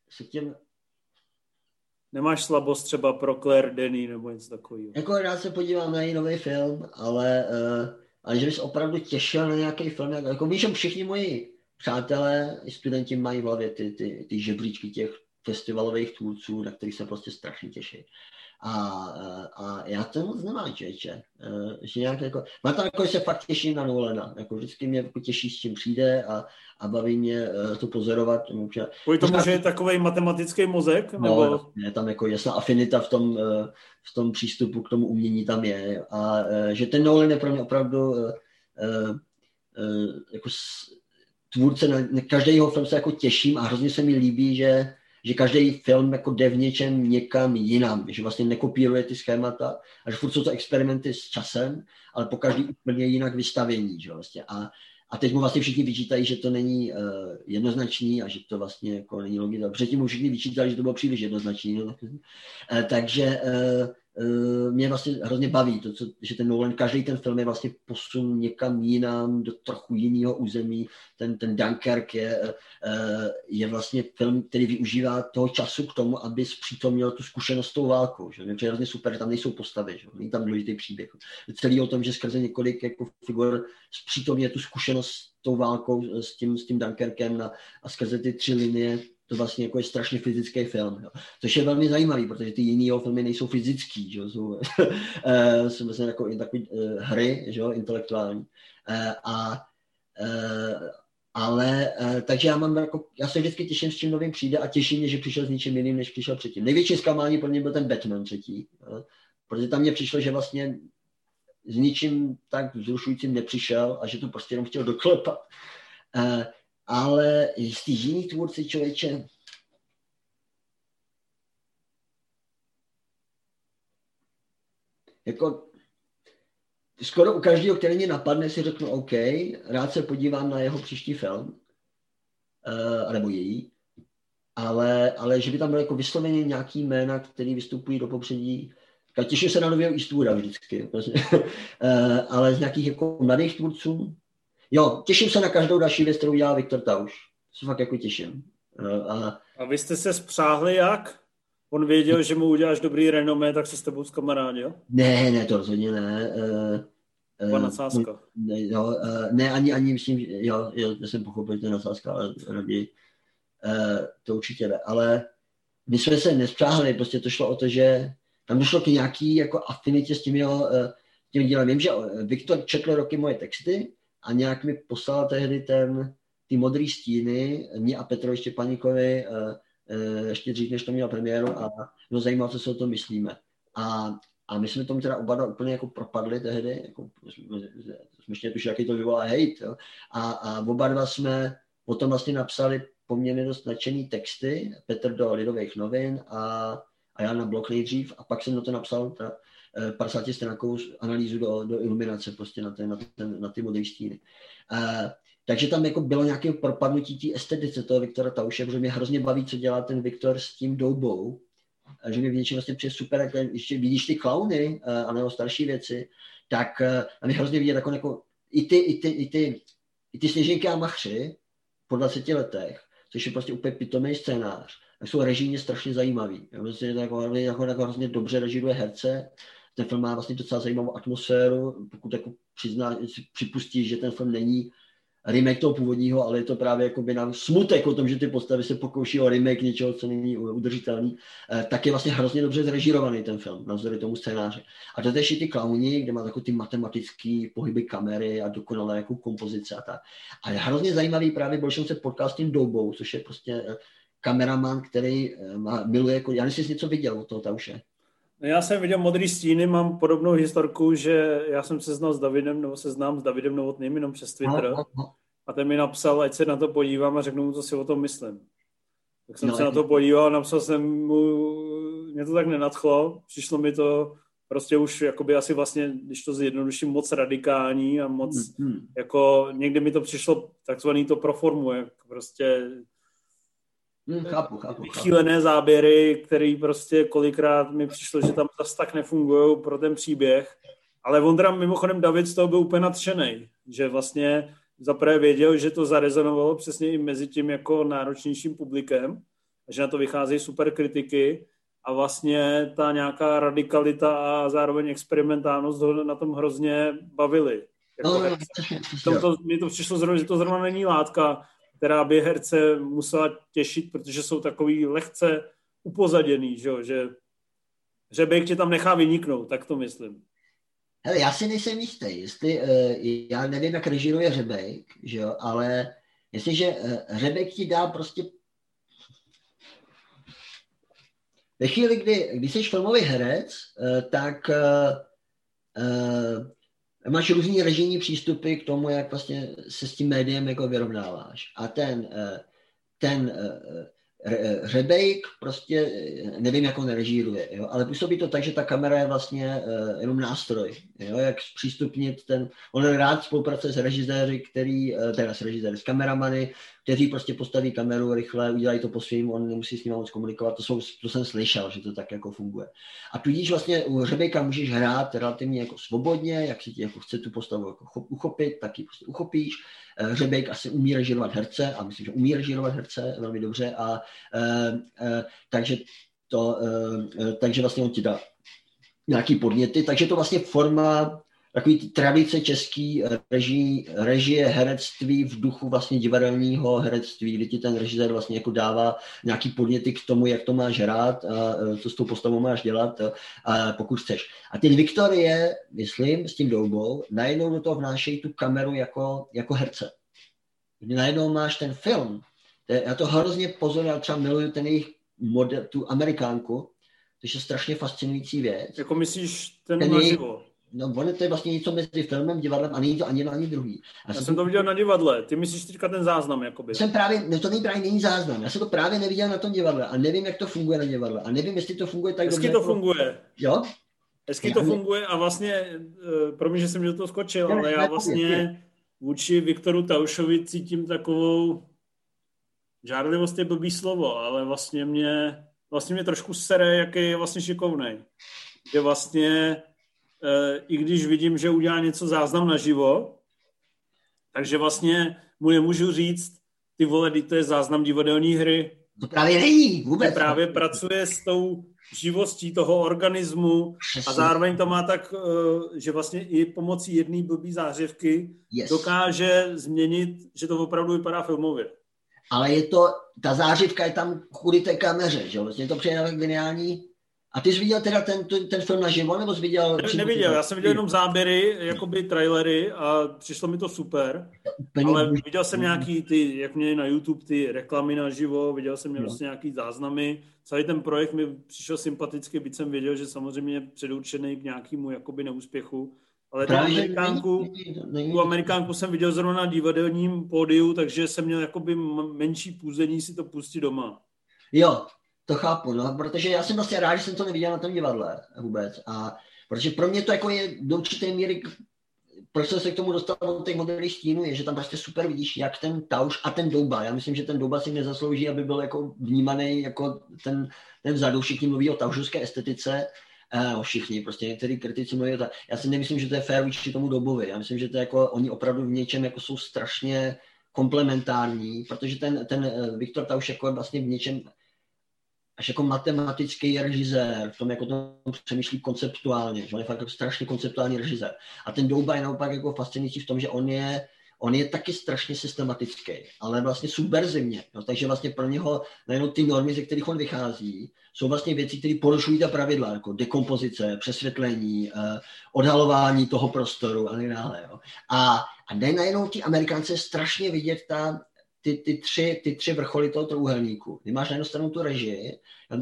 Se tím... Nemáš slabost třeba pro Claire Denny nebo něco takového? Jako já se podívám na její nový film, ale, uh, ale že bys opravdu těšil na nějaký film, jako, jako víš, že všichni moji přátelé, studenti mají v hlavě ty, ty, ty žebříčky těch festivalových tvůrců, na kterých se prostě strašně těší. A, a já to moc nemám, čeče. Že nějak jako, má to jako, že se fakt těším na Nolana. Jako vždycky mě jako těší, s čím přijde a, a baví mě eh, to pozorovat. Kvůli tomu, že je takový matematický mozek? No, nebo... je tam jako jasná afinita v tom, v tom přístupu k tomu umění tam je. A že ten Nolan je pro mě opravdu jako tvůrce, na, na každý jeho film se jako těším a hrozně se mi líbí, že že každý film jako jde v něčem někam jinam, že vlastně nekopíruje ty schémata a že furt jsou to experimenty s časem, ale po každý úplně jinak vystavění, že vlastně. A, a teď mu vlastně všichni vyčítají, že to není uh, jednoznačný a že to vlastně jako není logické. Předtím mu všichni vyčítali, že to bylo příliš jednoznačný. No. Uh, takže uh, mě vlastně hrozně baví, to, co, že ten Nolan, každý ten film je vlastně posun někam jinam, do trochu jiného území. Ten, ten Dunkirk je, uh, je vlastně film, který využívá toho času k tomu, aby zpřítomnil tu zkušenost s tou válkou. Že? Mě je hrozně super, že tam nejsou postavy, že? není tam důležitý příběh. Celý o tom, že skrze několik jako figur zpřítomně tu zkušenost s tou válkou, s tím, s tím Dunkerkem a, a skrze ty tři linie to vlastně jako je strašně fyzický film. Jo. Což je velmi zajímavý, protože ty jiný filmy nejsou fyzický, že? jsou, eh, jsou vlastně jako takové uh, hry, že? intelektuální. Uh, a uh, ale, takže já mám jako, já se vždycky těším, s čím novým přijde a těší mě, že přišel s ničím jiným, než přišel předtím. Největší zklamání pro mě byl ten Batman třetí, jo? protože tam mě přišlo, že vlastně s ničím tak vzrušujícím nepřišel a že to prostě jenom chtěl doklepat. Ale jistý jiný tvůrci člověče, jako skoro u každého, který mě napadne, si řeknu OK, rád se podívám na jeho příští film, uh, nebo její, ale, ale že by tam bylo jako vysloveně nějaký jména, který vystupují do popředí, těším se na nového Eastwooda vždycky, uh, ale z nějakých jako mladých tvůrců, Jo, těším se na každou další věc, kterou dělá Viktor Tauš. Se fakt jako těším. A, a vy jste se spřáhli jak? On věděl, že mu uděláš dobrý renomé, tak se s tebou zkamarádil? Ne, ne, to rozhodně ne. Uh, uh, nadsázka. Ne, jo, uh, ne, ani, ani myslím, jo, jo, já jsem pochopil, že to je nadsázka, ale raději uh, to určitě ne. Ale my jsme se nespřáhli, prostě to šlo o to, že tam došlo k nějaký jako afinitě s tím jeho uh, tím dílem. Vím, že Viktor četl roky moje texty a nějak mi poslal tehdy ten, ty modrý stíny, mě a Petro Štěpaníkovi, uh, uh, ještě dřív, než to měl premiéru a bylo zajímavé, co si o tom myslíme. A, a my jsme tomu teda oba dva úplně jako propadli tehdy, jako, ještě tušili, jaký to vyvolá hejt. Jo. A, a oba dva jsme potom vlastně napsali poměrně dost nadšený texty, Petr do Lidových novin a, a já na blog nejdřív a pak jsem na to napsal ta, 50 eh, stránkovou analýzu do, do iluminace prostě na, ten, na, ten, na ty modré stíny. Uh, takže tam jako bylo nějaké propadnutí té estetice toho Viktora Tauše, protože mě hrozně baví, co dělá ten Viktor s tím doubou. A že mi v něčem vlastně přijde super, jak ještě vidíš ty klauny a nebo starší věci, tak a mě hrozně vidět jako, jako i, ty, i, ty, i, ty, i ty sněženky a machři po 20 letech, což je prostě úplně pitomý scénář, tak jsou režijně strašně zajímavý. To jako, jako, jako hrozně dobře režíruje herce, ten film má vlastně docela zajímavou atmosféru, pokud jako přizná, připustí, že ten film není remake toho původního, ale je to právě jako by nám smutek o tom, že ty postavy se pokouší o remake něčeho, co není udržitelný, eh, tak je vlastně hrozně dobře zrežírovaný ten film, navzdory tomu scénáři. A to je ty klauni, kde má takové ty matematické pohyby kamery a dokonalé jako kompozice a tak. A je hrozně zajímavý právě, byl jsem se potkal s tím Doubou, což je prostě eh, kameraman, který eh, má, miluje, jako, já nevím, jestli jsi něco viděl od toho Tauše. No já jsem viděl Modrý stíny, mám podobnou historku, že já jsem se znal s Davidem, nebo se znám s Davidem Novotným jenom přes Twitter. No, no, no. A ten mi napsal, ať se na to podívám a řeknu mu, co si o tom myslím. Tak jsem no, se na to podíval, napsal jsem mu, mě to tak nenadchlo, přišlo mi to prostě už jakoby asi vlastně, když to zjednoduším, moc radikální a moc, mm, mm. jako někdy mi to přišlo takzvaný to pro formu, jak prostě mm, chápu, chápu, vychýlené záběry, které prostě kolikrát mi přišlo, že tam zase tak nefungují pro ten příběh. Ale Vondra, mimochodem David z toho byl úplně nadšený, že vlastně zaprvé věděl, že to zarezonovalo přesně i mezi tím jako náročnějším publikem, že na to vycházejí super kritiky a vlastně ta nějaká radikalita a zároveň experimentálnost ho na tom hrozně bavili. Jako no, no, to, mi to přišlo zrovna, že to zrovna není látka, která by herce musela těšit, protože jsou takový lehce upozaděný, že, že Řebejk tě tam nechá vyniknout, tak to myslím. Hele, já si nejsem jistý, jestli, uh, já nevím, jak režiruje Řebejk, že jo, ale jestliže uh, Řebejk ti dá prostě ve chvíli, kdy, když jsi filmový herec, uh, tak uh, máš různý režijní přístupy k tomu, jak vlastně se s tím médiem jako vyrovnáváš. A ten, uh, ten uh, Řebejk prostě, eh, nevím, jak on režíruje, jo, ale působí to tak, že ta kamera je vlastně jenom nástroj, jo, jak zpřístupnit ten, on rád spolupracuje s režiséry, který, uh, teda s režiséry, s kameramany, kteří prostě postaví kameru rychle, udělají to po svým, on nemusí s ním moc komunikovat, to, jsou, to jsem slyšel, že to tak jako funguje. A tudíž vlastně u Řebejka můžeš hrát relativně jako svobodně, jak si ti jako chce tu postavu jako uchopit, tak ji prostě uchopíš, Řebejk asi umí režirovat herce a myslím, že umí režirovat herce velmi dobře a e, e, takže to, e, takže vlastně on ti dá nějaký podněty, takže to vlastně forma takový ty tradice český režii, režie herectví v duchu vlastně divadelního herectví, kdy ti ten režisér vlastně jako dává nějaký podněty k tomu, jak to máš hrát a co s tou postavou máš dělat, a pokud chceš. A teď Viktorie, myslím, s tím doubou, najednou do toho vnášejí tu kameru jako, jako herce. Kdy najednou máš ten film, já to hrozně pozoruju, já třeba miluju ten jejich model, tu amerikánku, to je strašně fascinující věc. Jako myslíš ten, ten naživo? No, ono to je vlastně něco mezi filmem, divadlem a není to ani ani druhý. Já, já jsem to viděl na divadle. Ty myslíš teďka ten záznam, jakoby. Jsem právě, no to není právě není záznam. Já jsem to právě neviděl na tom divadle a nevím, jak to funguje na divadle. A nevím, jestli to funguje tak Hezky dobře. to jako... funguje. Jo? Hezky to funguje a vlastně, uh, pro mě, že jsem do toho skočil, já, ale já vlastně vůči Viktoru Taušovi cítím takovou žárlivost je blbý slovo, ale vlastně mě, vlastně mě trošku sere, jaký je vlastně šikovnej. Je vlastně i když vidím, že udělá něco záznam naživo, takže vlastně mu nemůžu říct, ty vole, to je záznam divadelní hry. To právě není, vůbec. právě pracuje s tou živostí toho organismu a zároveň to má tak, eh, že vlastně i pomocí jedné blbý zářivky yes. dokáže změnit, že to opravdu vypadá filmově. Ale je to, ta zářivka je tam kvůli té kameře, že vlastně to přijde geniální. A ty jsi viděl teda ten, ten film naživo, nebo jsi viděl... Ne, neviděl, já jsem viděl jenom záběry, jakoby trailery a přišlo mi to super, Úplně ale viděl jsem nějaký ty, jak mě na YouTube, ty reklamy naživo, viděl jsem no. prostě nějaký záznamy, celý ten projekt mi přišel sympaticky, byť jsem věděl, že samozřejmě je předurčený k nějakému jakoby neúspěchu, ale tu Amerikánku, tu Amerikánku jsem viděl zrovna na divadelním pódiu, takže jsem měl jakoby menší půzení si to pustit doma. Jo, to chápu, no, protože já jsem vlastně rád, že jsem to neviděl na tom divadle vůbec. A protože pro mě to jako je do určité míry, proč jsem se k tomu dostal od těch modelých stínů, je, že tam prostě super vidíš, jak ten Tauš a ten Douba. Já myslím, že ten Douba si nezaslouží, aby byl jako vnímaný jako ten, ten vzadu. Všichni mluví o taušovské estetice, uh, všichni, prostě někteří kritici mluví o ta. Já si nemyslím, že to je fér vůči tomu Doubovi. Já myslím, že to je jako, oni opravdu v něčem jako jsou strašně komplementární, protože ten, ten uh, Viktor Tauš jako je vlastně v něčem až jako matematický režisér, v tom jako to přemýšlí konceptuálně, že on je fakt jako strašně konceptuální režisér. A ten Douba je naopak jako fascinující v tom, že on je, on je taky strašně systematický, ale vlastně subverzivně. No, takže vlastně pro něho najednou ty normy, ze kterých on vychází, jsou vlastně věci, které porušují ta pravidla, jako dekompozice, přesvětlení, eh, odhalování toho prostoru a tak dále. Jo. A, a najednou ty Amerikánce strašně vidět ta ty, ty, tři, ty tři vrcholy toho trouhelníku. Ty máš na jednu stranu tu režii, na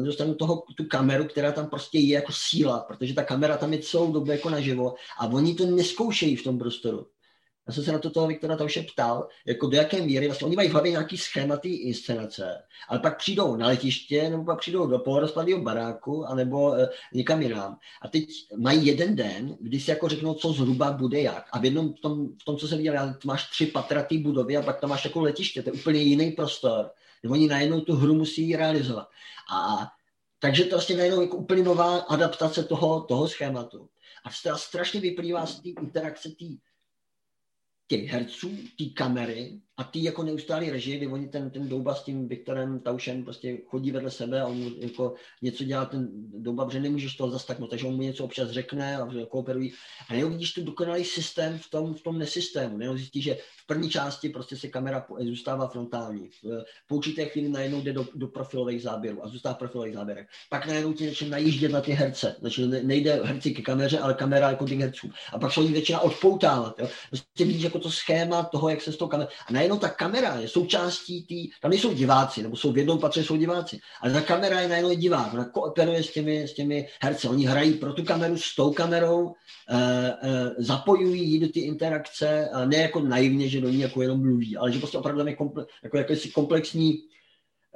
druhou stranu toho, tu kameru, která tam prostě je jako síla, protože ta kamera tam je celou dobu jako naživo a oni to neskoušejí v tom prostoru. Já jsem se na to toho Viktora Tauše ptal, jako do jaké míry, vlastně oni mají v hlavě nějaký schématy inscenace, ale pak přijdou na letiště, nebo pak přijdou do polorozpadlého baráku, anebo e, někam jinam. A teď mají jeden den, kdy si jako řeknou, co zhruba bude jak. A v jednom, v tom, v tom co jsem viděl, máš tři patratý budovy a pak tam máš jako letiště, to je úplně jiný prostor. Oni najednou tu hru musí realizovat. A takže to vlastně najednou jako úplně nová adaptace toho, toho schématu. A strašně vyplývá z té interakce té těch herců, té kamery a ty jako neustálý režie, kdy oni ten, ten Douba s tím Viktorem Taušem prostě chodí vedle sebe a on mu jako něco dělá ten Douba, protože nemůžeš toho zase tak moc, takže on mu něco občas řekne a kooperují. A nebo vidíš tu dokonalý systém v tom, v tom nesystému. Nebo zjistí, že v první části prostě se kamera zůstává frontální. Po určité chvíli najednou jde do, do profilových záběrů a zůstává v profilových záběrech. Pak najednou ti začne najíždět na ty herce. Znači nejde herci ke kameře, ale kamera jako těch herců. A pak se oni začíná odpoutávat. Jo. Prostě vidíš jako to schéma toho, jak se s tou kamerou. Najednou ta kamera je součástí tý, tam nejsou diváci, nebo jsou v jednom patře jsou diváci, ale ta kamera je najednou divák, ona kooperuje s těmi, s těmi herci, oni hrají pro tu kameru s tou kamerou, e, e, zapojují ji do ty interakce, a ne jako naivně, že do ní jako jenom mluví, ale že prostě opravdu tam je komple, jako jakési komplexní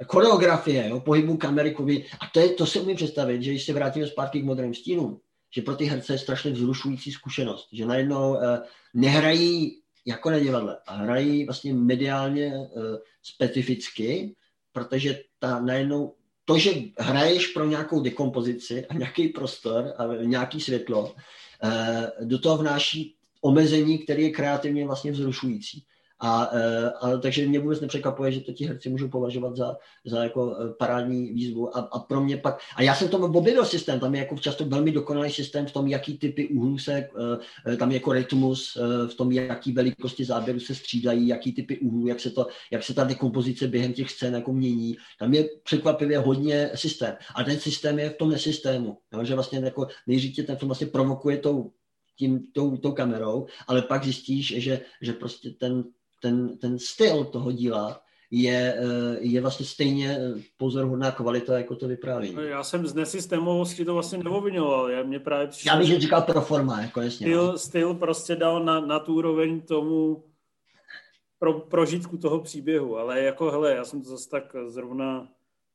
choreografie, jo, pohybu kamery, kuby. a to, je, to si umím představit, že když se vrátíme zpátky k modrým stínům, že pro ty herce je strašně vzrušující zkušenost, že najednou e, nehrají jako na divadle a hrají vlastně mediálně uh, specificky, protože ta najednou to, že hraješ pro nějakou dekompozici a nějaký prostor a nějaký světlo, uh, do toho vnáší omezení, který je kreativně vlastně vzrušující. A, e, a takže mě vůbec nepřekvapuje, že to ti herci můžou považovat za, za jako e, parádní výzvu. A, a pro mě pak, a já jsem tomu objevil systém, tam je jako často velmi dokonalý systém v tom, jaký typy úhlů se, e, tam je jako rytmus, v tom, jaký velikosti záběru se střídají, jaký typy úhlů, jak se, to, jak se ta dekompozice během těch scén jako mění. Tam je překvapivě hodně systém. A ten systém je v tom nesystému. Jo? Že vlastně jako nejdřív ten film vlastně provokuje tou tím, tou, tou kamerou, ale pak zjistíš, že, že prostě ten, ten, ten styl toho díla je, eh, je vlastně stejně eh, pozoruhodná kvalita jako to vyprávění. No, já jsem z nesystémovosti to vlastně neobvinoval. Já, mě právě přišel, Já bych že říkal pro forma, jako jasně. Styl, no. styl prostě dal na, na tu úroveň tomu pro, prožitku toho příběhu, ale jako hele, já jsem to zase tak zrovna,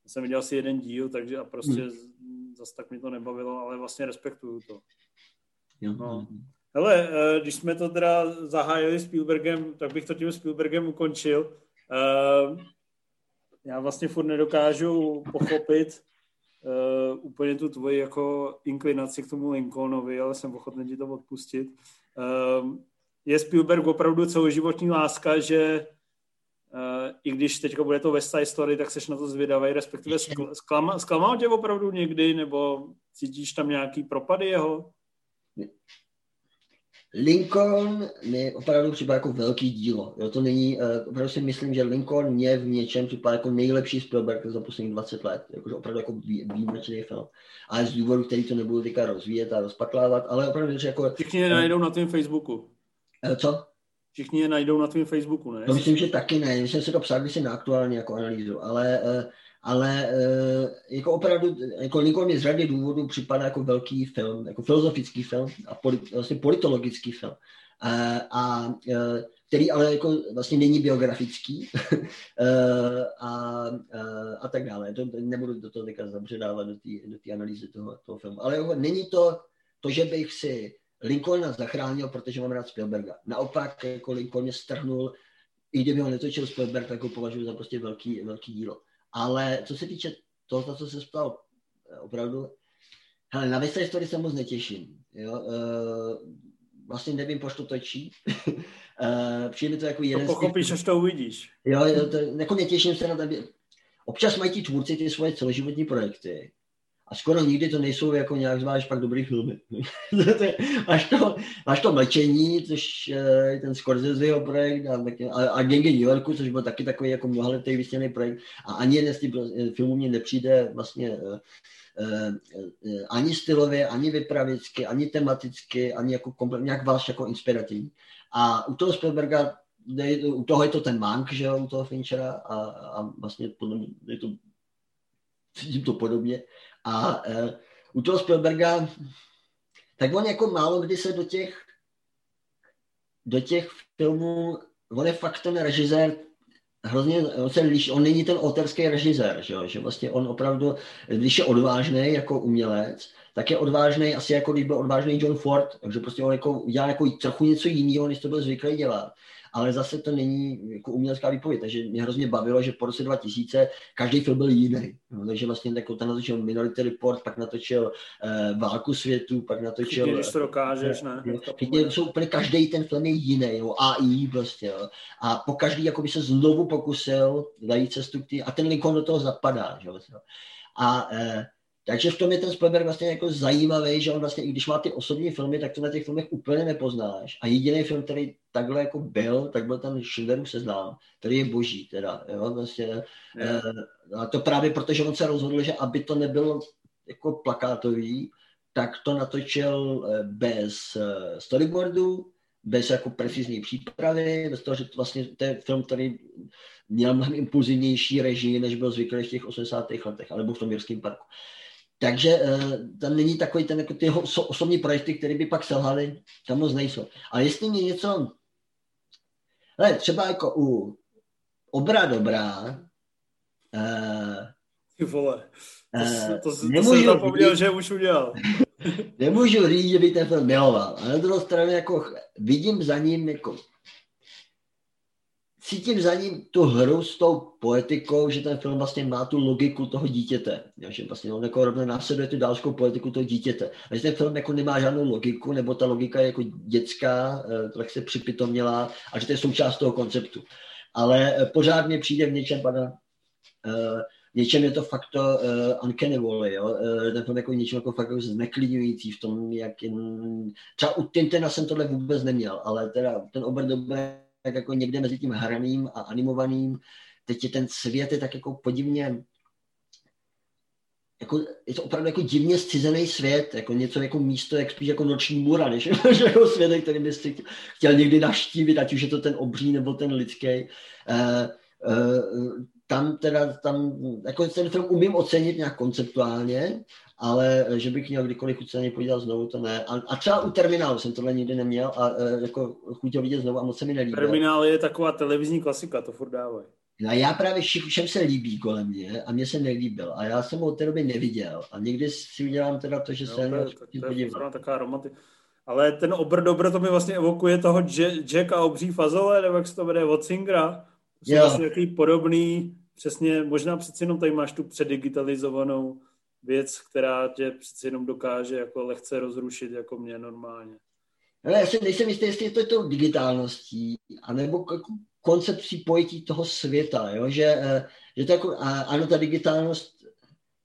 jsem viděl asi jeden díl, takže a prostě hmm. zase tak mi to nebavilo, ale vlastně respektuju to. Jo. No. Hele, eh, když jsme to teda zahájili Spielbergem, tak bych to tím Spielbergem ukončil. Eh, já vlastně furt nedokážu pochopit uh, úplně tu tvoji jako inklinaci k tomu Lincolnovi, ale jsem ochoten ti to odpustit. Je Spielberg opravdu celoživotní láska, že i když teďka bude to West Side Story, tak seš na to zvědavý, respektive zklamal tě opravdu někdy, nebo cítíš tam nějaký propady jeho? Lincoln mi opravdu připadá jako velký dílo. Jo, to není, uh, opravdu si myslím, že Lincoln mě v něčem připadá jako nejlepší Spielberg za posledních 20 let. Jakože opravdu jako výjimečný film. Ale z důvodu, který to nebudu teďka rozvíjet a rozpaklávat, ale opravdu, že jako... Všichni je najdou na tvém Facebooku. Uh, co? Všichni je najdou na tvém Facebooku, ne? No, myslím, že taky ne. Myslím, se to psal když na aktuální jako analýzu, ale uh, ale e, jako opravdu, jako Lincoln mi z řady důvodů připadá jako velký film, jako filozofický film a polit, vlastně politologický film. A, a e, který ale jako vlastně není biografický a, a, a tak dále. To, nebudu do toho teďka zabředávat do té do analýzy toho, toho filmu. Ale jako, není to to, že bych si Lincolna zachránil, protože mám rád Spielberga. Naopak, jako Lincoln mě strhnul, i kdyby ho netočil Spielberg, tak ho považuji za prostě velký, velký dílo. Ale co se týče toho, co se ptal, eh, opravdu, hele, na West Story se moc netěším. Jo? Uh, vlastně nevím, proč to točí. uh, přijde to jako jeden to pochopíš, až to uvidíš. Jo, jo to, jako netěším se na to. Občas mají ti tvůrci ty svoje celoživotní projekty a skoro nikdy to nejsou jako nějak zvlášť pak dobrý filmy. máš, to, máš to mlčení, což je ten Scorseseho projekt a, a, a New Yorku, což byl taky takový jako mnohaletý vysněný projekt a ani jeden z těch filmů mě nepřijde vlastně uh, uh, ani stylově, ani vypravicky, ani tematicky, ani jako komplet, nějak váš jako inspirativní. A u toho Spielberga u toho je to ten Mank, že jo, u toho Finchera a, a vlastně podle mě je to, cítím to podobně. A uh, u toho Spielberga, tak on jako málo kdy se do těch do těch filmů, on je fakt ten režisér, hrozně, on se liší, on není ten autorský režisér, že, že vlastně on opravdu, když je odvážný jako umělec, tak je odvážný asi jako když byl odvážný John Ford, takže prostě on jako dělá jako trochu něco jiného, než to byl zvyklý dělat ale zase to není jako umělecká výpověď, takže mě hrozně bavilo, že po roce 2000 každý film byl jiný. No, takže vlastně jako ten natočil Minority Report, pak natočil uh, Válku světu, pak natočil... Když to dokážeš, ne? Chytně, jsou úplně každý ten film je jiný, jo, AI prostě, jo. A po každý jako by se znovu pokusil najít cestu k tý, a ten Lincoln do toho zapadá, že jo. A uh, takže v tom je ten Spielberg vlastně jako zajímavý, že on vlastně, i když má ty osobní filmy, tak to na těch filmech úplně nepoznáš. A jediný film, který takhle jako byl, tak byl ten Schindlerův seznám, který je boží teda, jo, vlastně. Yeah. A to právě protože on se rozhodl, že aby to nebylo jako plakátový, tak to natočil eh, bez eh, storyboardu, bez jako precizní přípravy, bez toho, že to vlastně to je film, který měl mnohem impulzivnější režii, než byl zvyklý v těch 80. letech, alebo v tom Jirském parku. Takže uh, tam není takový ten, jako ty osobní projekty, které by pak selhaly, tam moc nejsou. A jestli mě něco, ale třeba jako u Obra dobrá, uh, ty vole, to, to, to, to jsem zapomněl, že už udělal. nemůžu říct, že by ten film miloval. A na druhou stranu jako vidím za ním jako cítím za ním tu hru s tou poetikou, že ten film vlastně má tu logiku toho dítěte. že vlastně on jako rovně následuje tu další poetiku toho dítěte. A že ten film jako nemá žádnou logiku, nebo ta logika je jako dětská, eh, tak se připitomněla a že to je součást toho konceptu. Ale eh, pořád mi přijde v něčem, pana, uh, něčem je to fakt to uh, uncanny valley, jo? Uh, ten film jako něčem jako fakt jako zneklidňující v tom, jak jen... třeba u Tintena jsem tohle vůbec neměl, ale teda ten obr dobré tak jako někde mezi tím hraným a animovaným. Teď je ten svět je tak jako podivně jako, je to opravdu jako divně zcizený svět, jako něco jako místo, jak spíš jako noční mura, než jako svět, který byste chtěl někdy naštívit, ať už je to ten obří nebo ten lidský. Uh, uh, tam teda, tam, jako ten film umím ocenit nějak konceptuálně, ale že bych měl kdykoliv chuť se na něj podívat znovu, to ne. A, a třeba u Terminálu jsem tohle nikdy neměl a e, jako chuť ho vidět znovu a moc se mi nelíbí. Terminál je taková televizní klasika, to furt dávají. No a já právě všem se líbí kolem mě a mně se nelíbil. A já jsem ho od té doby neviděl. A někdy si udělám teda to, že no, se to, to, je taková romantika. Ale ten obr dobro to mi vlastně evokuje toho Jack a obří fazole, nebo jak se to jmenuje, od Singera. To jsou vlastně takový podobný, přesně, možná přeci jenom tady máš tu předdigitalizovanou věc, která tě přeci jenom dokáže jako lehce rozrušit, jako mě normálně. Ale já si nejsem jistý, jestli je to tou digitálností, anebo jako koncepcí pojetí toho světa, jo? Že, eh, že to jako, ano, ta digitálnost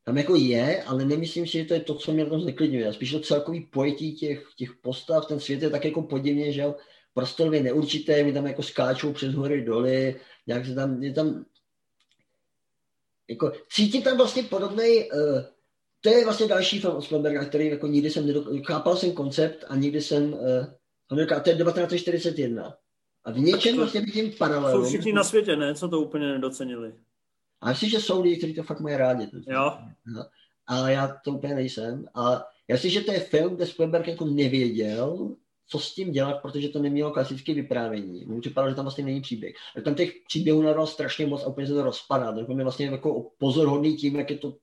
tam jako je, ale nemyslím si, že to je to, co mě tam zneklidňuje. Spíš to celkový pojetí těch, těch postav, ten svět je tak jako podivně, že jo, prostorově neurčité, mi tam jako skáčou přes hory doly, nějak se tam, je tam, jako cítím tam vlastně podobný uh, to je vlastně další film od Spielberga, který jako nikdy jsem nedokázal, chápal jsem koncept a nikdy jsem, uh, on říká, to je 1941. A v něčem to, vlastně vidím paralelu. Jsou všichni na světě, ne? Co to úplně nedocenili. A myslím, že jsou lidi, kteří to fakt mají rádi. Jo. No. Ale já to úplně nejsem. A já si, že to je film, kde Spielberg jako nevěděl, co s tím dělat, protože to nemělo klasické vyprávění. Mně připadalo, že tam vlastně není příběh. Tak tam těch příběhů naral strašně moc a úplně se to rozpadá. Film je vlastně jako pozorhodný tím, jak je to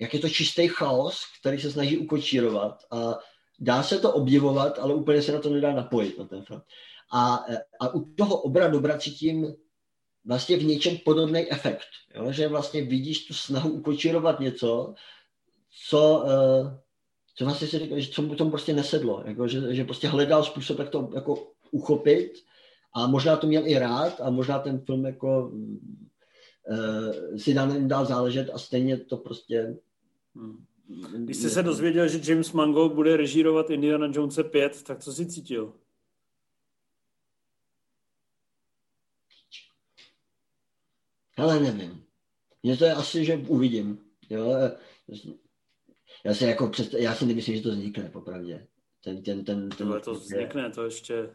jak je to čistý chaos, který se snaží ukočírovat a dá se to obdivovat, ale úplně se na to nedá napojit na ten film. A, a u toho obra dobra cítím vlastně v něčem podobný efekt, jo? že vlastně vidíš tu snahu ukočírovat něco, co, co vlastně si říká, že co mu tomu prostě nesedlo, jako, že, že prostě hledal způsob, jak to jako uchopit a možná to měl i rád a možná ten film jako uh, si dál, dál záležet a stejně to prostě Hmm. Když jsi se dozvěděl, že James Mangold bude režírovat Indiana Jones 5, tak co jsi cítil? Ale nevím. Mně to je asi, že uvidím. Jo? Já si jako představ, já si nemyslím, že to vznikne, popravdě. Ten, ten, ten, ten, to vznikne, to ještě...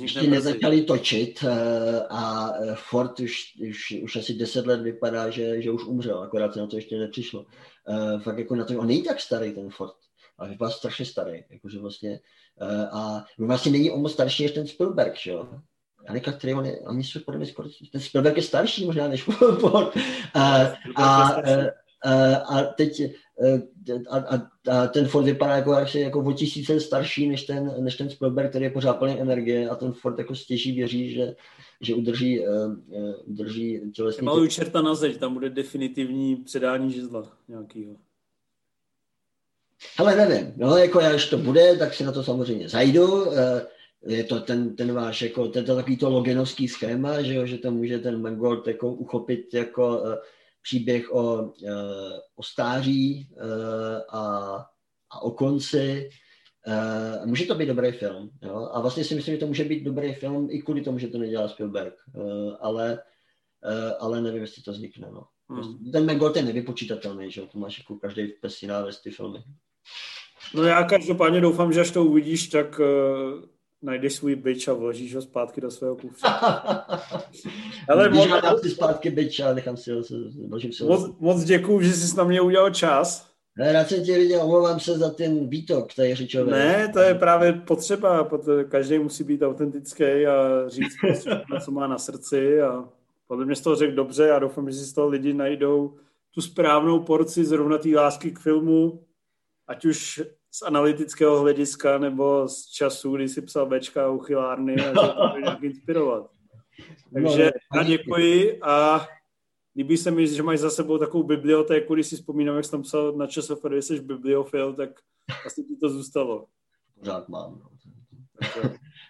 ještě nezačali točit eh, a eh, Ford už, už, už asi deset let vypadá, že, že už umřel, akorát se na to ještě nepřišlo. Uh, fakt jako na to, on není tak starý ten Ford, ale vypadá strašně starý, jakože vlastně uh, a vlastně není on moc starší než ten Spielberg, že jo? Anika, který on je, oni jsou podle mě skoro, ten Spielberg je starší možná než Ford. A, a, a, a teď a, a, a ten Ford vypadá jako, jako o tisíce starší než ten, než ten Spielberg, který je pořád plný energie a ten Ford jako stěží věří, že, že udrží, uh, udrží tělesný... Maluju čerta na zeď, tam bude definitivní předání žizla nějakýho. Ale nevím, no jako já, když to bude, tak si na to samozřejmě zajdu. Je to ten, ten váš, jako, tento takový to logenovský schéma, že, jo, že to může ten Mangold jako uchopit jako příběh o, eh, o stáří eh, a, a o konci. Uh, může to být dobrý film, jo? a vlastně si myslím, že to může být dobrý film i kvůli tomu, že to nedělá Spielberg, uh, ale, uh, ale nevím, jestli to vznikne. No. Hmm. Ten Mangold je nevypočítatelný, že to máš jako každý pesí návez ty filmy. No já každopádně doufám, že až to uvidíš, tak uh, najdeš svůj byč a vložíš ho zpátky do svého kufře. Ale moc, dám si zpátky byč a nechám si ho, vložím si ho. Moc, moc děkuju, že jsi na mě udělal čas. Ne, rád jsem tě viděl, omlouvám se za ten výtok tady řečový. Ne, to je právě potřeba, protože každý musí být autentický a říct, co má na srdci a podle mě z toho řekl dobře a doufám, že si z toho lidi najdou tu správnou porci zrovna té lásky k filmu, ať už z analytického hlediska nebo z času, kdy si psal Bčka u chylárny a to nějak inspirovat. Takže no, děkuji a líbí se mi, že máš za sebou takovou bibliotéku, když si vzpomínám, jak jsi tam psal na ČSFR, že jsi bibliofil, tak asi ti to zůstalo. Pořád mám. No.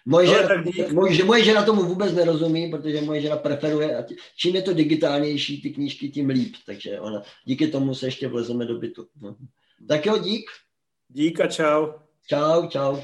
Moje, žena, moje, moje žena tomu vůbec nerozumí, protože moje žena preferuje, a čím je to digitálnější, ty knížky, tím líp. Takže ona, díky tomu se ještě vlezeme do bytu. Tak jo, dík. Dík a čau. Čau, čau.